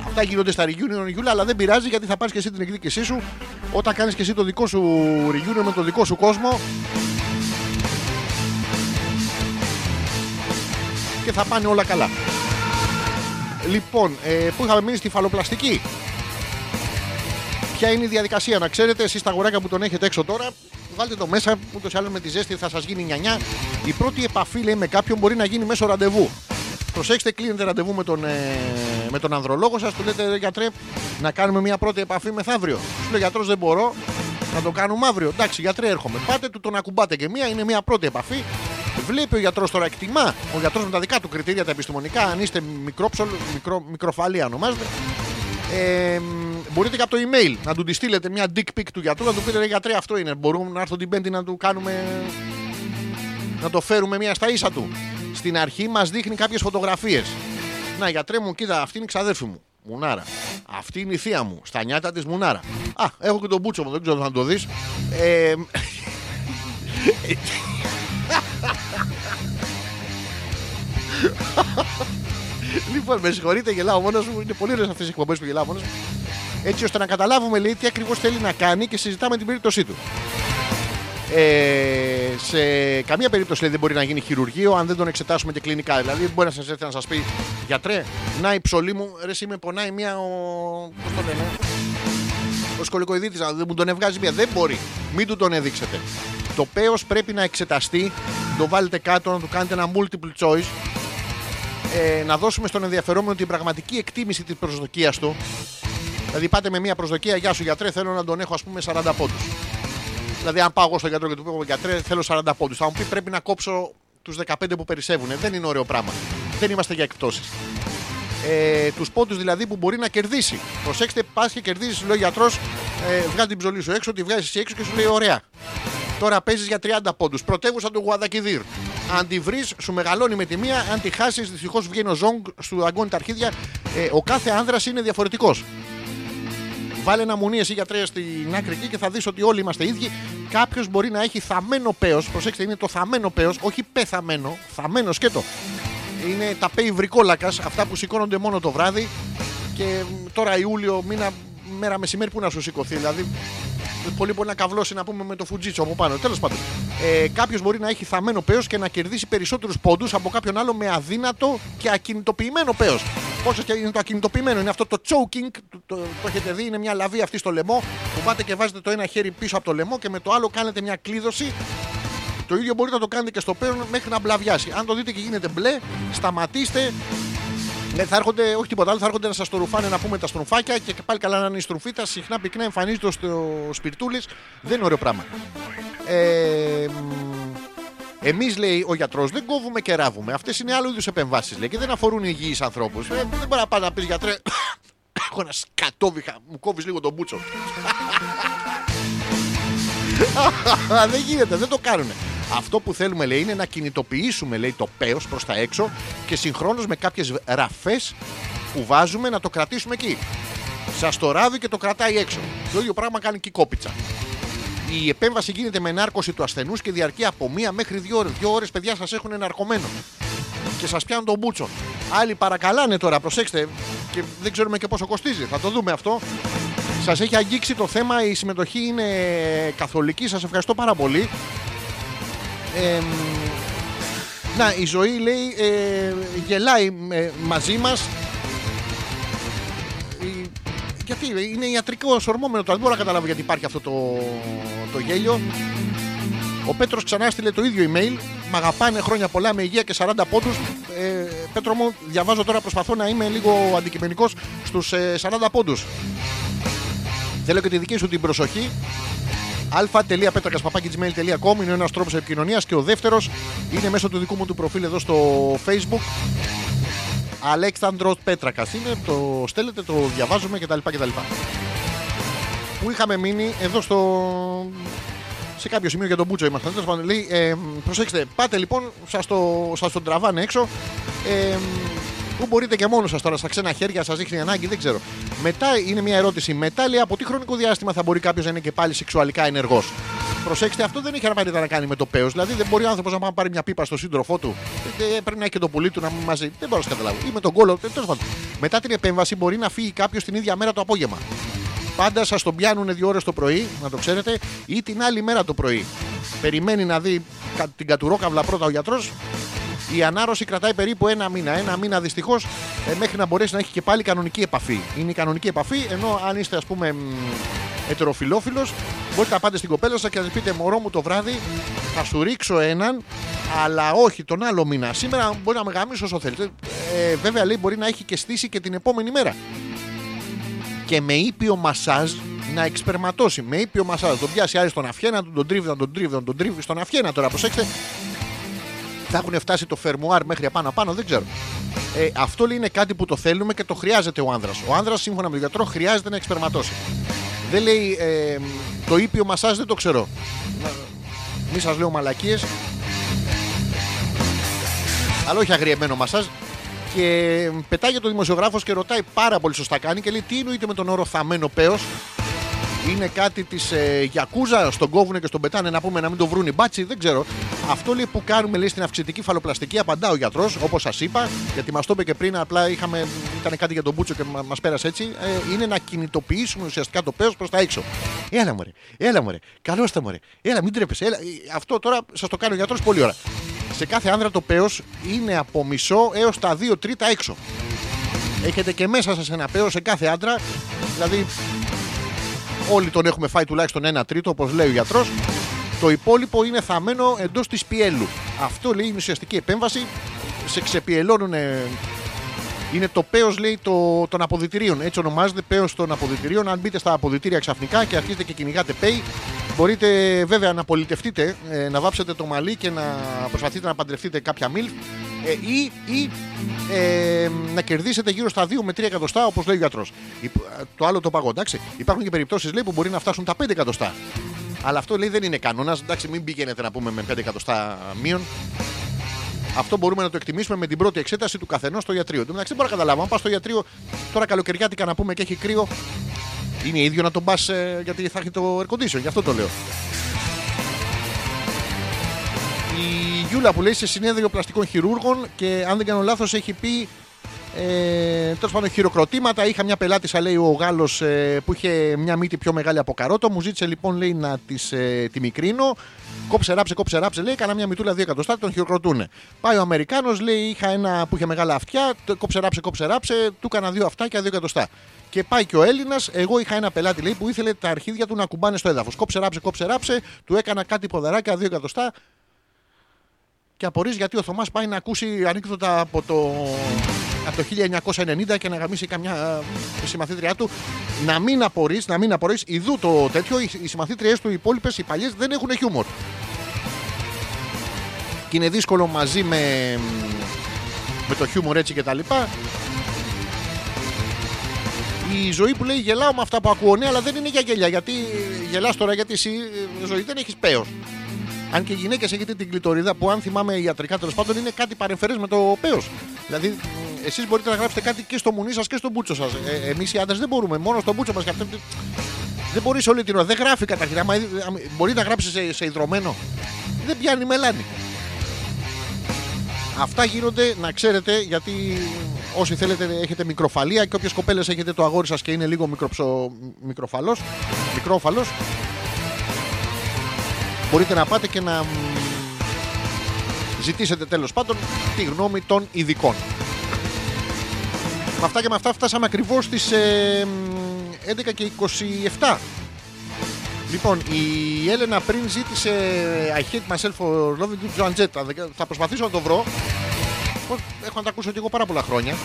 Αυτά γίνονται στα reunion Γιούλα, αλλά δεν πειράζει γιατί θα πάρεις και εσύ την εκδίκησή σου όταν κάνεις και εσύ το δικό σου reunion με το δικό σου κόσμο. Και θα πάνε όλα καλά. Λοιπόν, ε, που είχαμε μείνει στη φαλοπλαστική; Ποια είναι η διαδικασία, να ξέρετε, εσείς τα αγοράκια που τον έχετε έξω τώρα, βάλτε το μέσα, ούτως ή άλλως με τη ζέστη θα σας γίνει νιανιά. Η πρώτη επαφή λέει, με κάποιον μπορεί να γίνει μέσω ραντεβού. Προσέξτε, κλείνετε ραντεβού με τον, ε, με τον ανδρολόγο σας, του λέτε «Ρε γιατρέ, να κάνουμε μια πρώτη επαφή μεθαύριο. Σου λέει γιατρός δεν μπορώ, να το κάνουμε αύριο. Εντάξει, γιατρέ, έρχομαι. Πάτε, του τον ακουμπάτε και μία, είναι μια πρώτη επαφή. Βλέπει ο γιατρός τώρα, εκτιμά ο γιατρός με τα δικά του κριτήρια, τα επιστημονικά, αν είστε μικρόψολ, μικρό, μικροφαλία ονομάζεται. Ε, μ, μπορείτε και από το email να του τη στείλετε μια dick pic του γιατρού, να του πείτε ρε γιατρέ, αυτό είναι. Μπορούμε να έρθω την Πέμπτη να του κάνουμε. να το φέρουμε μια στα ίσα του. Στην αρχή μας δείχνει κάποιες φωτογραφίες. Να, γιατρέ μου, κοίτα, αυτή είναι η ξαδέρφη μου. Μουνάρα. Αυτή είναι η θεία μου. Στα νιάτα της Μουνάρα. Α, έχω και τον μπούτσο μου, δεν ξέρω αν το δεις. Ε, [laughs] λοιπόν, με συγχωρείτε, γελάω μόνος μου. Είναι πολύ ωραίες αυτές οι εκπομπές που γελάω μόνος μου. Έτσι ώστε να καταλάβουμε λέει, τι ακριβώς θέλει να κάνει και συζητάμε την περίπτωσή του. Ε, σε καμία περίπτωση λέει, δεν μπορεί να γίνει χειρουργείο αν δεν τον εξετάσουμε και κλινικά. Δηλαδή, δεν μπορεί να σας έρθει να σας πει γιατρέ, να η ψωλή μου, ρε, εσύ με πονάει μία. Ο... Πώς το λένε, ο σκολικοειδίτης, αλλά δεν μου τον εβγάζει μία. Δεν μπορεί. Μην του τον έδειξετε. Το πέος πρέπει να εξεταστεί, το βάλετε κάτω, να του κάνετε ένα multiple choice ε, να δώσουμε στον ενδιαφερόμενο την πραγματική εκτίμηση της προσδοκίας του. Δηλαδή, πάτε με μια προσδοκία, Γεια σου γιατρέ, θέλω να τον έχω ας πούμε 40 πόντους. Δηλαδή, αν πάω εγώ στον γιατρό και του πω γιατρέ, θέλω 40 πόντους, θα μου πει πρέπει να κόψω τους 15 που περισσεύουν. Δεν είναι ωραίο πράγμα. Δεν είμαστε για εκπτώσεις. Ε, τους πόντους δηλαδή που μπορεί να κερδίσει. Προσέξτε, πας και κερδίζεις, λέει ο γιατρός, ε, βγάζει την ψωλή σου έξω, τη βγάζεις εσύ έξω και σου λέει ωραία. Τώρα παίζεις για 30 πόντους. Πρωτεύουσα του Γουαδακιδίρ. Αν τη βρεις, σου μεγαλώνει με τη μία. Αν τη χάσεις, δυστυχώς βγαίνει ο Ζόγκ, σου αγκώνει τα αρχίδια. Ε, ο κάθε άνδρας είναι διαφορετικός. Βάλε ένα μουνί εσύ γιατρέ στην άκρη εκεί και θα δεις ότι όλοι είμαστε ίδιοι. Κάποιος μπορεί να έχει θαμένο πέος. Προσέξτε, είναι το θαμένο πέος, όχι πεθαμένο. Θαμένο σκέτο. Είναι τα πέι βρικόλακας, αυτά που σηκώνονται μόνο το βράδυ. Και μ, τώρα Ιούλιο, μήνα, μέρα μεσημέρι που να σου σηκωθεί. Δηλαδή, πολύ μπορεί να καβλώσει να πούμε με το φουτζίτσο από πάνω. Τέλος πάντων, ε, κάποιος μπορεί να έχει θαμένο πέος και να κερδίσει περισσότερους πόντους από κάποιον άλλο με αδύνατο και ακινητοποιημένο πέος. Πόσο και είναι το ακινητοποιημένο, είναι αυτό το choking, το, το, το έχετε δει, είναι μια λαβή αυτή στο λαιμό που πάτε και βάζετε το ένα χέρι πίσω από το λαιμό και με το άλλο κάνετε μια κλείδωση. Το ίδιο μπορείτε να το κάνετε και στο πέος μέχρι να μπλαβιάσει. Αν το δείτε και γίνεται μπλε, σταματήστε, ναι, θα έρχονται, όχι τίποτα άλλο, θα έρχονται να σας το ρουφάνε να πούμε τα στροφάκια και πάλι καλά να είναι η στροφίτα. Συχνά πυκνά εμφανίζεται στο σπιρτούλης. Δεν είναι ωραίο πράγμα. Ε, Εμείς, λέει ο γιατρός, δεν κόβουμε και ράβουμε. Αυτές είναι άλλου είδους επεμβάσεις, λέει, και δεν αφορούν υγιείς ανθρώπους. Ε, δεν μπορεί να πάει να πεις γιατρέ. [coughs] Έχω ένα σκατόβιχα, μου κόβεις λίγο τον μπούτσο. [laughs] δεν γίνεται, δεν το κάνουνε. Αυτό που θέλουμε λέει είναι να κινητοποιήσουμε λέει, το πέος προς τα έξω και συγχρόνως με κάποιες ραφές που βάζουμε να το κρατήσουμε εκεί. Σας το ράβει και το κρατάει έξω. Το ίδιο πράγμα κάνει και η κόπιτσα. Η επέμβαση γίνεται με ενάρκωση του ασθενούς και διαρκεί από μία μέχρι δύο ώρες. Δύο ώρες, παιδιά, σας έχουν εναρκωμένο. Και σας πιάνουν τον μπούτσο. Άλλοι παρακαλάνε τώρα, προσέξτε. Και δεν ξέρουμε και πόσο κοστίζει. Θα το δούμε αυτό. Σας έχει αγγίξει το θέμα. Η συμμετοχή είναι καθολική. Σας ευχαριστώ πάρα πολύ. Ε, να, η ζωή λέει ε, γελάει ε, μαζί μας. Η- γιατί είναι ιατρικό ορμόμενο το δεν μπορώ να καταλάβω γιατί υπάρχει αυτό το, το γέλιο. Ο Πέτρος ξανά στείλε το ίδιο email. Μ' αγαπάνε χρόνια πολλά με υγεία και 40 πόντους. Ε, Πέτρο μου διαβάζω τώρα προσπαθώ να είμαι λίγο αντικειμενικός στους ε, 40 πόντους. Θέλω και τη δική σου την προσοχή αλφα.πέτρακα.gmail.com είναι ένας τρόπος επικοινωνίας και ο δεύτερος είναι μέσω του δικού μου του προφίλ εδώ στο Facebook. Αλέξανδρος Πέτρακας είναι, το στέλνετε, το διαβάζουμε κτλ. κτλ. Που είχαμε μείνει εδώ στο, σε κάποιο σημείο για τον Μπούτσο ήμασταν. Τέλος πάντων, λέει, ε, προσέξτε, πάτε λοιπόν, σας, το, σας τον τραβάνε έξω. Ε, που μπορείτε και μόνος σας τώρα, στα ξένα χέρια, σας δείχνει ανάγκη, δεν ξέρω. Μετά είναι μια ερώτηση. Μετά λέει από τι χρονικό διάστημα θα μπορεί κάποιος να είναι και πάλι σεξουαλικά ενεργός; Προσέξτε, αυτό δεν έχει απαραίτητα να κάνει με το πέος. Δηλαδή δεν μπορεί ο άνθρωπος να πάει να πάρει μια πίπα στο σύντροφό του. Ε, ε, πρέπει να έχει και το πουλί του να μην μαζί. Δεν μπορώ να καταλάβω. Ή με τον κόλλο. Ε, τέλος πάντων. Μετά την επέμβαση μπορεί να φύγει κάποιος την ίδια μέρα το απόγευμα. Πάντα σας τον πιάνουν δύο ώρες το πρωί, να το ξέρετε, ή την άλλη μέρα το πρωί. Περιμένει να δει κα- την κατουρόκαυλα πρώτα ο γιατρός. Η ανάρρωση κρατάει περίπου ένα μήνα. Ένα μήνα δυστυχώς μέχρι να μπορέσει να έχει και πάλι κανονική επαφή. Είναι η κανονική επαφή, ενώ αν είστε ας πούμε ετεροφιλόφιλος, μπορείτε να πάτε στην κοπέλα σας και να της πείτε Μωρό μου το βράδυ θα σου ρίξω έναν, αλλά όχι τον άλλο μήνα. Σήμερα μπορεί να με γαμίσει όσο θέλετε. Ε, βέβαια λέει μπορεί να έχει και στήσει και την επόμενη μέρα και με ήπιο μασάζ να εξπερματώσει. Με ήπιο μασάζ. Τον πιάσει άρι στον αφιένα του, τον τρίβει, να τον τρίβει, να τον τρίβει στον αφιένα τώρα. Προσέξτε. Θα έχουν φτάσει το φερμουάρ μέχρι απάνω πάνω, δεν ξέρω. Ε, αυτό λέει είναι κάτι που το θέλουμε και το χρειάζεται ο άνδρας. Ο άνδρας, σύμφωνα με τον γιατρό, χρειάζεται να εξπερματώσει. Δεν λέει ε, το ήπιο μασάζ, δεν το ξέρω. Μη σας λέω μαλακίες. Αλλά όχι αγριεμένο μασάζ. Και πετάγεται ο δημοσιογράφος και ρωτάει πάρα πολύ σωστά κάνει και λέει τι εννοείται με τον όρο θαμένο πέος; Είναι κάτι της ε, Γιακούζα, στον κόβουνε και στον πετάνε να πούμε να μην το βρουν οι μπάτσι, δεν ξέρω. Αυτό λέει που κάνουμε λέει στην αυξητική φαλοπλαστική, απαντά ο γιατρός, όπως σας είπα, γιατί μας το είπε και πριν, απλά είχαμε, ήταν κάτι για τον Μπούτσο και μα πέρασε έτσι. Ε, είναι να κινητοποιήσουμε ουσιαστικά το πέος προς τα έξω. Έλα μωρέ, έλα μωρέ, καλώ τα μωρέ, έλα μην τρέπεσαι. Έλα. Ε, Αυτό τώρα σας το κάνει ο γιατρός πολύ ώρα. Σε κάθε άνδρα το πέος είναι από μισό έως τα δύο τρίτα έξω. Έχετε και μέσα σας ένα πέος σε κάθε άντρα, δηλαδή όλοι τον έχουμε φάει τουλάχιστον ένα τρίτο, όπως λέει ο γιατρός. Το υπόλοιπο είναι θαμμένο εντός της πιέλου. Αυτό λέει είναι ουσιαστική επέμβαση. Σε ξεπιελώνουν. Είναι το πέος λέει το, των αποδητηρίων. Έτσι ονομάζεται πέος των αποδητηρίων. Αν μπείτε στα αποδητήρια ξαφνικά και αρχίσετε και κυνηγάτε πέι, μπορείτε βέβαια να πολιτευτείτε, ε, να βάψετε το μαλλί και να προσπαθείτε να παντρευτείτε κάποια μίλ ε, ή, ή ε, να κερδίσετε γύρω στα 2 με 3 εκατοστά, όπως λέει ο γιατρός. Το άλλο το παγώ, εντάξει. Υπάρχουν και περιπτώσεις λέει που μπορεί να φτάσουν τα 5 εκατοστά. Αλλά αυτό λέει δεν είναι κανόνας. Εντάξει, μην πηγαίνετε να πούμε με 5 εκατοστά μείον. Αυτό μπορούμε να το εκτιμήσουμε με την πρώτη εξέταση του καθενός στο ιατρείο. Εν τω μεταξύ, δεν μπορώ να καταλάβω. Αν πας στο ιατρείο τώρα καλοκαιριάτικα να πούμε και έχει κρύο, είναι ίδιο να τον πας γιατί θα έχει το air condition. Γι' αυτό το λέω. Η Γιούλα που λέει σε συνέδριο πλαστικών χειρούργων και αν δεν κάνω λάθος έχει πει ε, Τέλος πάντων, χειροκροτήματα. Είχα μια πελάτησα, λέει ο Γάλλος, ε, που είχε μια μύτη πιο μεγάλη από καρότο. Μου ζήτησε λοιπόν, λέει, να της ε, τη μικρύνω. Κόψε ράψε, κόψε ράψε, λέει. Κάνα μια μητούλα δύο εκατοστά, τον χειροκροτούνε. Πάει ο Αμερικάνος, λέει, είχα ένα που είχε μεγάλα αυτιά. το Κόψε ράψε, κόψε ράψε, του έκανα δύο αυτάκια, δύο εκατοστά. Και πάει και ο Έλληνας, εγώ είχα ένα πελάτη, λέει, που ήθελε τα αρχίδια του να κουμπάνε στο έδαφος. Κόψε ράψε, κόψε ράψε, του έκανα κάτι ποδαράκια, δύο εκατοστά. Και απορρεί γιατί ο Θωμάς πάει να ακούσει ανέκδοτα από το, από το 1990 και να γαμίσει καμιά ε, συμμαθήτριά του. Να μην απορρεί, να μην απορρεί. Ιδού το τέτοιο, οι, οι συμμαθήτριές του, οι υπόλοιπες, οι παλιές δεν έχουν χιούμορ. Και είναι δύσκολο μαζί με, με το χιούμορ έτσι και τα λοιπά. Η ζωή που λέει γελάω με αυτά που ακούω, ναι, αλλά δεν είναι για γέλια. Γιατί γελάς τώρα, γιατί εσύ ε, ζωή δεν έχεις πέος. Αν και οι γυναίκες έχετε την κλειτορίδα που, αν θυμάμαι ιατρικά τέλος πάντων, είναι κάτι παρεμφερές με το πέος. Δηλαδή, εσείς μπορείτε να γράψετε κάτι και στο μουνί σας και στο μπούτσο σας. Ε, Εμείς οι άντρες δεν μπορούμε, μόνο στο μπούτσο μας και αυτό. Δεν μπορεί όλη την ώρα. Δεν γράφει καταρχήν. Άμα, άμα- μπορεί να γράψει σε, σε υδρωμένο. Δεν πιάνει μελάνη. Αυτά γίνονται, να ξέρετε, γιατί όσοι θέλετε έχετε μικροφαλία και όποιες κοπέλες έχετε το αγόρι σας και είναι λίγο μικροψο, μικροφαλός, μικρόφαλος, μπορείτε να πάτε και να μ, ζητήσετε τέλος πάντων τη γνώμη των ειδικών. Με αυτά και με αυτά φτάσαμε ακριβώς στις ε, μ, 11 και 27. Λοιπόν, η Έλενα πριν ζήτησε I hate myself for loving you, Joan Jett. Αν- Θα προσπαθήσω να το βρω. Πώς- Έχω να τα ακούσω και εγώ πάρα πολλά χρόνια.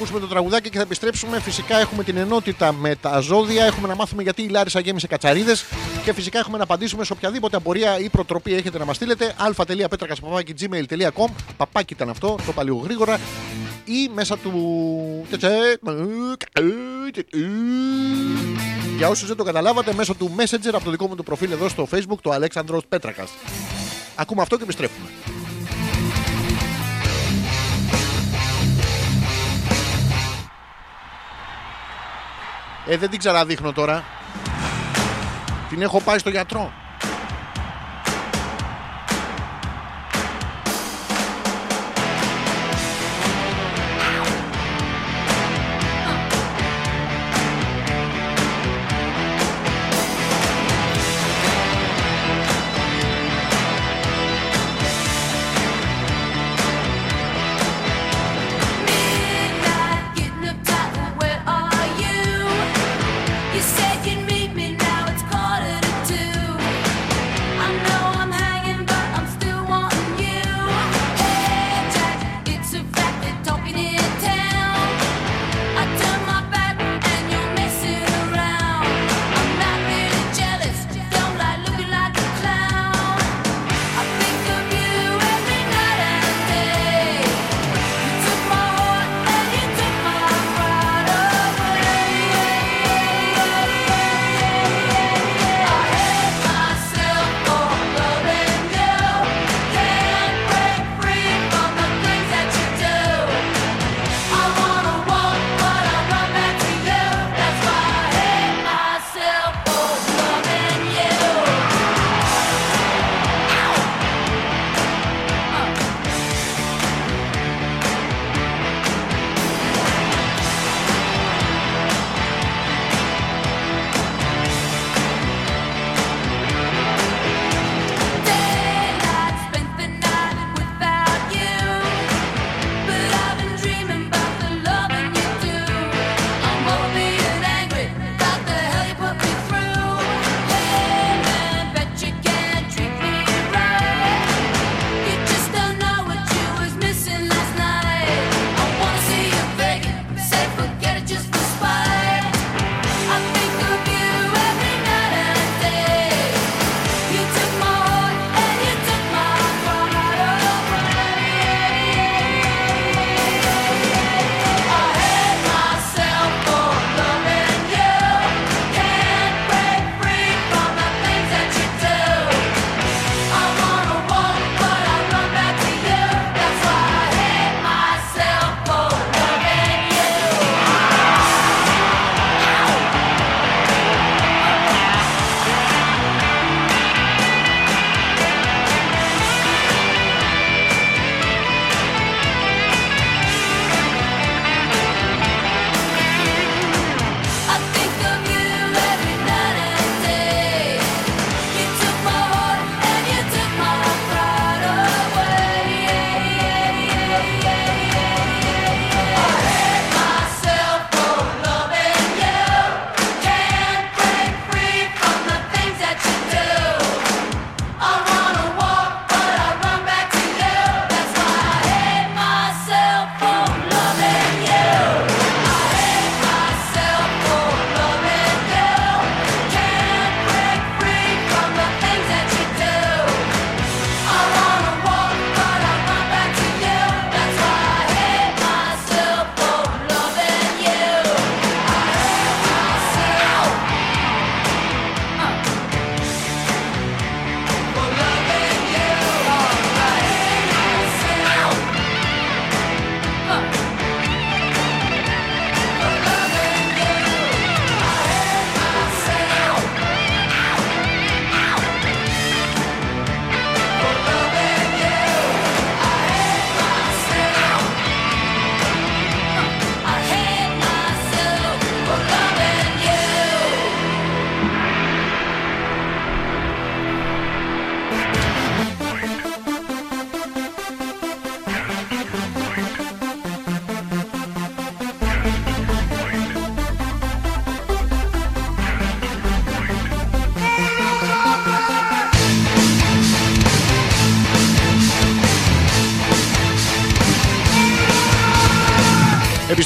Ακούσουμε το τραγουδάκι και θα επιστρέψουμε. Φυσικά έχουμε την ενότητα με τα ζώδια. Έχουμε να μάθουμε γιατί η Λάρισα γέμισε κατσαρίδες. Και φυσικά έχουμε να απαντήσουμε σε οποιαδήποτε απορία ή προτροπή έχετε να μας στείλετε. α.πέτρακα.gmail.com Παπάκι ήταν αυτό, το είπα λίγο γρήγορα. Ή μέσα του. Για όσους δεν το καταλάβατε, μέσω του Messenger από το δικό μου το προφίλ εδώ στο Facebook, το Αλέξανδρος Πέτρακας. Ακούμε αυτό και επιστρέφουμε. Ε, δεν την ξαναδείχνω τώρα. Την έχω πάει στο γιατρό.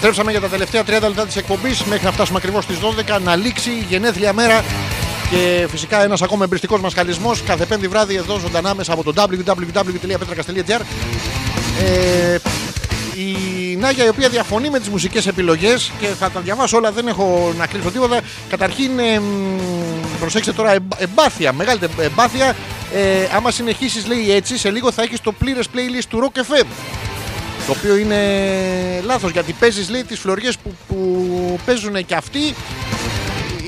Επιστρέψαμε για τα τελευταία 30 λεπτά της εκπομπής μέχρι να φτάσουμε ακριβώς στις 12 να λήξει η γενέθλια μέρα. Και φυσικά ένας ακόμα εμπριστικός μας χαλισμό κάθε πέμπτη βράδυ εδώ ζωντανά μέσα από το www.petrakas.gr. Ε, η Νάγια η οποία διαφωνεί με τις μουσικές επιλογές και θα τα διαβάσω όλα, δεν έχω να κλείσω τίποτα. Καταρχήν, ε, μ, προσέξτε τώρα, εμπ- εμπάθεια, μεγάλη εμπάθεια. Ε, άμα συνεχίσεις λέει έτσι, σε λίγο θα έχεις το πλήρες playlist του Rock FM. Το οποίο είναι λάθος γιατί παίζεις λέει τις φλωριές που, που παίζουν και αυτοί.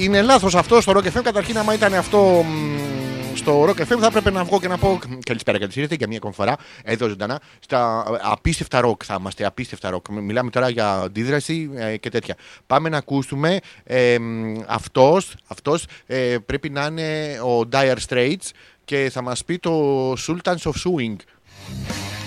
Είναι λάθος αυτό στο Rock FM. Καταρχήν, άμα ήταν αυτό μ, στο Rock FM, θα έπρεπε να βγω και να πω Καλησπέρα, καλώ ήρθατε για μία ακόμη φορά. Εδώ ζωντανά. Στα ε, απίστευτα rock θα είμαστε. Απίστευτα rock. Μιλάμε τώρα για αντίδραση ε, και τέτοια. Πάμε να ακούσουμε ε, μ, αυτός, αυτός ε, πρέπει να είναι ο Dire Straits και θα μας πει το Sultans of Swing.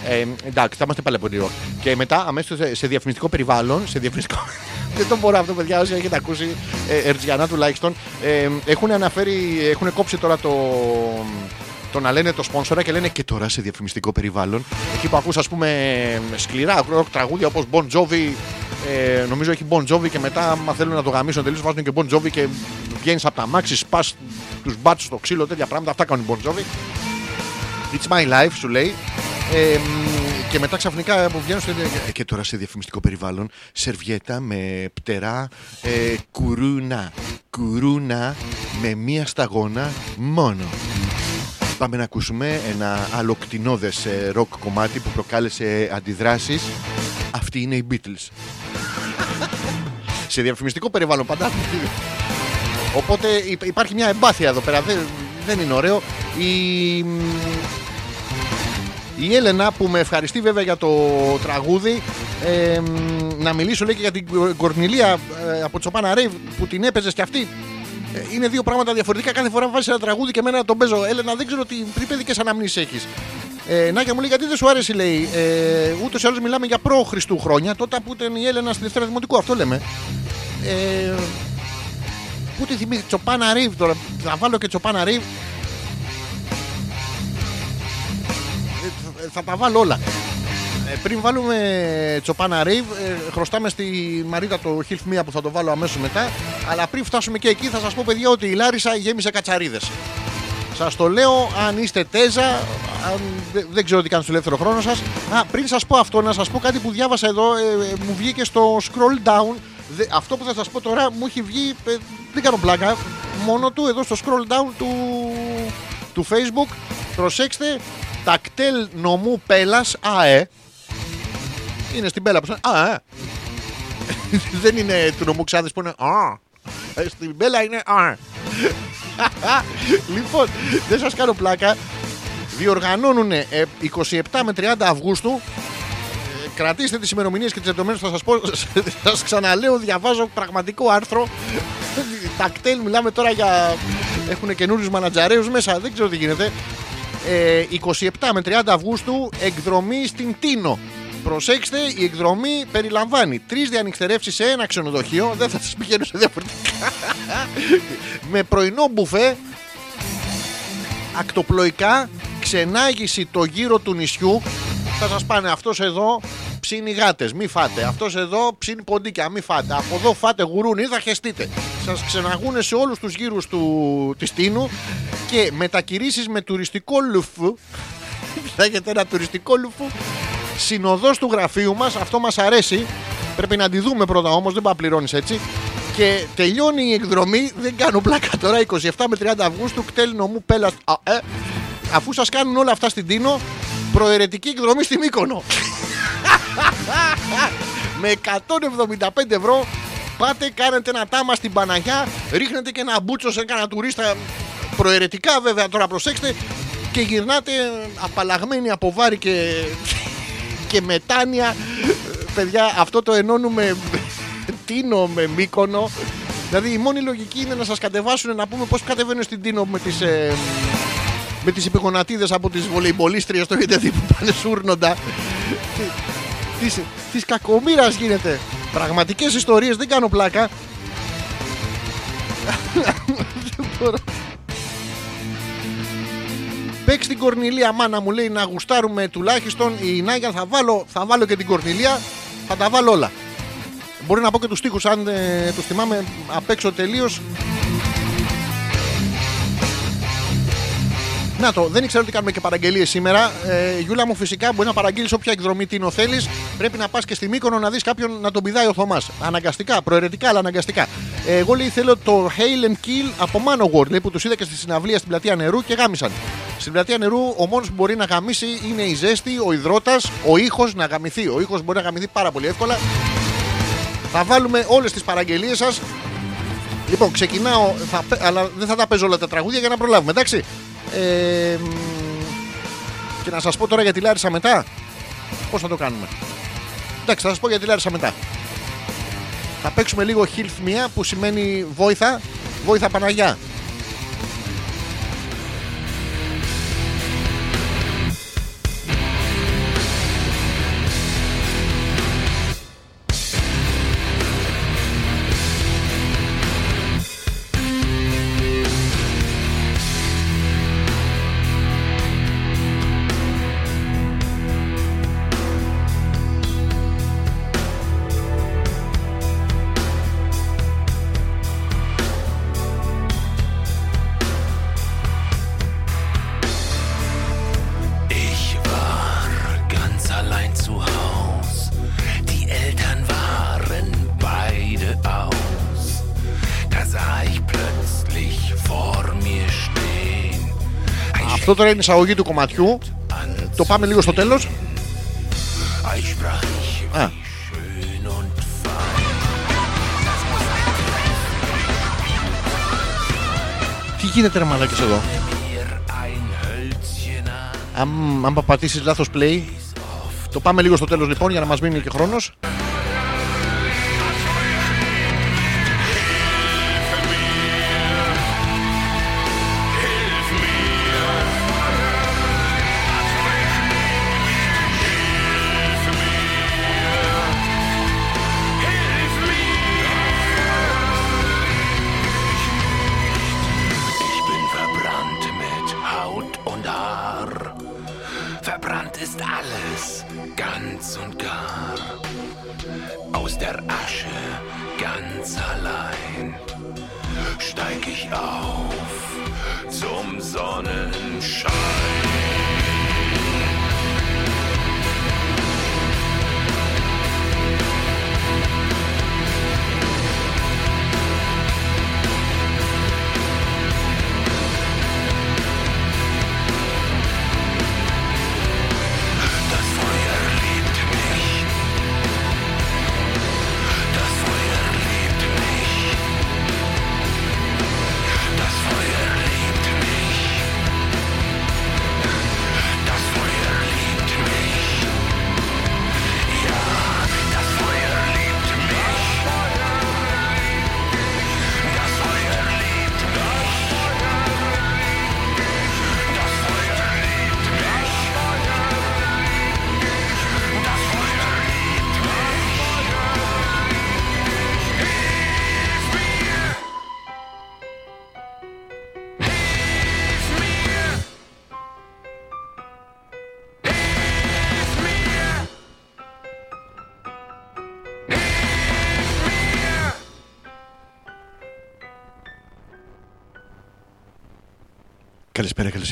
Ε, εντάξει, θα είμαστε πάλι από rock. Και μετά, αμέσως σε, σε διαφημιστικό περιβάλλον, σε διαφημιστικό. [laughs] Δεν το μπορώ αυτό, παιδιά, όσοι έχετε ακούσει ε, Ερτζιανά τουλάχιστον. Ε, έχουν αναφέρει, έχουν κόψει τώρα το. Το να λένε το σπόνσορα και λένε και τώρα σε διαφημιστικό περιβάλλον. Εκεί που ακούς ας πούμε σκληρά rock τραγούδια όπως Bon Jovi. Ε, νομίζω έχει Bon Jovi και μετά, άμα θέλουν να το γαμίσουν τελείως, βάζουν και Bon Jovi και βγαίνεις από τα μάξι, σπάς τους μπάτσους στο ξύλο, τέτοια πράγματα. Αυτά κάνουν οι Bon Jovi. It's my life, σου λέει. Ε, μ, και μετά ξαφνικά που βγαίνουν στο ε, και τώρα σε διαφημιστικό περιβάλλον σερβιέτα με πτερά ε, κουρούνα. Κουρούνα με μία σταγόνα μόνο. Πάμε να ακούσουμε ένα άλλο κτηνόδες ε, ροκ κομμάτι που προκάλεσε αντιδράσεις. Αυτοί είναι οι Beatles. [laughs] Σε διαφημιστικό περιβάλλον πάντα. Οπότε υ- υπάρχει μια εμπάθεια εδώ πέρα. Δεν, δεν είναι ωραίο. Η, η Έλενα που με ευχαριστεί βέβαια για το τραγούδι ε, μ, να μιλήσω λέει και για την Κορνιλία ε, από Τσοπάνα Ρέιβ που την έπαιζε και αυτή. Ε, είναι δύο πράγματα διαφορετικά. Κάθε φορά βάζεις ένα τραγούδι και εμένα να τον παίζω. Έλενα, δεν ξέρω τι, τι παιδικές αναμνήσεις έχεις. Ε, Νάκια μου λέει γιατί δεν σου άρεσε, λέει. Ε, Ούτως ή άλλως μιλάμε για προ-Χριστού χρόνια, τότε που ήταν η Έλενα στη Δευτέρα Δημοτικού. Αυτό λέμε. Ε, Ούτε θυμίζει Τσοπάνα Ρίβ τώρα. Θα βάλω και Τσοπάνα Ρίβ. Ε, θα τα βάλω όλα. Ε, πριν βάλουμε Τσοπάνα Ρίβ, ε, χρωστάμε στη Μαρίτα το Hilf Μία που θα το βάλω αμέσως μετά. Αλλά πριν φτάσουμε και εκεί, θα σας πω, παιδιά, ότι η Λάρισα γέμισε κατσαρίδες. Σας το λέω, αν είστε τέζα, αν, δε- δεν ξέρω τι κάνετε στο ελεύθερο χρόνο σας. Α, πριν σας πω αυτό, να σας πω κάτι που διάβασα εδώ, ε, ε, μου βγήκε στο scroll down. Δε- αυτό που θα σας πω τώρα μου έχει βγει, ε, δεν κάνω πλάκα, μόνο του εδώ στο scroll down του, του Facebook. Προσέξτε, τακτέλ νομού πέλας ΑΕ. Είναι στην πέλα που σαν ΑΕ. [laughs] δεν είναι του νομού ξάδες που είναι Α. Ε, Στην πέλα είναι Α. [laughs] λοιπόν, δεν σας κάνω πλάκα. Διοργανώνουν 27 με 30 Αυγούστου. Ε, Κρατήστε τις ημερομηνίες και τις λεπτομέρειες θα σας πω. [laughs] Σας ξαναλέω, διαβάζω πραγματικό άρθρο. Τακτέλ, μιλάμε τώρα για... Έχουν καινούριους μανατζαρέους μέσα, δεν ξέρω τι γίνεται. Ε, 27 με 30 Αυγούστου εκδρομή στην Τίνο. Προσέξτε, η εκδρομή περιλαμβάνει τρεις διανυκτερεύσεις σε ένα ξενοδοχείο. Δεν θα σας πηγαίνω σε διαφορετικά. με πρωινό μπουφέ, ακτοπλοϊκά, ξενάγηση το γύρο του νησιού. Θα σας πάνε αυτός εδώ ψήνει γάτες, μη φάτε. Αυτός εδώ ψήνει ποντίκια, μη φάτε. Από εδώ φάτε γουρούνι, θα χεστείτε. Σας ξεναγούν σε όλους τους γύρους του, της Τίνου και μετακυρίσεις με τουριστικό λουφού. Θα [laughs] έχετε ένα τουριστικό λουφού. Συνοδός του γραφείου μας, αυτό μας αρέσει. Πρέπει να τη δούμε πρώτα όμως, δεν πάει να πληρώνεις έτσι. Και τελειώνει η εκδρομή, δεν κάνω πλάκα τώρα, 27 με 30 Αυγούστου, κτέλ νομού πέλας. Α, ε, αφού σας κάνουν όλα αυτά στην Τίνο, προαιρετική εκδρομή στη Μύκονο. με 175 ευρώ πάτε, κάνετε ένα τάμα στην Παναγιά, ρίχνετε και ένα μπούτσο σε ένα τουρίστα. Προαιρετικά βέβαια, τώρα προσέξτε, και γυρνάτε απαλλαγμένοι από βάρη και, και μετάνοια. Παιδιά, αυτό το ενώνουμε Τίνο με Μύκονο. Δηλαδή η μόνη λογική είναι να σας κατεβάσουν να πούμε πώς κατεβαίνουν στην Τίνο με τις, ε, με τις υπηγονατίδες από τις βολεϊμπολίστριες το έχετε δει που πάνε σούρνοντα. της, της κακομήρας γίνεται. Πραγματικές ιστορίες, δεν κάνω πλάκα. Δεν μπορώ. Παίξ την Κορνιλία, μάνα μου λέει να γουστάρουμε τουλάχιστον η Νάγια. Θα βάλω, θα βάλω και την Κορνιλία. Θα τα βάλω όλα. μπορεί να πω και τους στίχους αν ε, τους θυμάμαι απ' έξω τελείως. Να το, δεν ήξερα ότι κάνουμε και παραγγελίες σήμερα. Ε, Γιούλα μου, φυσικά μπορεί να παραγγείλεις όποια εκδρομή τίνο θέλει. Πρέπει να πας και στη Μύκονο να δεις κάποιον να τον πηδάει ο Θωμάς. Αναγκαστικά, προαιρετικά, αλλά αναγκαστικά. Ε, εγώ λέει θέλω το Hail and Kill από Manowar λέει, που τους είδα και στη συναυλία στην πλατεία νερού και γάμισαν. Στην πλατεία νερού ο μόνος που μπορεί να γαμίσει είναι η ζέστη, ο υδρότας, ο ήχος να γαμηθεί. Ο ήχος μπορεί να γαμηθεί πάρα πολύ εύκολα. Θα βάλουμε όλες τις παραγγελίες σας. Λοιπόν, ξεκινάω, θα, πε- αλλά δεν θα τα παίζω όλα τα τραγούδια για να προλάβουμε, εντάξει. Ε, μ, και να σας πω τώρα για τη Λάρισα μετά. Πώς θα το κάνουμε. Εντάξει, θα σας πω για τη Λάρισα μετά. Θα παίξουμε λίγο Hilf Mia που σημαίνει βόηθα, βόηθα Παναγιά. Αυτό τώρα είναι η εισαγωγή του κομματιού. Το πάμε λίγο στο τέλος. Ich sprach ich Ah. wie schön und fein. Τι γίνεται ρε μαλάκες εδώ; Mir ein Hölzchen an. Αν, αν πατήσεις λάθος play. Το πάμε λίγο στο τέλος λοιπόν για να μας μείνει και χρόνος.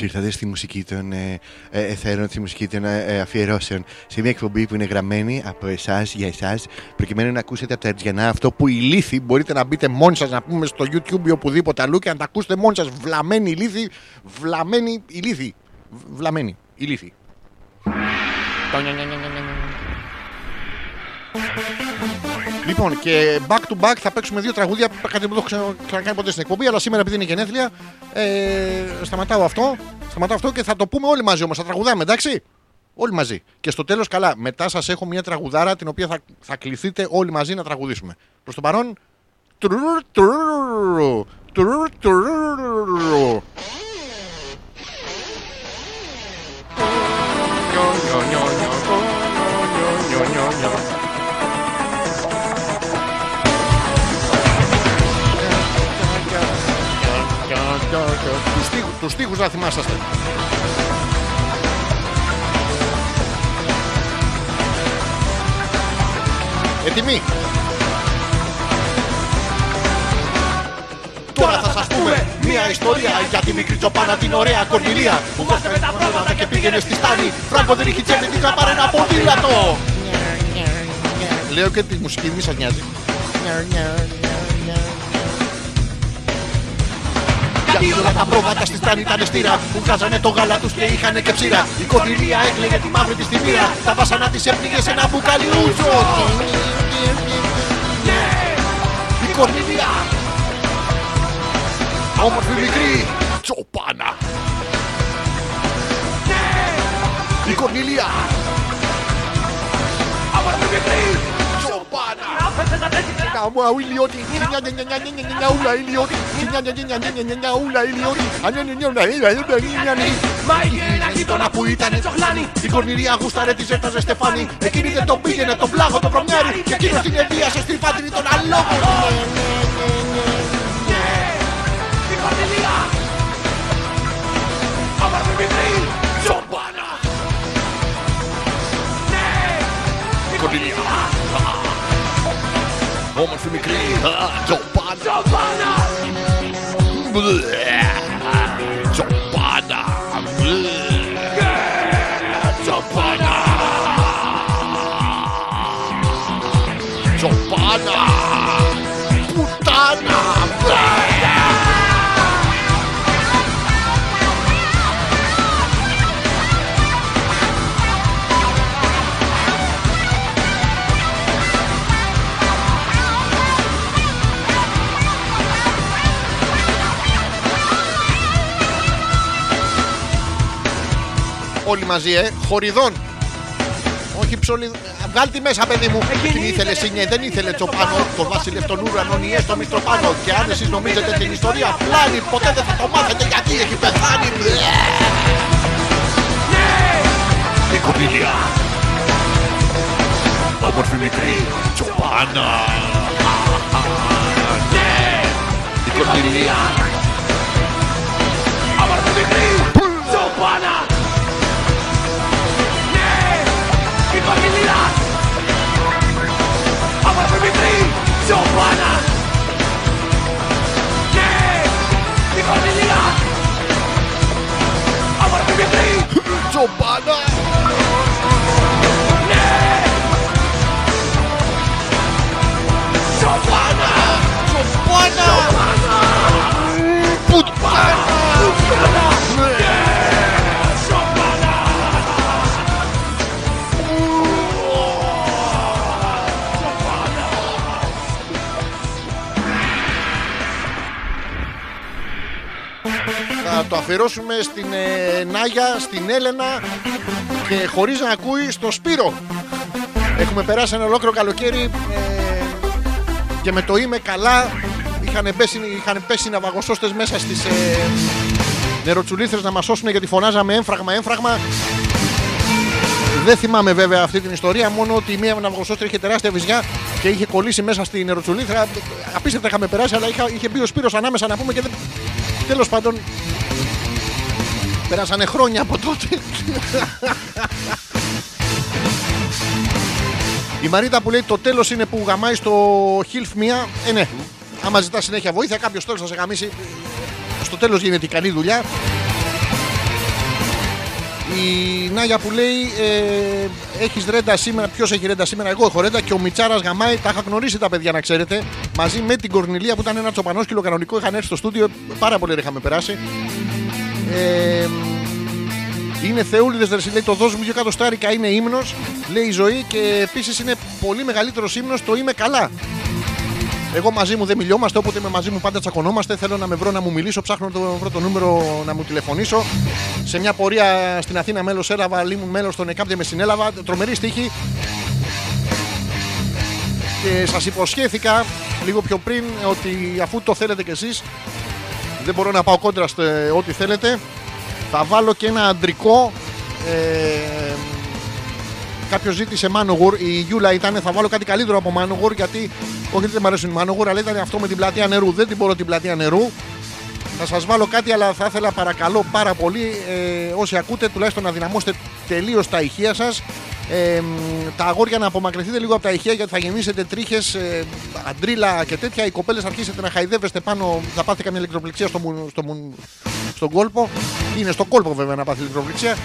Ήρθατε στη μουσική των ε, ε, εθέρων, στη μουσική των ε, ε, αφιερώσεων. Σε μια εκπομπή που είναι γραμμένη από εσάς για εσάς, προκειμένου να ακούσετε από τα Ερτζιανά αυτό που η λύθη μπορείτε να μπείτε μόνοι σας να πούμε στο YouTube ή οπουδήποτε αλλού και να τα ακούσετε μόνοι σας. Βλαμμένη ηλίθη, βλαμμένη ηλίθη. Β- Βλαμμένη ηλίθη. Λοιπόν, και back to back θα παίξουμε δύο τραγούδια. Κάτι που δεν έχω ξα- ξανακάνει ποτέ στην εκπομπή, αλλά σήμερα επειδή είναι γενέθλια, ε, σταματάω αυτό. Σταματάω αυτό και θα το πούμε όλοι μαζί όμω. Θα τραγουδάμε, εντάξει. Όλοι μαζί. Και στο τέλο, καλά, μετά σα έχω μια τραγουδάρα την οποία θα, θα κληθείτε όλοι μαζί να τραγουδήσουμε. Προ το παρόν. τρουρουρ, τρουρουρ, τρουρουρ, τους στίχους να θυμάσαστε. Ετοιμή. Τώρα θα σας πούμε μια ιστορία για τη μικρή τσοπάνα την ωραία κορνηλία που βάσκανε τα πράγματα και πήγαινε στη στάνη Φράγκο δεν είχε τσέπη της να ένα ποδήλατο Λέω και τη μουσική μη σας νοιάζει Γιατί όλα τα πρόβατα στη στάνη ήταν στήρα Που βγάζανε το γάλα τους και είχαν και ψήρα. Η κορνιλία έκλαιγε τη μαύρη της τη μοίρα Τα βάσανα της έπνιγε σε ένα μπουκάλι ούζο. Η κορνιλία Όμορφη μικρή τσοπάνα. Η κορνιλία Όμορφη μικρή Kamu au idioti, που ήταν τσοχλάνη. Η κορνηρία γούσταρε τη ζέσταζε. Εκείνη δεν τον πήγαινε, τον πλάγο, τον προμιάρι. Και εκείνο την εδίασε στη Roman filme Clean. Ah, Chopada. Chopada. Chopada. Chopada. Chopada. Putana. Chopada. Όλοι μαζί, ε, χοριδών. Όχι ψωλι... Βγάλ τη μέσα, παιδί μου. Την ήθελε σινιέ, δεν ήθελε τσοπάνο. Το βασιλεύ των ουρανών ή έστω μιστροπάνο. Και αν εσείς νομίζετε την ιστορία πλάνη, ποτέ δεν θα το μάθετε γιατί έχει πεθάνει. Η Κορνηλία Όμορφη μικρή τσοπάνα Η Κορνηλία Nación humana ¡Yeah! Το αφιερώσουμε στην ε, Νάγια, στην Έλενα και χωρίς να ακούει στο Σπύρο. Έχουμε περάσει ένα ολόκληρο καλοκαίρι ε, και με το είμαι καλά είχαν πέσει, είχαν πέσει ναυαγοσώστες μέσα στις ε, νεροτσουλήθρες να μας σώσουν γιατί φωνάζαμε έμφραγμα, έμφραγμα. Δεν θυμάμαι βέβαια αυτή την ιστορία, μόνο ότι μία ναυαγοσώστρια είχε τεράστια βυζιά και είχε κολλήσει μέσα στη νεροτσουλήθρα. Απίστευτα είχαμε περάσει, αλλά είχα, είχε μπει ο Σπύρος ανάμεσα να πούμε και δεν... Τέλος πάντων, περάσανε χρόνια από τότε. Η Μαρίτα που λέει το τέλος είναι που γαμάει στο Hilf μία. Ε, ναι. Άμα ζητάς συνέχεια βοήθεια, κάποιος τέλο θα σε γαμίσει. Στο τέλος γίνεται η καλή δουλειά. Η Νάγια που λέει ε, Έχεις ρέντα σήμερα. Ποιος έχει ρέντα σήμερα, Εγώ έχω ρέντα και ο Μιτσάρας γαμάει. Τα είχα γνωρίσει τα παιδιά να ξέρετε. Μαζί με την Κορνιλία που ήταν ένα τσοπανόσκυλο κανονικό. Είχαν έρθει στο στούντιο. Πάρα πολύ ωραία είχαμε περάσει. Ε, είναι θεούλιδες, ρε εσύ, λέει το δώσ' μου δύο εκατοστάρικα είναι ύμνος, λέει η ζωή και επίσης είναι πολύ μεγαλύτερος ύμνος το είμαι καλά. Εγώ μαζί μου δεν μιλιόμαστε, όποτε είμαι μαζί μου πάντα τσακωνόμαστε. Θέλω να με βρω να μου μιλήσω, ψάχνω το βρω το νούμερο να μου τηλεφωνήσω. Σε μια πορεία στην Αθήνα μέλος έλαβα, ήμουν μέλος στον ΕΚΑΠ και με συνέλαβα. Τρομερή στίχη. Και σας υποσχέθηκα λίγο πιο πριν ότι αφού το θέλετε κι εσείς δεν μπορώ να πάω κόντρα στο ε, ό,τι θέλετε θα βάλω και ένα αντρικό ε, Κάποιος ζήτησε Manowar. Η Γιούλα ήταν, θα βάλω κάτι καλύτερο από Manowar γιατί όχι δεν μου αρέσουν οι Manowar, αλλά ήταν αυτό με την πλατεία νερού. Δεν την μπορώ την πλατεία νερού. Θα σας βάλω κάτι, αλλά θα ήθελα παρακαλώ πάρα πολύ ε, όσοι ακούτε τουλάχιστον να δυναμώσετε τελείως τα ηχεία σας Ε, μ, τα αγόρια να απομακρυνθείτε λίγο από τα ηχεία γιατί θα γεννήσετε τρίχες, ε, αντρίλα και τέτοια. Οι κοπέλες θα αρχίσετε να χαϊδεύεστε πάνω, θα πάθετε καμία ηλεκτροπληξία στο, μου- στο, μου- στον κόλπο. Είναι στο κόλπο βέβαια να πάθει ηλεκτροπληξία.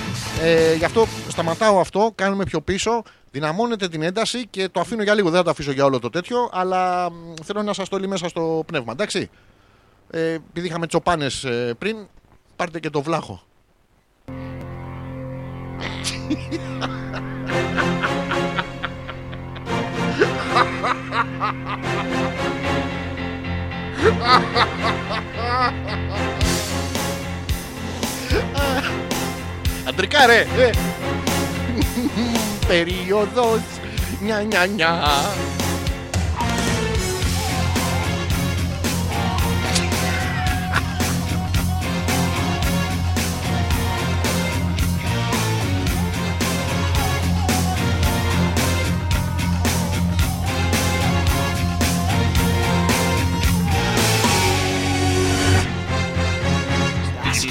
Ε, γι' αυτό σταματάω αυτό, κάνουμε πιο πίσω. Δυναμώνετε την ένταση και το αφήνω για λίγο. Δεν θα το αφήσω για όλο το τέτοιο, αλλά μ, θέλω να σας το λέει μέσα στο πνεύμα. Εντάξει; Ε, επειδή είχαμε τσοπάνες πριν, πάρτε και το βλάχο. [laughs] Αντρικά ρε! Ε. Περίοδος νια νια νια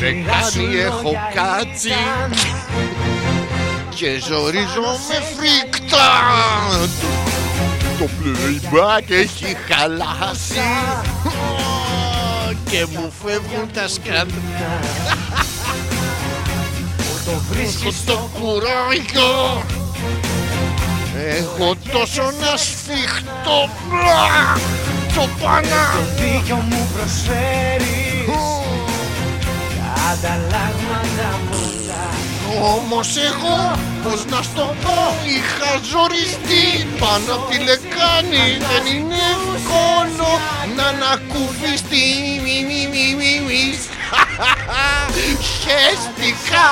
Στεγάνι έχω κάτσει και ζορίζομαι φρικτά. Το playback έχει χαλάσει. Και μου φεύγουν τα σκάνδια Το βρίσκεις στο κουράγιο. Έχω τόσο να σφιχτώ. Μπλα, Το πάνα. Δίκιο μου προσφέρεις Ανταλλάγματα πολλά. Όμως εγώ πως να στο πω Είχα ζοριστεί πάνω από τη λεκάνη. Δεν είναι εύκολο να ανακουφιστεί Μη μη μη μη μη. Χαίστηκα.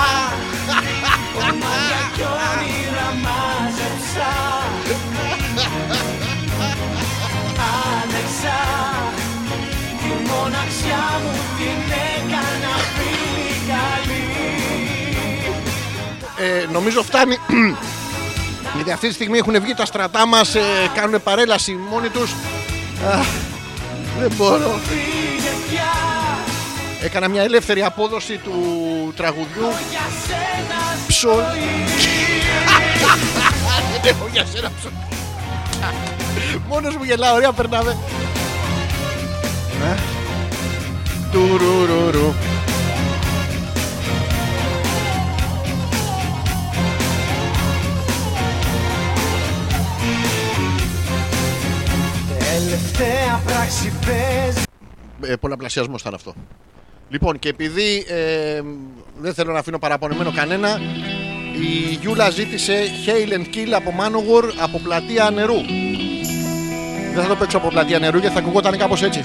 Κι όνειρα μάζεψα. Άνεξα. Τη μοναξιά μου την έκανα ε, Νομίζω φτάνει [clears throat] Γιατί αυτή τη στιγμή έχουν βγει τα στρατά μας ε, Κάνουν παρέλαση μόνοι τους Αχ, Δεν μπορώ Φύγε πια Έκανα μια ελεύθερη απόδοση του τραγουδιού για σένα Ψω... [laughs] Δεν έχω για σένα ψω... Μόνος μου γελάω, ωραία περνάμε. Ε. Τουρουρουρου. Τελευταία πράξη πες Ε, πολλαπλασιασμός ήταν αυτό. Λοιπόν, και επειδή ε, δεν θέλω να αφήνω παραπονεμένο κανένα, η Γιούλα ζήτησε Hail and Kill από Manowar από πλατεία νερού. Δεν θα το παίξω από πλατεία νερού γιατί θα ακουγόταν κάπως έτσι.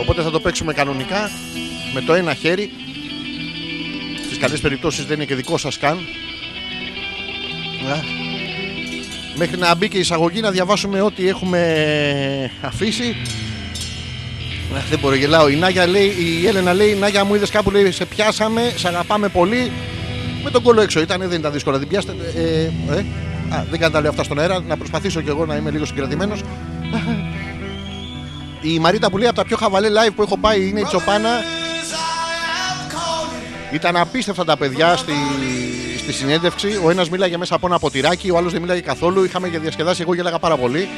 Οπότε θα το παίξουμε κανονικά με το ένα χέρι. Στις καλές περιπτώσεις δεν είναι και δικό σας καν. Α. Μέχρι να μπει και η εισαγωγή να διαβάσουμε ό,τι έχουμε αφήσει. Αχ, δεν μπορώ, γελάω. Η, Νάγια λέει, η Έλενα λέει: Νάγια μου είδες κάπου λέει: Σε πιάσαμε, σε αγαπάμε πολύ. Με τον κόλλο έξω ήταν, δεν ήταν δύσκολο να την πιάσετε. Ε, ε, α, δεν κάνω τα λέω αυτά στον αέρα. Να προσπαθήσω κι εγώ να είμαι λίγο συγκρατημένος. [laughs] Η Μαρίτα που λέει από τα πιο χαβαλέ live που έχω πάει είναι η Τσοπάνα. Ήταν απίστευτα τα παιδιά στη, στη συνέντευξη. Ο ένας μίλαγε μέσα από ένα ποτηράκι, ο άλλος δεν μίλαγε καθόλου. Είχαμε και διασκεδάσει, εγώ γέλαγα πάρα πολύ.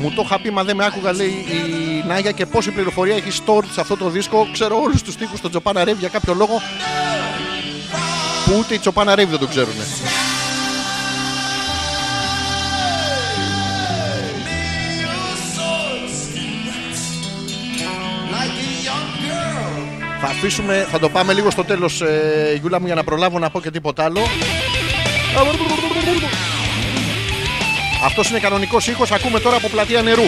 Μου το είχα πει, μα δεν με άκουγα, λέει η Νάγια και πόση πληροφορία έχει stored σε αυτό το δίσκο. Ξέρω όλους τους τοίχου στον Τζοπάνα Ρεύη για κάποιο λόγο που ούτε οι Τσοπάνα Ρεύη δεν το ξέρουν. Αφήσουμε, θα το πάμε λίγο στο τέλος ε, Γιούλα μου για να προλάβω να πω και τίποτα άλλο. Αυτός είναι κανονικός ήχος, ακούμε τώρα από πλατεία νερού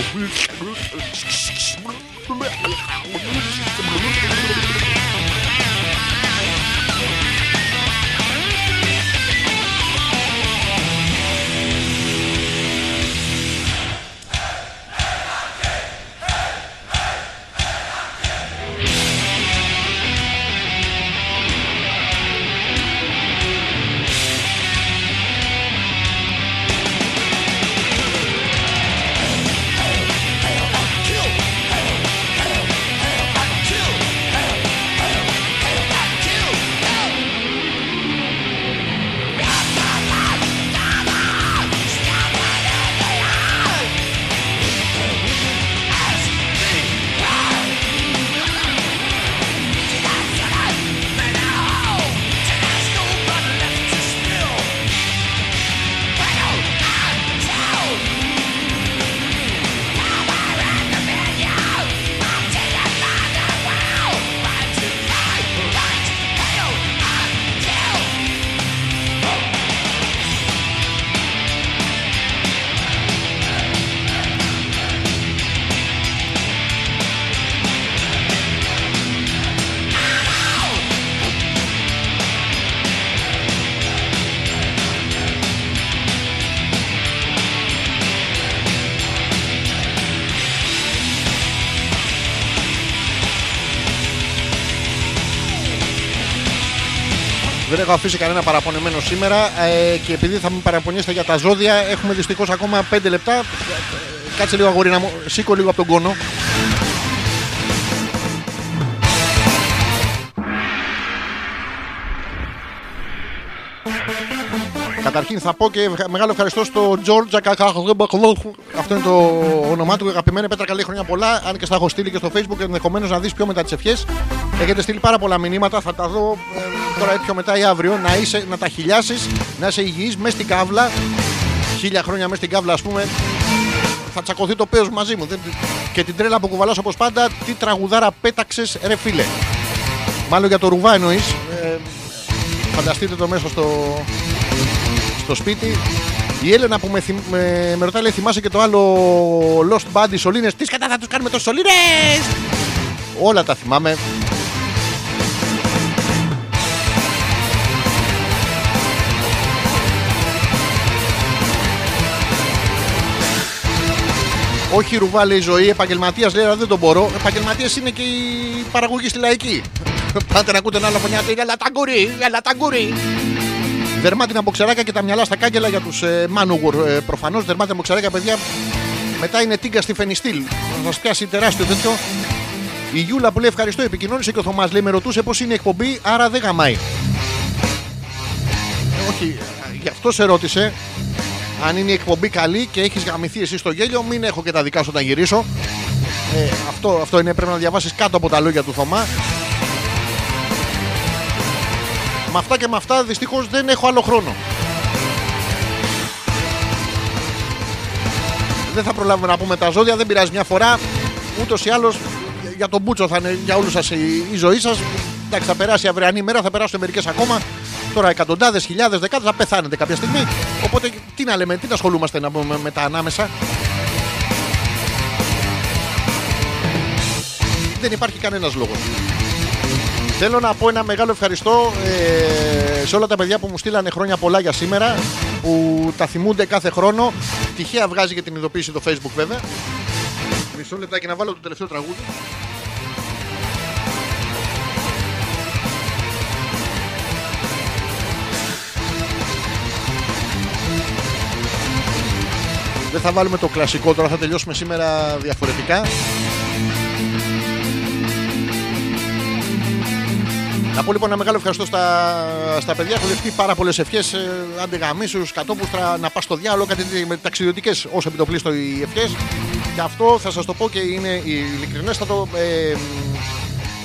έχω αφήσει κανένα παραπονεμένο σήμερα ε, και επειδή θα μου παραπονιέστε για τα ζώδια, έχουμε δυστυχώς ακόμα 5 λεπτά. Ε, Κάτσε λίγο αγορίνα μου, σήκω λίγο από τον κόνο. Καταρχήν θα πω και ευχα- μεγάλο ευχαριστώ στο Georgia Κακαχλούμπαχλούχου. Αυτό είναι το όνομά του. Αγαπημένη Πέτρα, καλή χρονιά πολλά. Αν και στα έχω στείλει και στο Facebook, ενδεχομένως να δεις πιο μετά τις ευχές. Έχετε στείλει πάρα πολλά μηνύματα. Θα τα δω ε, τώρα ή πιο μετά ή αύριο. Να, είσαι, να τα χιλιάσεις, να είσαι υγιής μέσα στην κάβλα. Χίλια χρόνια μέσα στην κάβλα, ας πούμε. Θα τσακωθεί το πέος μαζί μου. Δεν- Και την τρέλα που κουβαλάς όπως πάντα, τι τραγουδάρα πέταξες ρε φίλε. Μάλλον για το ρουβά εννοείς. Ε, φανταστείτε το μέσα στο, στο σπίτι. Η Έλενα που με, θυμ- με, με ρωτάει, λέει, θυμάσαι και το άλλο Lost Body Σολίνες. Τι σκατά θα τους κάνουμε τόσο Σολίνες. Όλα τα θυμάμαι. Όχι ρουβά λέει ζωή, επαγγελματίας λέει, αλλά δεν τον μπορώ. Επαγγελματία είναι και η παραγωγή στη λαϊκή. [laughs] Πάτε να ακούτε ένα άλλο φωνιά, έλα ταγκουρί, έλα ταγκουρί. Δερμάτινα μποξεράκια και τα μυαλά στα κάγκελα για τους ε, Manowar. Ε, Προφανώς δερμάτινα μποξεράκια, παιδιά. Μετά είναι τίγκα στη φενιστήλ. Θα σα πιάσει τεράστιο τέτοιο. Η Γιούλα που λέει ευχαριστώ, επικοινώνησε και ο Θωμάς λέει με ρωτούσε πώς είναι η εκπομπή, άρα δεν γαμάει. Ε, όχι, ε, γι' αυτό σε ρώτησε. Αν είναι η εκπομπή καλή και έχεις γαμηθεί εσύ στο γέλιο, μην έχω και τα δικά σου όταν γυρίσω. Ε, αυτό, αυτό είναι, πρέπει να διαβάσεις κάτω από τα λόγια του Θωμά. Με αυτά και με αυτά δυστυχώς δεν έχω άλλο χρόνο. Δεν θα προλάβουμε να πούμε τα ζώδια, δεν πειράζει μια φορά. Ούτως ή άλλως για τον Μπούτσο θα είναι για όλους σας η, η ζωή σας. Εντάξει, θα περάσει η αυριανή μέρα, θα περάσουν μερικές ακόμα. Τώρα εκατοντάδες, χιλιάδες, δεκάδες θα πεθάνετε κάποια στιγμή. Οπότε τι να λέμε, τι να ασχολούμαστε να πούμε με τα ανάμεσα. Δεν υπάρχει κανένας λόγος. Θέλω να πω ένα μεγάλο ευχαριστώ ε, σε όλα τα παιδιά που μου στείλανε χρόνια πολλά για σήμερα, που τα θυμούνται κάθε χρόνο. Τυχαία βγάζει και την ειδοποίηση το Facebook βέβαια. Μισό λεπτάκι να βάλω το τελευταίο τραγούδι. Δεν θα βάλουμε το κλασικό τώρα, θα τελειώσουμε σήμερα διαφορετικά. Να πω λοιπόν ένα μεγάλο ευχαριστώ στα, στα παιδιά. Έχω δεχτεί πάρα πολλές ευχές. Ε, άντε γαμίσου, κατόπουστρα, να πας στο διάλογο, κάτι τέτοιο, με ταξιδιωτικές όσο επιτοπλίστο οι ευχές. Και αυτό θα σας το πω και είναι ειλικρινέστατο. Ε,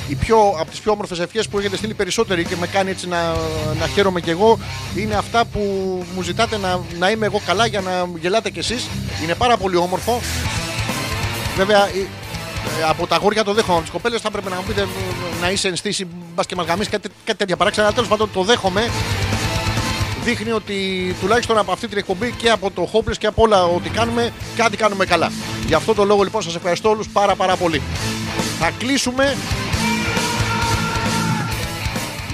η πιο, από τις πιο όμορφες ευχές που έχετε στείλει περισσότεροι και με κάνει έτσι να, να χαίρομαι κι εγώ είναι αυτά που μου ζητάτε να, να είμαι εγώ καλά για να γελάτε κι εσείς είναι πάρα πολύ όμορφο βέβαια ε, ε, από τα αγόρια το δέχομαι. Από τις κοπέλες θα πρέπει να μου πείτε ε, να είσαι εν στήση, μπας και μα γαμίσει κάτι, κάτι τέτοια παράξενα. Αλλά τέλος πάντων το δέχομαι. Δείχνει ότι τουλάχιστον από αυτή την εκπομπή και από το Hopeless και από όλα ό,τι κάνουμε, κάτι κάνουμε καλά. Γι' αυτό το λόγο λοιπόν σας ευχαριστώ όλους πάρα πάρα πολύ. Θα κλείσουμε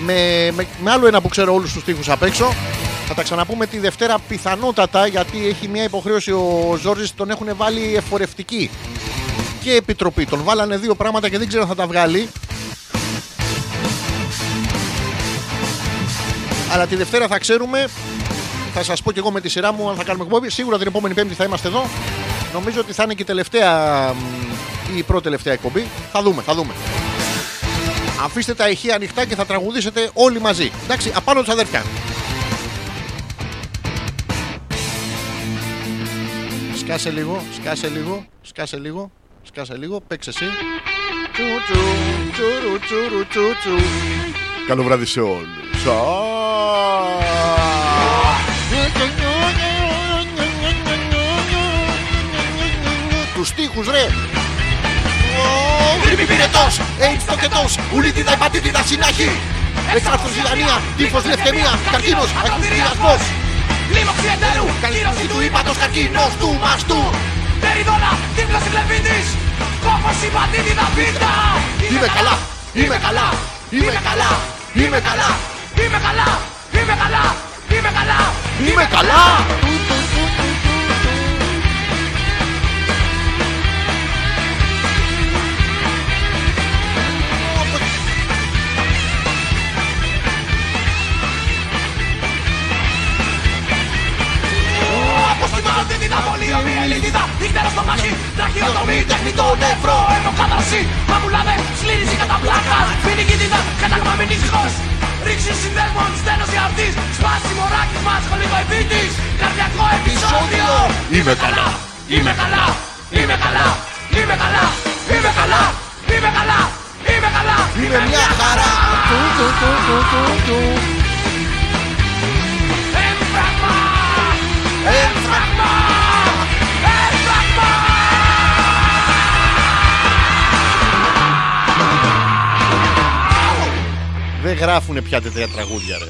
με, με, με άλλο ένα που ξέρω όλους τους τείχου απ' έξω. Θα τα ξαναπούμε τη Δευτέρα πιθανότατα γιατί έχει μια υποχρέωση ο Ζόρζης τον έχουν βάλει εφορευτική και επιτροπή. Τον βάλανε δύο πράγματα και δεν ξέρω αν θα τα βγάλει. Αλλά τη Δευτέρα θα ξέρουμε. Θα σας πω και εγώ με τη σειρά μου αν θα κάνουμε εκπομπή. Σίγουρα την επόμενη Πέμπτη θα είμαστε εδώ. Νομίζω ότι θα είναι και η τελευταία μ, ή η πρώτη τελευταία εκπομπή. Θα δούμε, θα δούμε. Αφήστε τα ηχεία ανοιχτά και θα τραγουδήσετε όλοι μαζί. Εντάξει, απάνω τους αδέρφια. Σκάσε λίγο, σκάσε λίγο, σκάσε λίγο, σκάσε λίγο, παίξε εσύ. Τσου, τσου, τσουρου, τσουρου, τσου, τσου. Καλό βράδυ σε όλους. Τους στίχους ρε. Γρήμη πυρετός, AIDS τοκετός, ουλίτιδα υπατήτητα συνάχη. Εξάρθρος ζηλανία, τύφος λευκαιμία, καρκίνος, ακουστηριασμός. Λίμωξη εντέρου, Κίνωση του ύπατος καρκίνος του μαστού. Περιδόνα, δίπλωση βλεβίτης Κόφος η πατήτητα πίτα Είμαι καλά, είμαι καλά, είμαι καλά, είμαι καλά, Είμαι καλά, είμαι καλά, είμαι καλά. Είμαι καλά. Αστυνομία ελίτιδα, ύκτερα στο μαχή Τραχυλοτομή, τεχνητό νευρό Ενώ καταρσί, μαμουλάδε, σλήνιση κατά πλάκας. Μην νικητήτα, κατάγμα μην ήσυχος Ρίξει συνδέσμων, στένος διαρτής Σπάσει μωράκι μας, σχολικό επίτης. Καρδιακό επεισόδιο. Είμαι καλά. Είμαι καλά, είμαι καλά, είμαι καλά, είμαι καλά, είμαι καλά, είμαι καλά. Είναι μια χαρά. Του, του, του, του, του, του. Δεν γράφουνε πια τέτοια τραγούδια ρε.